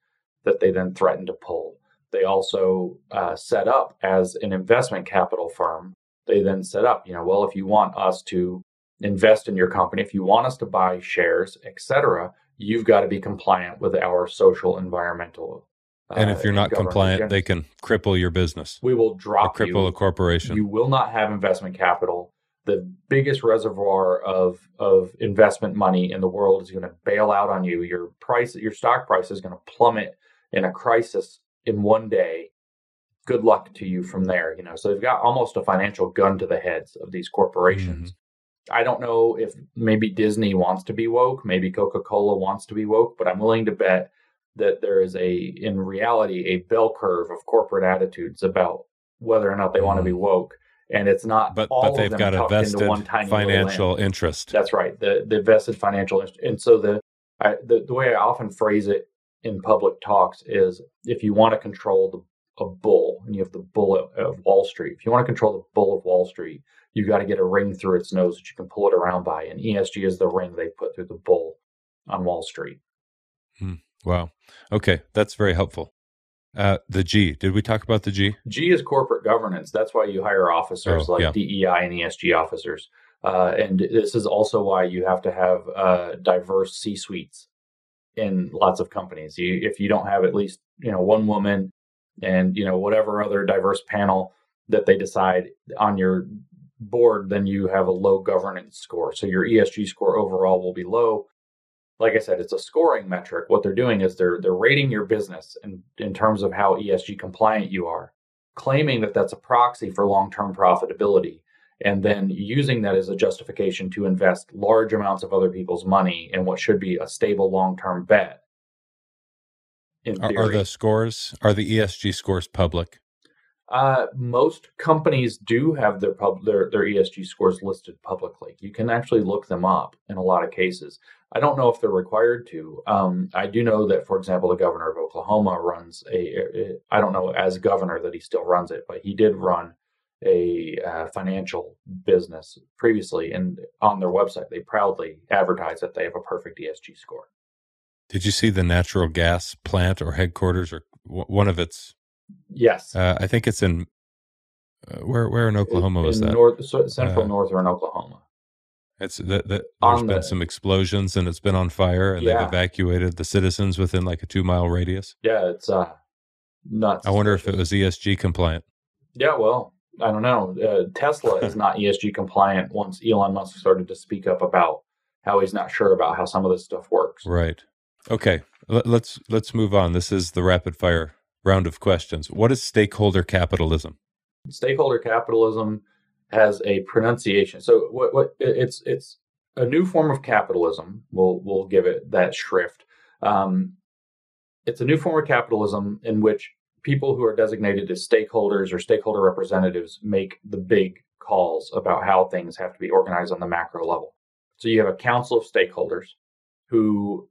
that they then threatened to pull. They also uh, set up as an investment capital firm. They then set up, you know, well, if you want us to invest in your company, if you want us to buy shares, etc., you've got to be compliant with our social environmental. Uh, and if you're not compliant, agenda. they can cripple your business. We will drop or cripple you. a corporation. You will not have investment capital. The biggest reservoir of of investment money in the world is going to bail out on you. Your price, your stock price is going to plummet in a crisis in one day. Good luck to you from there. You know, so they've got almost a financial gun to the heads of these corporations. Mm-hmm I don't know if maybe Disney wants to be woke, maybe Coca Cola wants to be woke, but I'm willing to bet that there is a, in reality, a bell curve of corporate attitudes about whether or not they mm. want to be mm-hmm. woke. And it's not, but, but they've got a vested financial interest. That's right. The, the vested financial interest. And so the, I, the, the way I often phrase it in public talks is if you want to control the a bull and you have the bull of Wall Street, if you want to control the bull of Wall Street, you got to get a ring through its nose that you can pull it around by. And ESG is the ring they put through the bull on Wall Street. Hmm. Wow. Okay. That's very helpful. Uh, the G. Did we talk about the G? G is corporate governance. That's why you hire officers oh, like yeah. DEI and ESG officers. Uh, and this is also why you have to have uh, diverse C suites in lots of companies. You, if you don't have at least you know one woman and you know whatever other diverse panel that they decide on your board, then you have a low governance score. So your ESG score overall will be low. Like I said, it's a scoring metric. What they're doing is they're they're rating your business in, in terms of how ESG compliant you are, claiming that that's a proxy for long-term profitability, and then using that as a justification to invest large amounts of other people's money in what should be a stable long-term bet. Are, are the scores are the ESG scores public? Uh, most companies do have their pub their their ESG scores listed publicly. You can actually look them up in a lot of cases. I don't know if they're required to. Um, I do know that, for example, the governor of Oklahoma runs a. a I don't know as governor that he still runs it, but he did run a uh, financial business previously, and on their website they proudly advertise that they have a perfect ESG score. Did you see the natural gas plant or headquarters or one of its Yes, uh, I think it's in uh, where where in Oklahoma was that? North, central uh, northern Oklahoma. It's that the, there's been the, some explosions and it's been on fire and yeah. they've evacuated the citizens within like a two mile radius. Yeah, it's uh nuts. I wonder if it was ESG compliant. Yeah, well, I don't know. Uh, Tesla is not ESG compliant. Once Elon Musk started to speak up about how he's not sure about how some of this stuff works. Right. Okay. Let's let's move on. This is the rapid fire round of questions. What is stakeholder capitalism? Stakeholder capitalism has a pronunciation. So what, what it's it's a new form of capitalism. We'll we'll give it that shrift. Um, it's a new form of capitalism in which people who are designated as stakeholders or stakeholder representatives make the big calls about how things have to be organized on the macro level. So you have a council of stakeholders who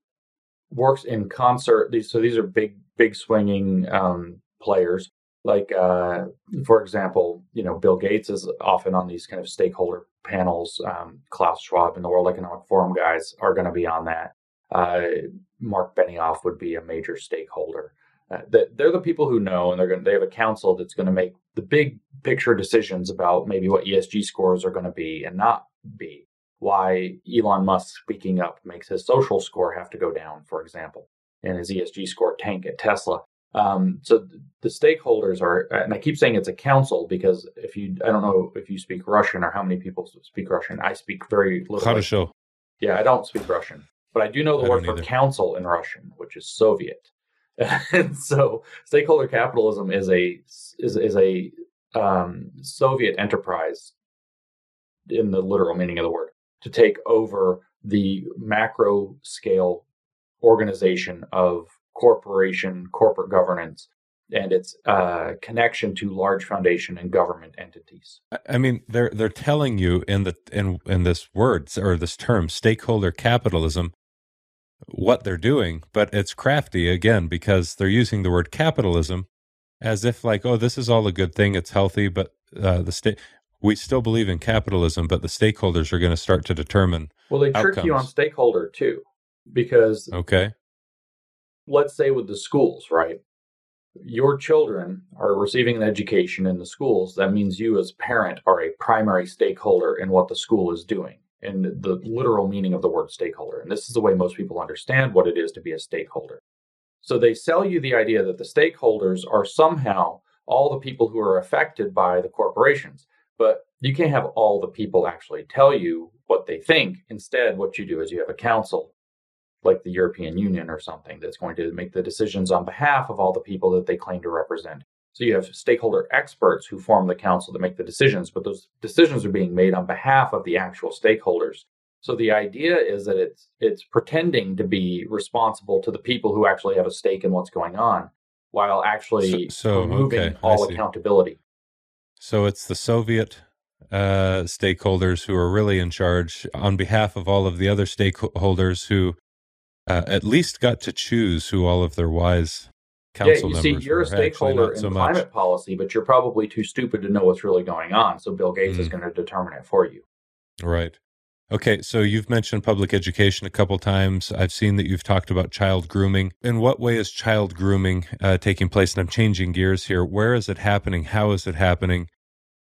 works in concert. These so these are big big swinging um, players. Like, uh, for example, you know, Bill Gates is often on these kind of stakeholder panels. Um, Klaus Schwab and the World Economic Forum guys are going to be on that. Uh, Mark Benioff would be a major stakeholder. Uh, they're the people who know, and they're going. They have a council that's going to make the big picture decisions about maybe what ESG scores are going to be and not be. Why Elon Musk speaking up makes his social score have to go down, for example and his ESG score tank at Tesla. Um, so the stakeholders are, and I keep saying it's a council because if you, I don't know if you speak Russian or how many people speak Russian. I speak very little. show? Yeah, I don't speak Russian, but I do know the I word for council in Russian, which is Soviet. and so stakeholder capitalism is a is is a um, Soviet enterprise in the literal meaning of the word to take over the macro scale organization of corporation corporate governance and its uh, connection to large foundation and government entities. I mean, they're they're telling you in the in in this words or this term, stakeholder capitalism, what they're doing, but it's crafty again because they're using the word capitalism as if like, oh, this is all a good thing, it's healthy, but uh, the state we still believe in capitalism, but the stakeholders are going to start to determine. Well, they trick you on stakeholder too, because okay, let's say with the schools, right? your children are receiving an education in the schools, that means you as a parent are a primary stakeholder in what the school is doing, in the literal meaning of the word stakeholder. And this is the way most people understand what it is to be a stakeholder. So they sell you the idea that the stakeholders are somehow all the people who are affected by the corporations. But you can't have all the people actually tell you what they think. Instead, what you do is you have a council like the European Union or something that's going to make the decisions on behalf of all the people that they claim to represent. So you have stakeholder experts who form the council to make the decisions, but those decisions are being made on behalf of the actual stakeholders. So the idea is that it's it's pretending to be responsible to the people who actually have a stake in what's going on, while actually so, so removing okay, all accountability. So it's the Soviet uh, stakeholders who are really in charge on behalf of all of the other stakeholders who uh, at least got to choose who all of their wise council yeah, you members see, you're were. a stakeholder in so climate much. policy, but you're probably too stupid to know what's really going on. So Bill Gates mm. is going to determine it for you. Right. Okay, so you've mentioned public education a couple times. I've seen that you've talked about child grooming. In what way is child grooming uh, taking place? And I'm changing gears here. Where is it happening? How is it happening?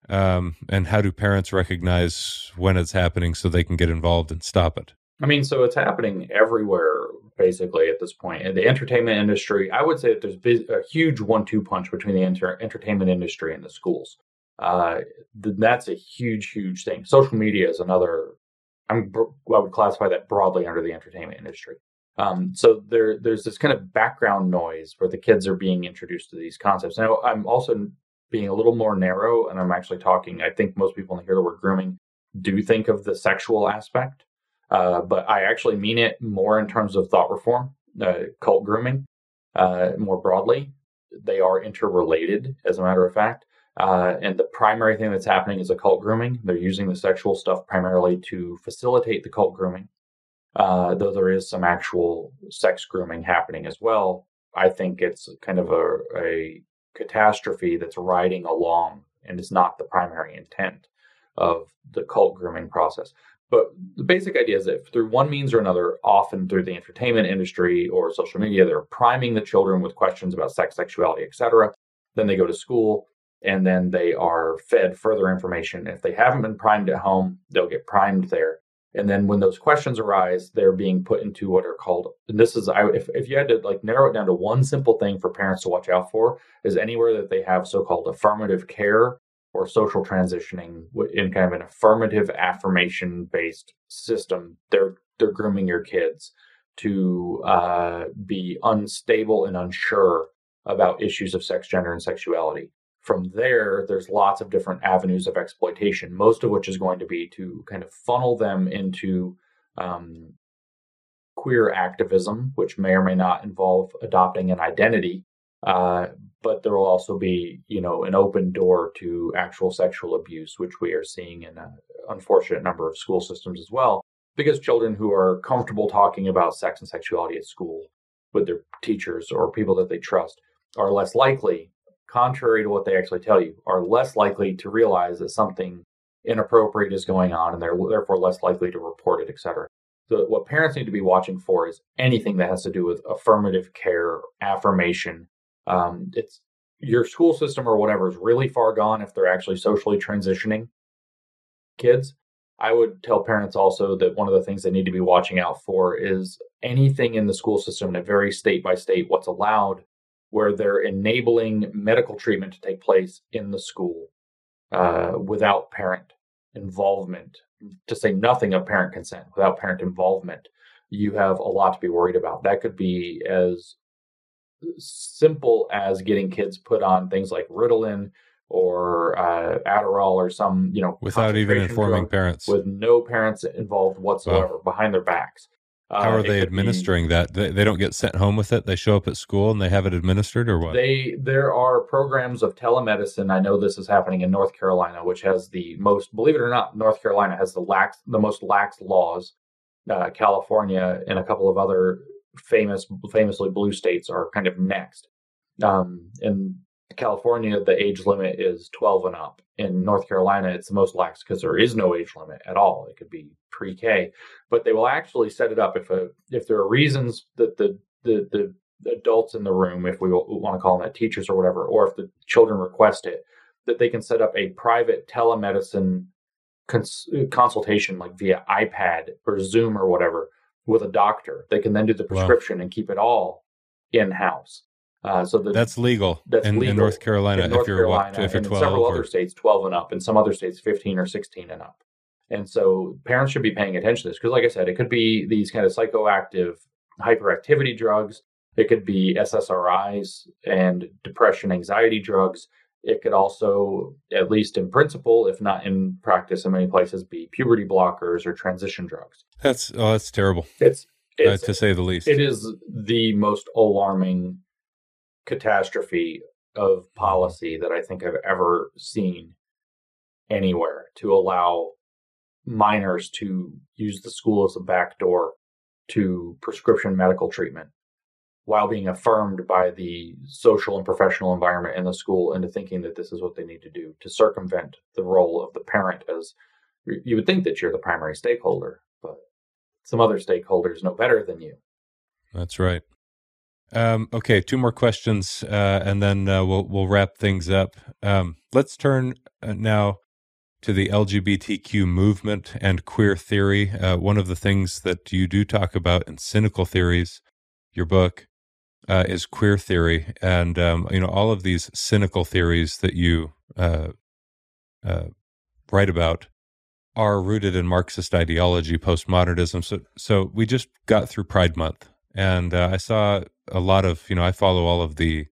Um, and how do parents recognize when it's happening so they can get involved and stop it? I mean, so it's happening everywhere basically at this point. In the entertainment industry, I would say that there's a huge one-two punch between the enter- entertainment industry and the schools. Uh, that's a huge, huge thing. Social media is another. I'm, I would classify that broadly under the entertainment industry. Um, so there, there's this kind of background noise where the kids are being introduced to these concepts. Now, I'm also being a little more narrow, and I'm actually talking. I think most people when they hear the word grooming do think of the sexual aspect. Uh, but I actually mean it more in terms of thought reform, uh, cult grooming, uh, more broadly. They are interrelated, as a matter of fact. Uh, and the primary thing that's happening is a cult grooming. They're using the sexual stuff primarily to facilitate the cult grooming, uh, though there is some actual sex grooming happening as well. I think it's kind of a, a catastrophe that's riding along and is not the primary intent of the cult grooming process. But the basic idea is that through one means or another, often through the entertainment industry or social media, they're priming the children with questions about sex, sexuality, etc. Then they go to school and then they are fed further information. If they haven't been primed at home, they'll get primed there. And then when those questions arise, they're being put into what are called, and this is, if, if you had to like narrow it down to one simple thing for parents to watch out for, is anywhere that they have so called affirmative care or social transitioning in kind of an affirmative affirmation based system they're they're grooming your kids to uh, be unstable and unsure about issues of sex gender and sexuality from there there's lots of different avenues of exploitation most of which is going to be to kind of funnel them into um, queer activism which may or may not involve adopting an identity uh, but there will also be, you know, an open door to actual sexual abuse, which we are seeing in an unfortunate number of school systems as well, because children who are comfortable talking about sex and sexuality at school with their teachers or people that they trust are less likely, contrary to what they actually tell you, are less likely to realize that something inappropriate is going on and they're therefore less likely to report it, etc. So what parents need to be watching for is anything that has to do with affirmative care, affirmation, um, it's your school system or whatever is really far gone if they're actually socially transitioning kids. I would tell parents also that one of the things they need to be watching out for is anything in the school system, and it varies state by state what's allowed, where they're enabling medical treatment to take place in the school uh, without parent involvement, to say nothing of parent consent, without parent involvement. You have a lot to be worried about. That could be as simple as getting kids put on things like Ritalin or uh, Adderall or some, you know, without even informing parents, with no parents involved whatsoever wow. behind their backs. Uh, How are they administering be, that? They, they don't get sent home with it. They show up at school and they have it administered, or what? They there are programs of telemedicine. I know this is happening in North Carolina, which has the most. Believe it or not, North Carolina has the lax, the most lax laws. Uh, California and a couple of other famous, famously blue states are kind of next. Um, in California, the age limit is 12 and up. In North Carolina, it's the most lax because there is no age limit at all. It could be pre-K, but they will actually set it up if a if there are reasons that the the the adults in the room, if we want to call them that, teachers or whatever, or if the children request it, that they can set up a private telemedicine cons- consultation, like via iPad or Zoom or whatever, with a doctor. They can then do the prescription wow. and keep it all in house. Uh, so the, that's legal. That's in, legal in North Carolina. In North if you're Carolina, if you're 12, several or... other states, 12 and up, and some other states, 15 or 16 and up. And so parents should be paying attention to this because, like I said, it could be these kind of psychoactive hyperactivity drugs. It could be SSRIs and depression, anxiety drugs. It could also, at least in principle, if not in practice in many places, be puberty blockers or transition drugs. That's oh, that's terrible. It's, uh, it's uh, to say the least. It is the most alarming catastrophe of mm-hmm. policy that I think I've ever seen anywhere to allow minors to use the school as a backdoor to prescription medical treatment while being affirmed by the social and professional environment in the school into thinking that this is what they need to do to circumvent the role of the parent as you would think that you're the primary stakeholder but some other stakeholders know better than you. That's right um, okay, two more questions, uh, and then uh, we'll we'll wrap things up. Um, let's turn uh, now to the LGBTQ movement and queer theory. Uh, one of the things that you do talk about in Cynical Theories, your book, uh, is queer theory, and um, you know all of these cynical theories that you uh, write about are rooted in Marxist ideology, postmodernism. So, so we just got through Pride Month, and I saw a lot of you know I follow all of the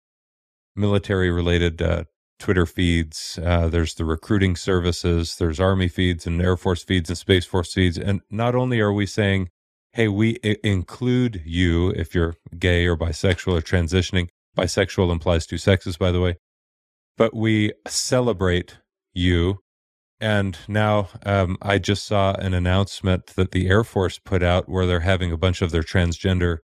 military related uh, Twitter feeds. Uh, there's the recruiting services. There's Army feeds and Air Force feeds and Space Force feeds. And not only are we saying, "Hey, we I- include you if you're gay or bisexual or transitioning." Bisexual implies two sexes, by the way. But we celebrate you. And now um, I just saw an announcement that the Air Force put out where they're having a bunch of their transgender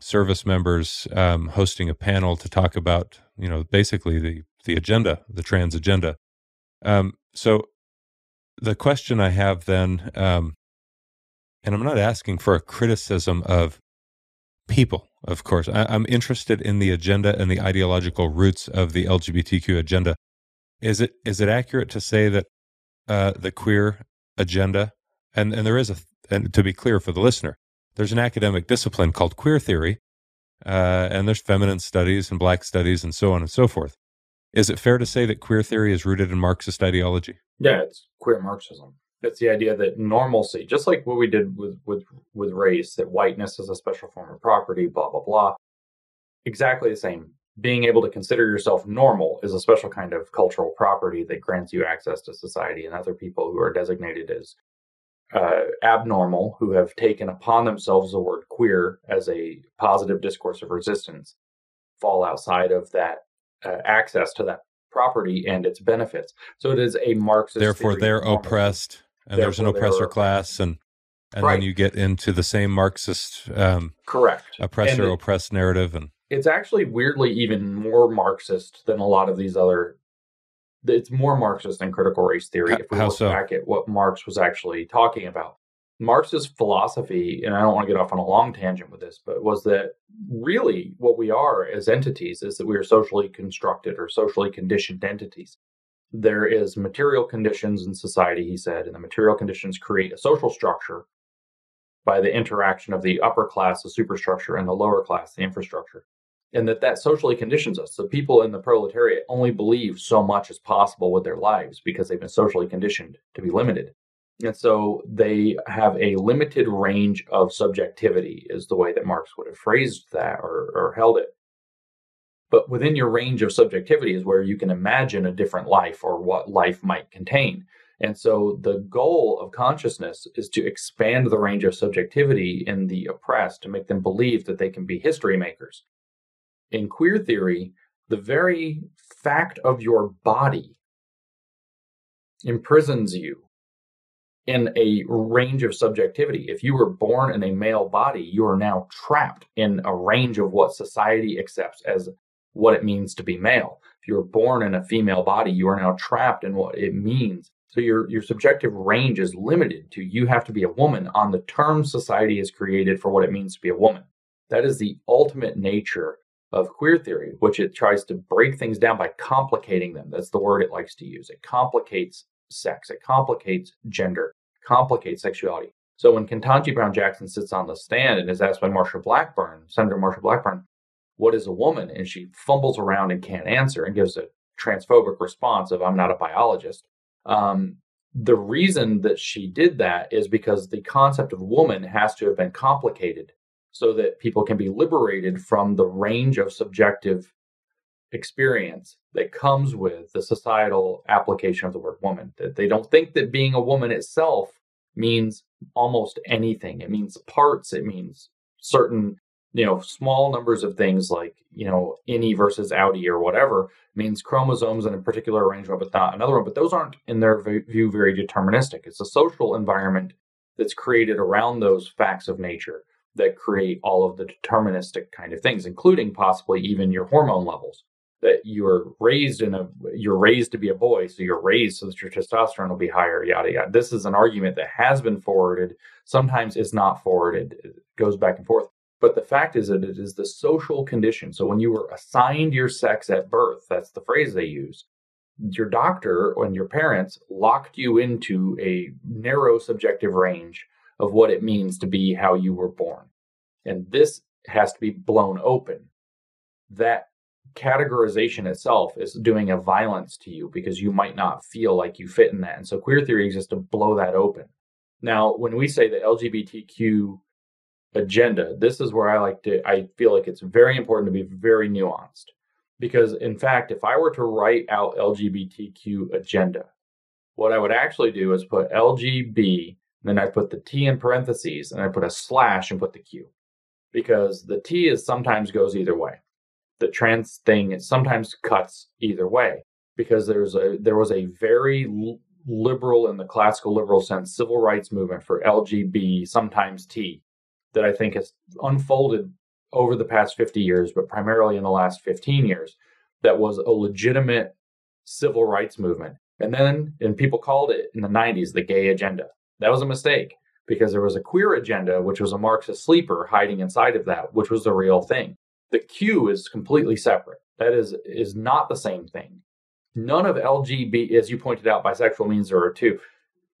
service members um, hosting a panel to talk about, you know, basically the the agenda, the trans agenda. Um, so the question I have then, um, and I'm not asking for a criticism of people, of course. I, I'm interested in the agenda and the ideological roots of the LGBTQ agenda. Is it is it accurate to say that uh, the queer agenda, and and there is a, and to be clear for the listener, there's an academic discipline called queer theory, uh, and there's feminine studies and black studies and so on and so forth. Is it fair to say that queer theory is rooted in Marxist ideology? Yeah, it's queer Marxism. It's the idea that normalcy, just like what we did with, with, with race, that whiteness is a special form of property, blah, blah, blah. Exactly the same. Being able to consider yourself normal is a special kind of cultural property that grants you access to society and other people who are designated as uh, abnormal who have taken upon themselves the word queer as a positive discourse of resistance fall outside of that uh, access to that property and its benefits. So it is a Marxist. Therefore, they're oppressed, and Therefore, there's an oppressor class, and and right. then you get into the same Marxist um, correct oppressor oppressed narrative, and it's actually weirdly even more Marxist than a lot of these other it's more Marxist than critical race theory if we How look so? back at what Marx was actually talking about. Marx's philosophy, and I don't want to get off on a long tangent with this, but was that really what we are as entities is that we are socially constructed or socially conditioned entities. There is material conditions in society, he said, and the material conditions create a social structure by the interaction of the upper class, the superstructure, and the lower class, the infrastructure and that that socially conditions us. So people in the proletariat only believe so much as possible with their lives because they've been socially conditioned to be limited. And so they have a limited range of subjectivity, is the way that Marx would have phrased that or, or held it. But within your range of subjectivity is where you can imagine a different life or what life might contain. And so the goal of consciousness is to expand the range of subjectivity in the oppressed to make them believe that they can be history makers. In queer theory, the very fact of your body imprisons you in a range of subjectivity. If you were born in a male body, you are now trapped in a range of what society accepts as what it means to be male. If you're born in a female body, you are now trapped in what it means. So your your subjective range is limited to you have to be a woman on the terms society has created for what it means to be a woman. That is the ultimate nature of queer theory, which it tries to break things down by complicating them. That's the word it likes to use. It complicates sex, it complicates gender, complicates sexuality. So when Ketanji Brown Jackson sits on the stand and is asked by Marsha Blackburn, Senator Marsha Blackburn, what is a woman? And she fumbles around and can't answer and gives a transphobic response of, I'm not a biologist. Um, the reason that she did that is because the concept of woman has to have been complicated so that people can be liberated from the range of subjective experience that comes with the societal application of the word woman. That they don't think that being a woman itself means almost anything. It means parts, it means certain you know, small numbers of things like, you know, innie versus outie or whatever means chromosomes in a particular arrangement, but not another one. But those aren't, in their view, very deterministic. It's a social environment that's created around those facts of nature that create all of the deterministic kind of things, including possibly even your hormone levels. That you're raised in a, you're raised to be a boy, so you're raised so that your testosterone will be higher, yada yada. This is an argument that has been forwarded. Sometimes it's not forwarded. It goes back and forth but the fact is that it is the social condition. So when you were assigned your sex at birth, that's the phrase they use, your doctor and your parents locked you into a narrow subjective range of what it means to be how you were born. And this has to be blown open. That categorization itself is doing a violence to you because you might not feel like you fit in that. And so queer theory exists to blow that open. Now, when we say the LGBTQ agenda, this is where I like to, I feel like it's very important to be very nuanced. Because in fact, if I were to write out LGBTQ agenda, what I would actually do is put LGB, then I put the T in parentheses, and I put a slash and put the Q. Because the T is sometimes goes either way. The trans thing it sometimes cuts either way. Because there's a there was a very liberal in the classical liberal sense civil rights movement for LGB, sometimes T, that I think has unfolded over the past 50 years, but primarily in the last 15 years, that was a legitimate civil rights movement. And then, and people called it in the 90s the gay agenda. That was a mistake because there was a queer agenda, which was a Marxist sleeper hiding inside of that, which was the real thing. The Q is completely separate. That is is not the same thing. None of LGB, as you pointed out, bisexual means there are two.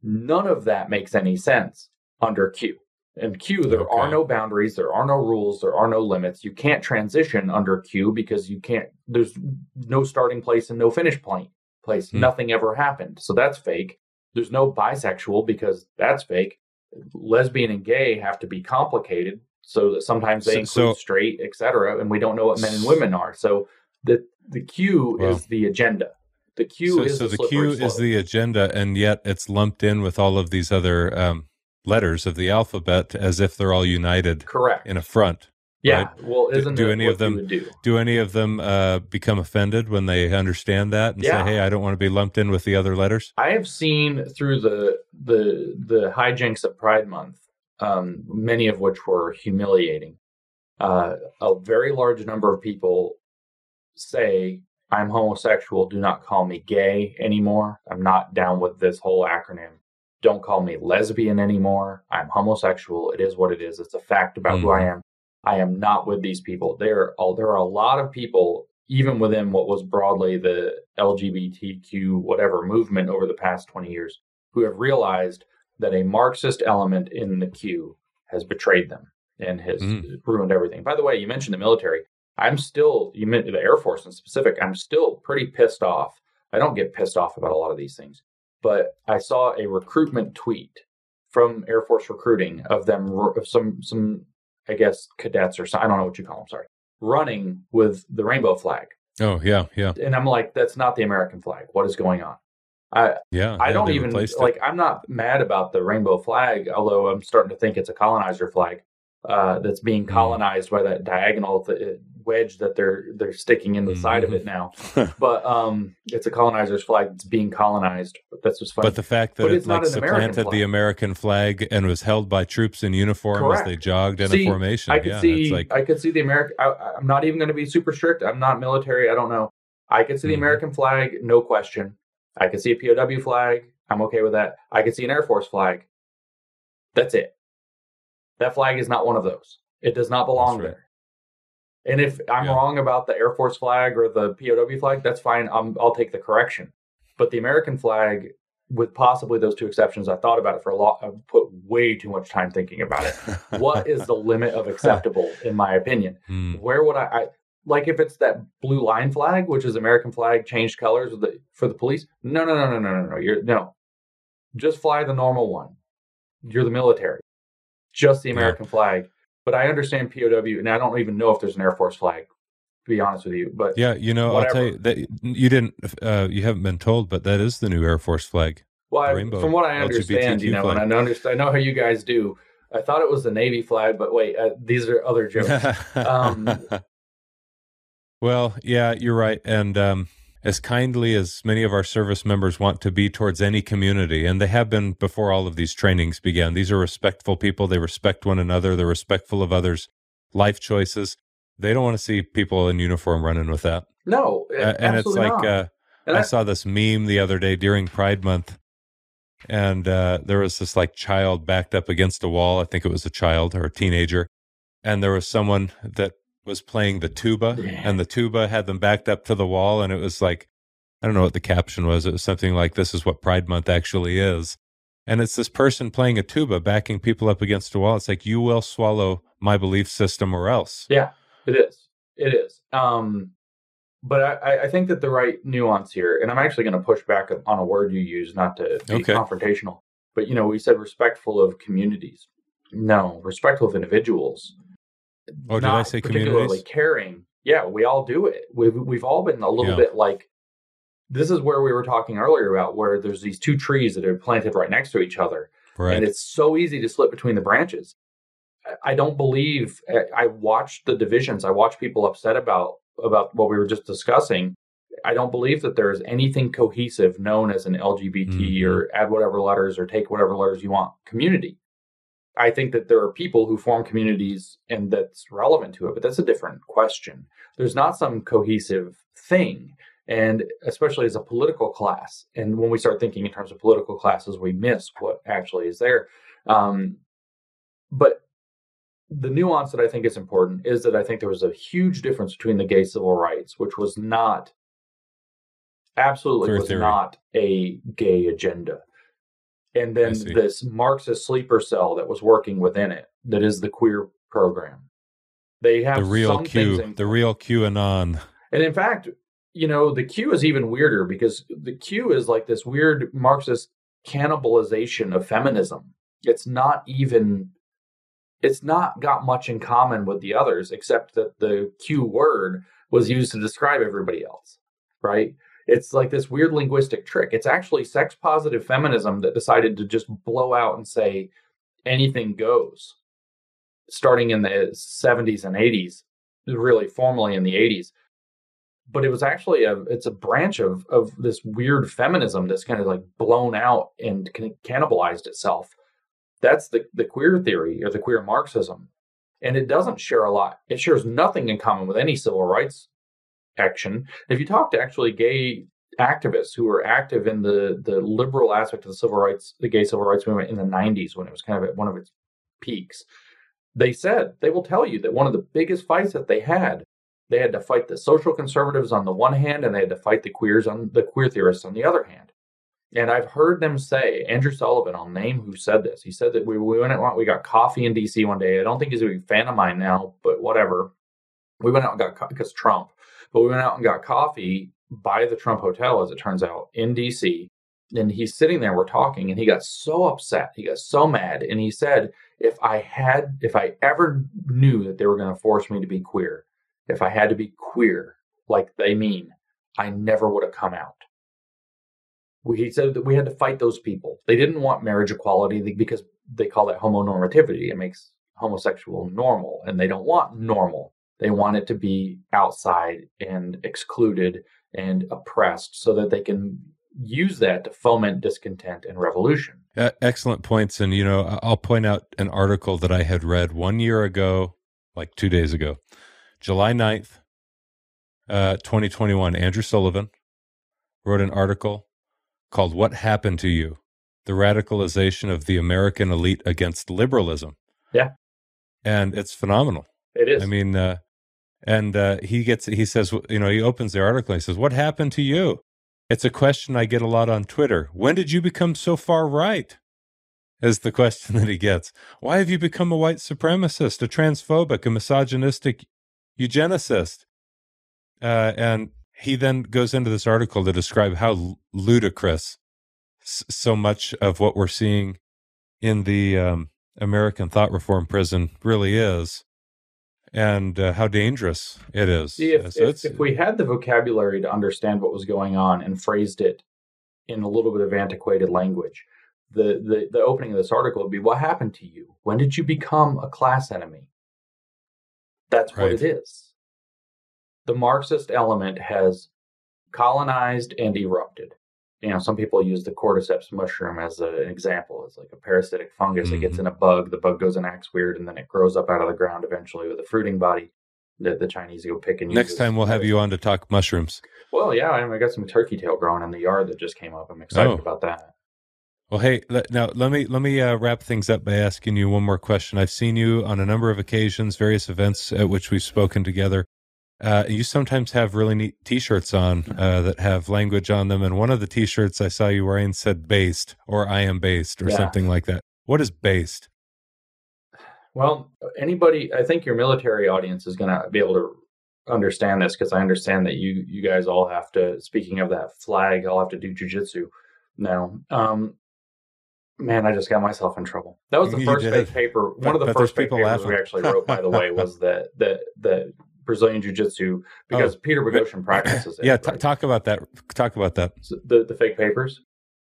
None of that makes any sense under Q. In Q, there okay. are no boundaries, there are no rules, there are no limits. You can't transition under Q because you can't. There's no starting place and no finish point place. Hmm. Nothing ever happened, so that's fake. There's no bisexual because that's fake. Lesbian and gay have to be complicated, so that sometimes they so, include so, straight, etc. And we don't know what men and women are. So the the Q well, is the agenda. The Q so, is so the, the Q slope. is the agenda, and yet it's lumped in with all of these other. Um, letters of the alphabet as if they're all united correct in a front yeah right? well isn't do, do any of them do? do? any of them uh, become offended when they understand that and yeah. say hey i don't want to be lumped in with the other letters i have seen through the the the hijinks of pride month um, many of which were humiliating uh, a very large number of people say i'm homosexual do not call me gay anymore i'm not down with this whole acronym don't call me lesbian anymore. I'm homosexual. It is what it is. It's a fact about mm. who I mm-hmm. am. I am not with these people. There are there are a lot of people, even within what was broadly the LGBTQ whatever movement over the past 20 years, who have realized that a Marxist element in the Q has betrayed them and has mm. ruined everything. By the way, you mentioned the military. I'm still you meant the Air Force in specific. I'm still pretty pissed off. I don't get pissed off about a lot of these things but I saw a recruitment tweet from Air Force recruiting of them of some some I guess cadets or some, I don't know what you call them. Sorry, running with the rainbow flag. Oh yeah, yeah. And I'm like, that's not the American flag. What is going on? I yeah. I yeah, don't even replaced it. like. I'm not mad about the rainbow flag, although I'm starting to think it's a colonizer flag uh, that's being Mm. colonized by that diagonal th- wedge that they're they're sticking in the side of Mhm. it now. But um, it's a colonizer's flag that's being colonized. But that's just funny. But the fact that But it like an American supplanted the. American flag and was held by troops in uniform Correct. as they jogged in See, a formation. I could yeah, see like I could see the American. I, I'm not even going to be super strict. I'm not military. I don't know. I could see the Mhm. American flag, no question. I could see a POW flag. I'm okay with that. I could see an Air Force flag. That's it. That flag is not one of those. It does not belong right. there. And if I'm Yeah. wrong about the Air Force flag or the POW flag, that's fine. I'm, I'll take the correction. But the American flag, with possibly those two exceptions, I thought about it for a lot. I put way too much time thinking about it. what is the limit of acceptable, in my opinion? Hmm. Where would I, I like if it's that blue line flag, which is American flag changed colors with the, for the police? No, no, no, no, no, no, no. You're no. Just fly the normal one. You're the military. Just the Yeah. American flag. But I understand POW, and I don't even know if there's an Air Force flag. To be honest with you, but Yeah, you know, I'll tell you that you didn't, uh, you haven't been told, but that is the new Air Force flag. well, I- from what I understand, you LGBTQ know, and I know, understand, I know how you guys do. I thought it was the Navy flag, but wait, uh, these are other jokes. Um, well, yeah, you're right. And um, as kindly as many of our service members want to be towards any community, and they have been before all of these trainings began, these are respectful people. They respect one another, they're respectful of others' life choices. They don't want to see people in uniform running with that. no, Uh, and it's like, uh, And I I- saw this meme the other day during Pride Month, and uh, there was this like child backed up against a wall. I think it was a child or a teenager, and there was someone that was playing the tuba, Yeah. and the tuba had them backed up to the wall, and it was like, I don't know what the caption was. It was something like, "This is what Pride Month actually is," and it's this person playing a tuba backing people up against a wall. It's like you will swallow my belief system or else. Yeah, it is. It is. Um, but I- I, I think that the right nuance here, and I'm actually going to push back on a word you use, not to be Okay. confrontational, but you know, we said respectful of communities. No, respectful of individuals. Oh, did I Not say particularly caring? Yeah, we all do it. We've we've all been a little Yeah. bit like. This is where we were talking earlier about where there's these two trees that are planted right next to each other, Right. and it's so easy to slip between the branches. I- don't believe I- watched the divisions. I watched people upset about about what we were just discussing. I don't believe that there is anything cohesive known as an LGBT Mhm. or add whatever letters or take whatever letters you want community. I think that there are people who form communities and that's relevant to it, but that's a different question. There's not some cohesive thing. And especially as a political class, and when we start thinking in terms of political classes, we miss what actually is there. Um, but the nuance that I think is important is that I think there was a huge difference between the gay civil rights, which was not absolutely was theory. not a gay agenda. And then this Marxist sleeper cell that was working within it, that is the queer program. They have the real some Q, in the real QAnon. and in fact, you know, the Q is even weirder because the Q is like this weird Marxist cannibalization of feminism. It's not even it's not got much in common with the others except that the Q word was used to describe everybody else, right? It's like this weird linguistic trick. It's actually sex positive feminism that decided to just blow out and say anything goes starting in the 70s and 80s, really formally in the 80s but it was actually a it's a branch of of this weird feminism that's kind of like blown out and cannibalized itself. That's the the queer theory or the queer marxism. And it doesn't share a lot. It shares nothing in common with any civil rights action. If you talk to actually gay activists who were active in the the liberal aspect of the civil rights the gay civil rights movement in the 90s when it was kind of at one of its peaks they said they will tell you that one of the biggest fights that they had they had to fight the social conservatives on the one hand and they had to fight the queers on the queer theorists on the other hand. And i've heard them say andrew sullivan i'll name who said this he said that we, we went out we got coffee in dc one day. I don't think he's a big fan of mine now but whatever. We went out and got because trump but we went out and got coffee by the trump hotel as it turns out in dc and he's sitting there we're talking and he got so upset he got so mad and he said if i had if i ever knew that they were going to force me to be queer if I had to be queer, like they mean, I never would have come out. He said that we had to fight those people. They didn't want marriage equality because they call that homonormativity. It makes homosexual normal, and they don't want normal. They want it to be outside and excluded and oppressed so that they can use that to foment discontent and revolution. Uh, excellent points. And, you know, I'll point out an article that I had read one year ago, like two days ago, July 9th, uh, 2021. Andrew Sullivan wrote an article called What Happened to You? The Radicalization of the American Elite Against Liberalism. Yeah. And it's phenomenal. It is. I mean, uh, and uh, he gets, he says, you know, he opens the article and he says, What happened to you? It's a question I get a lot on Twitter. When did you become so far right? Is the question that he gets. Why have you become a white supremacist, a transphobic, a misogynistic eugenicist? Uh, and he then goes into this article to describe how ludicrous so much of what we're seeing in the um, American thought reform prison really is and uh, how dangerous it is. See, if, so if, if, we had the vocabulary to understand what was going on and phrased it in a little bit of antiquated language, the, the, the opening of this article would be What happened to you? When did you become a class enemy? That's right. what it is. The Marxist element has colonized and erupted you know, some people use the cordyceps mushroom as a, an example. It's like a parasitic fungus mm-hmm. that gets in a bug. The bug goes and acts weird, and then it grows up out of the ground eventually with a fruiting body that the Chinese go pick and use. Next time we'll have you on to talk mushrooms. Well, yeah, I, I got some turkey tail growing in the yard that just came up. I'm excited oh. about that. Well, hey, let, now let me let me uh, wrap things up by asking you one more question. I've seen you on a number of occasions, various events at which we've spoken together. Uh, you sometimes have really neat T-shirts on uh, that have language on them, and one of the T-shirts I saw you wearing said "based" or "I am based" or yeah. something like that. What is based? Well, anybody, I think your military audience is going to be able to understand this because I understand that you you guys all have to. Speaking of that flag, I'll have to do jujitsu now. Um, man, I just got myself in trouble. That was the you first paper. One but, of the first papers we actually wrote, by the way, was that that that Brazilian Jiu Jitsu because oh, Peter Boghossian practices it. Yeah, t- right? talk about that. Talk about that. So the the fake papers.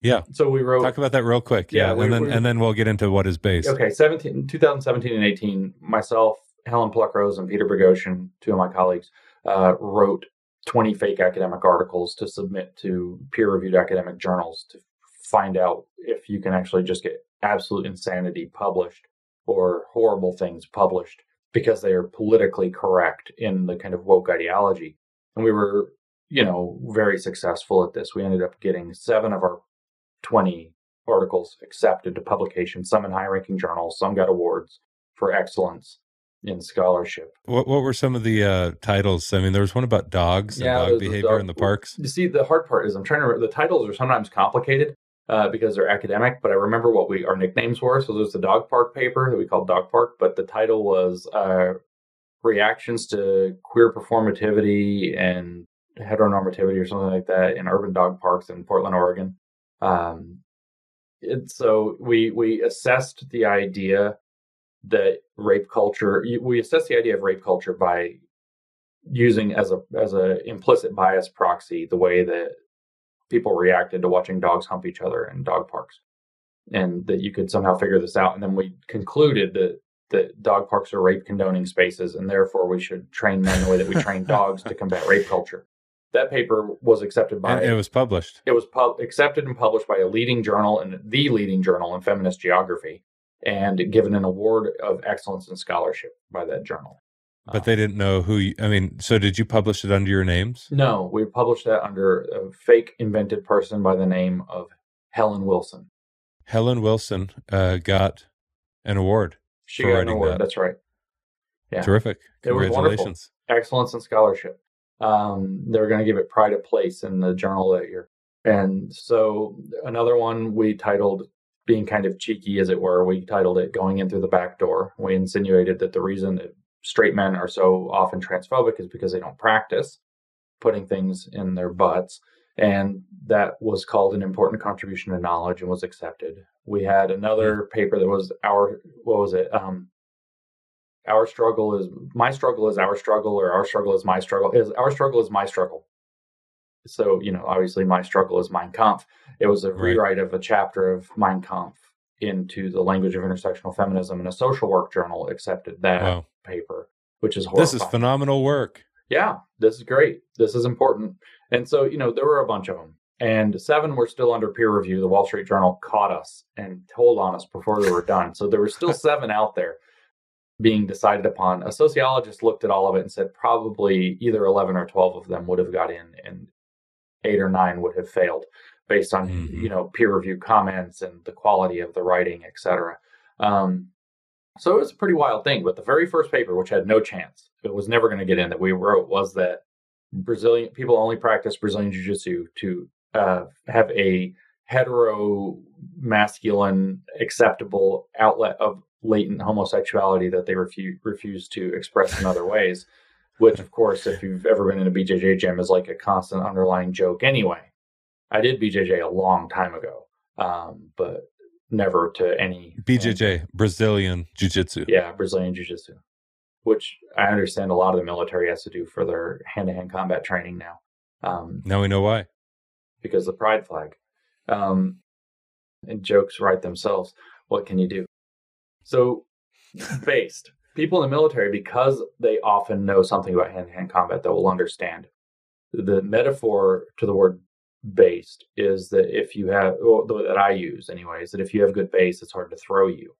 Yeah. So we wrote. Talk about that real quick. Yeah, yeah we, and then we, and then we'll get into what is based. Okay, 17, 2017 and 18, myself, Helen Pluckrose, and Peter Boghossian, two of my colleagues, uh, wrote 20 fake academic articles to submit to peer-reviewed academic journals to find out if you can actually just get absolute insanity published or horrible things published because they are politically correct in the kind of woke ideology. And we were, you know, very successful at this. We ended up getting seven of our 20 articles accepted to publication, some in high ranking journals, some got awards for excellence in scholarship. What what were some of the uh, titles? I mean, there was one about dogs and yeah, dog behavior dog, in the parks. You see, the hard part is I'm trying to. remember, The titles are sometimes complicated, uh, because they're academic. But I remember what we our nicknames were. So there's the Dog Park paper that we called Dog Park, but the title was uh, "Reactions to Queer Performativity and Heteronormativity" or something like that in urban dog parks in Portland, Oregon. Um, and so we we assessed the idea that rape culture. We assessed the idea of rape culture by using as a as a implicit bias proxy the way that people reacted to watching dogs hump each other in dog parks. And that you could somehow figure this out. And then we concluded that that dog parks are rape condoning spaces and therefore we should train men the way that we train dogs to combat rape culture. That paper was accepted by and it was published. It was pub- accepted and published by a leading journal and the leading journal in feminist geography and given an award of excellence in scholarship by that journal but they didn't know who you, I mean, so did you publish it under your names? No, we published that under a fake invented person by the name of Helen Wilson. Helen Wilson uh, got an award. She got an award. That. That's right. Yeah. Terrific. Congratulations. Excellence in scholarship. Um, they were going to give it pride of place in the journal that year. And so another one we titled being kind of cheeky as it were, we titled it Going In Through the Back Door. We insinuated that the reason that straight men are so often transphobic is because they don't practice putting things in their butts. And that was called an important contribution to knowledge and was accepted. We had another paper that was our, what was it? Um, our struggle is my struggle is our struggle, or our struggle is my struggle. Is our struggle is my struggle. So you know, obviously, my struggle is Mein Kampf. It was a right. rewrite of a chapter of Mein Kampf into the language of intersectional feminism, and a social work journal accepted that wow. paper, which is horrifying. This is phenomenal work. Yeah, this is great. This is important. And so, you know, there were a bunch of them and seven were still under peer review. The Wall Street Journal caught us and told on us before they were done. So there were still seven out there being decided upon. A sociologist looked at all of it and said probably either 11 or 12 of them would have got in and eight or nine would have failed based on, mm-hmm. you know, peer review comments and the quality of the writing, et cetera. Um, so it was a pretty wild thing. But the very first paper, which had no chance, it was never going to get in that we wrote was that Brazilian people only practice Brazilian Jiu Jitsu to uh, have a hetero masculine acceptable outlet of latent homosexuality that they refuse refuse to express in other ways which of course if you've ever been in a bjj gym is like a constant underlying joke anyway i did bjj a long time ago um, but never to any bjj end. brazilian jiu-jitsu yeah brazilian jiu-jitsu which i understand a lot of the military has to do for their hand-to-hand combat training now um, now we know why because the pride flag. Um, and jokes write themselves. What can you do? So, based people in the military, because they often know something about hand to hand combat that will understand. The metaphor to the word based is that if you have, well, the way that I use anyways, that if you have good base, it's hard to throw you,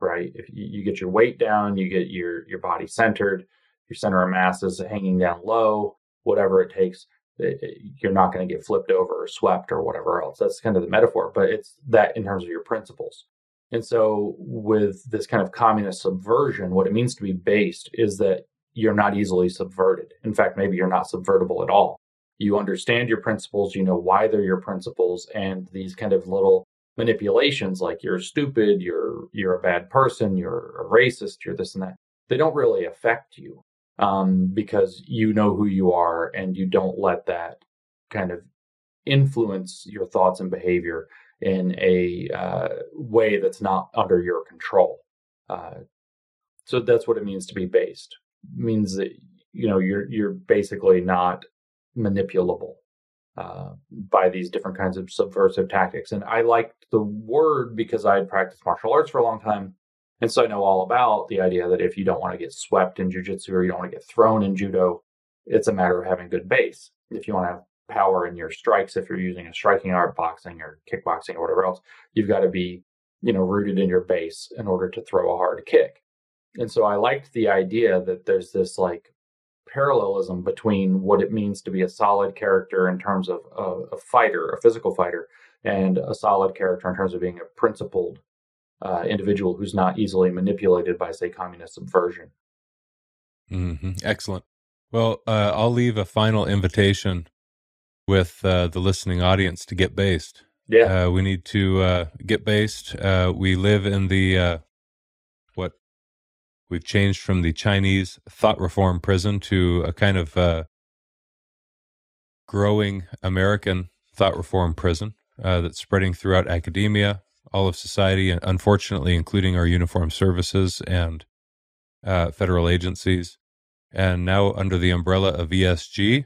right? If you, you get your weight down, you get your, your body centered, your center of mass is hanging down low, whatever it takes eh, eh, you're not going to get flipped over or swept or whatever else. That's kind of the metaphor, but it's that in terms of your principles. And so, with this kind of communist subversion, what it means to be based is that you're not easily subverted. In fact, maybe you're not subvertible at all. You understand your principles, you know why they're your principles, and these kind of little manipulations like you're stupid, you're you're a bad person, you're a racist, you're this and that. They don't really affect you um, because you know who you are and you don't let that kind of influence your thoughts and behavior in a uh, way that's not under your control. Uh, so that's what it means to be based. It means that you know you're you're basically not manipulable uh, by these different kinds of subversive tactics. And I liked the word because I had practiced martial arts for a long time. And so I know all about the idea that if you don't want to get swept in jujitsu or you don't want to get thrown in judo, it's a matter of having good base. If you want to have power in your strikes, if you're using a striking art, boxing or kickboxing or whatever else, you've got to be, you know, rooted in your base in order to throw a hard kick. And so I liked the idea that there's this like parallelism between what it means to be a solid character in terms of a, a fighter, a physical fighter, and a solid character in terms of being a principled uh, individual who's not easily manipulated by, say, communist subversion. Mm-hmm. Excellent. Well, uh, I'll leave a final invitation with uh, the listening audience to get based. Yeah, uh, we need to uh, get based. Uh, we live in the we've changed from the Chinese thought reform prison to a kind of growing American thought reform prison that's spreading throughout academia, all of society, and unfortunately, including our uniformed services and uh, federal agencies. And now, under the umbrella of ESG,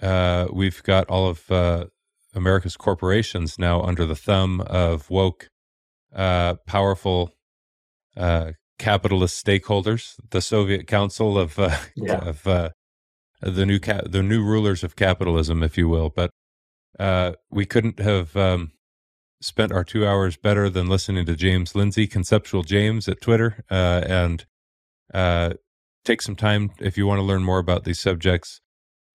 uh, we've got all of uh, America's corporations now under the thumb of woke, uh, powerful uh, capitalist stakeholders, the Soviet Council of, uh, yeah. of the new ca- the new rulers of capitalism, if you will. But we couldn't have um, spent our two hours better than listening to James Lindsay, Conceptual James at Twitter. Uh, and uh, take some time if you want to learn more about these subjects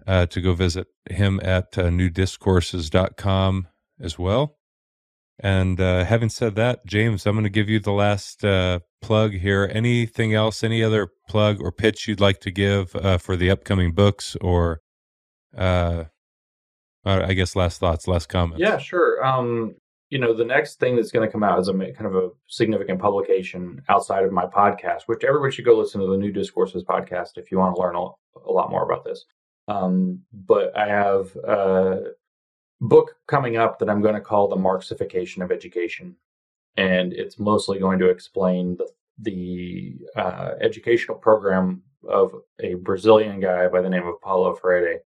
uh, to go visit him at uh, newdiscourses.com as well. And uh, having said that, James, I'm going to give you the last uh, plug here. Anything else, any other plug or pitch you'd like to give uh, for the upcoming books or uh, I guess last thoughts, last comments. Yeah, sure. Um, you know, the next thing that's going to come out is a kind of a significant publication outside of my podcast, which everybody should go listen to the New Discourses podcast if you want to learn a, lot more about this. Um, but I have a book coming up that I'm going to call The Marxification of Education. And it's mostly going to explain the the uh, educational program of a Brazilian guy by the name of Paulo Freire,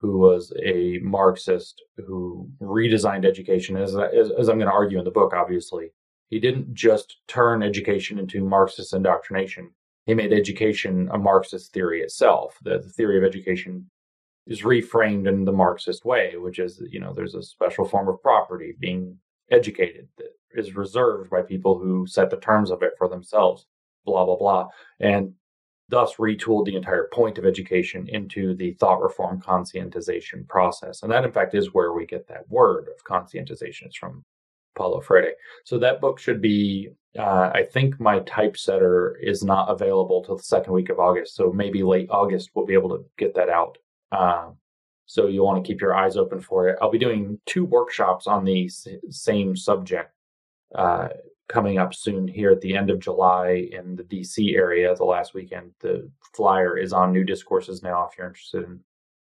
who was a Marxist who redesigned education, as, as, as I'm going to argue in the book, obviously. He didn't just turn education into Marxist indoctrination. He made education a Marxist theory itself. The, the theory of education is reframed in the Marxist way, which is, you know, there's a special form of property being educated that is reserved by people who set the terms of it for themselves, blah, blah, blah. And thus retooled the entire point of education into the thought reform conscientization process. And that, in fact, is where we get that word of conscientization. It's from Paulo Freire. So that book should be, uh, I think my typesetter is not available till the second week of August. So maybe late August we'll be able to get that out. Uh, so you'll want to keep your eyes open for it. I'll be doing two workshops on the same subject uh, coming up soon here at the end of July in the DC area, the last weekend. The flyer is on New Discourses now if you're interested in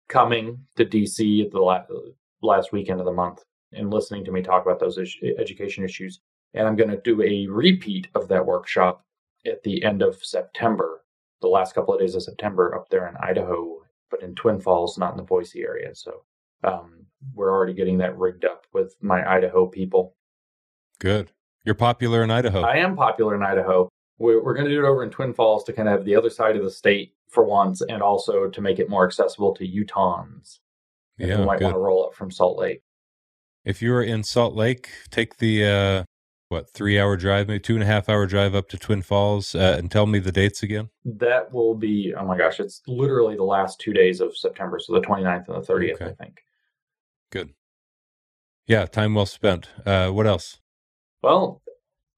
coming to DC at the last weekend of the month and listening to me talk about those education issues. And I'm going to do a repeat of that workshop at the end of September, the last couple of days of September up there in Idaho, but in Twin Falls, not in the Boise area. So um, we're already getting that rigged up with my Idaho people. Good. You're popular in Idaho. I am popular in Idaho. We're, we're going to do it over in Twin Falls to kind of have the other side of the state for once, and also to make it more accessible to Utahns. Yeah, who might good. want to roll up from Salt Lake. If you're in Salt Lake, take the uh, what three hour drive, maybe two and a half hour drive up to Twin Falls, uh, and tell me the dates again. That will be oh my gosh, it's literally the last two days of September, so the 29th and the 30th, okay. I think. Good. Yeah, time well spent. Uh, what else? Well,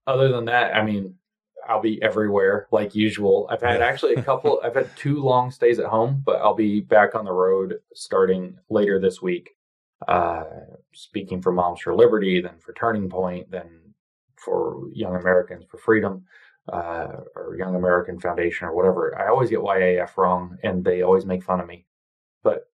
other than that, I mean, I'll be everywhere like usual. I've had actually a couple. I've had two long stays at home, but I'll be back on the road starting later this week uh, speaking for Moms for Liberty, then for Turning Point, then for Young Americans for Freedom, uh, or Young American Foundation, or whatever. I always get YAF wrong, and they always make fun of me. But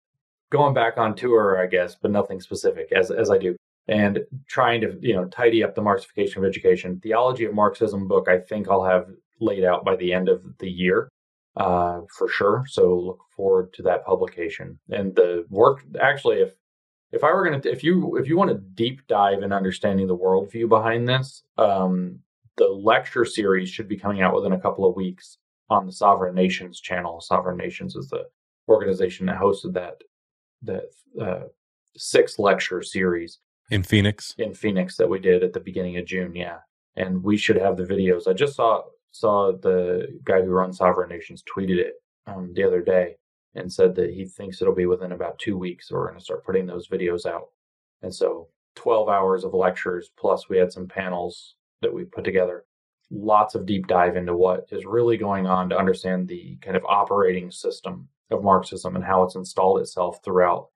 going back on tour, I guess, but nothing specific, as as I do, and trying to you know tidy up the Marxification of education, theology of Marxism book. I think I'll have laid out by the end of the year uh, for sure. So look forward to that publication. And the work, actually, if if I were going to, if you if you want a deep dive in understanding the worldview behind this, um, the lecture series should be coming out within a couple of weeks on the Sovereign Nations channel. Sovereign Nations is the organization that hosted that that uh, six lecture series in Phoenix. In Phoenix, that we did at the beginning of June. Yeah, and we should have the videos. I just saw saw the guy who runs Sovereign Nations tweeted it um, the other day and said that he thinks it'll be within about two weeks we're going to start putting those videos out. And so 12 hours of lectures, plus we had some panels that we put together. Lots of deep dive into what is really going on to understand the kind of operating system of Marxism and how it's installed itself throughout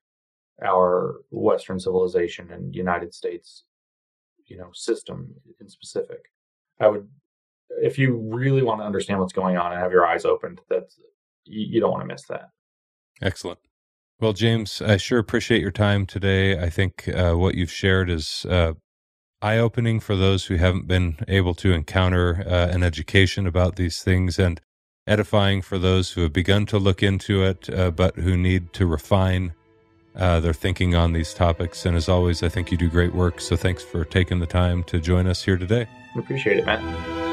our Western civilization and United States, you know, system in specific. I would, if you really want to understand what's going on and have your eyes opened, that's you, you don't want to miss that. Excellent. Well, James, I sure appreciate your time today. I think uh, what you've shared is uh, eye opening for those who haven't been able to encounter uh, an education about these things and edifying for those who have begun to look into it, uh, but who need to refine uh, their thinking on these topics. And as always, I think you do great work. So thanks for taking the time to join us here today. Appreciate it, man.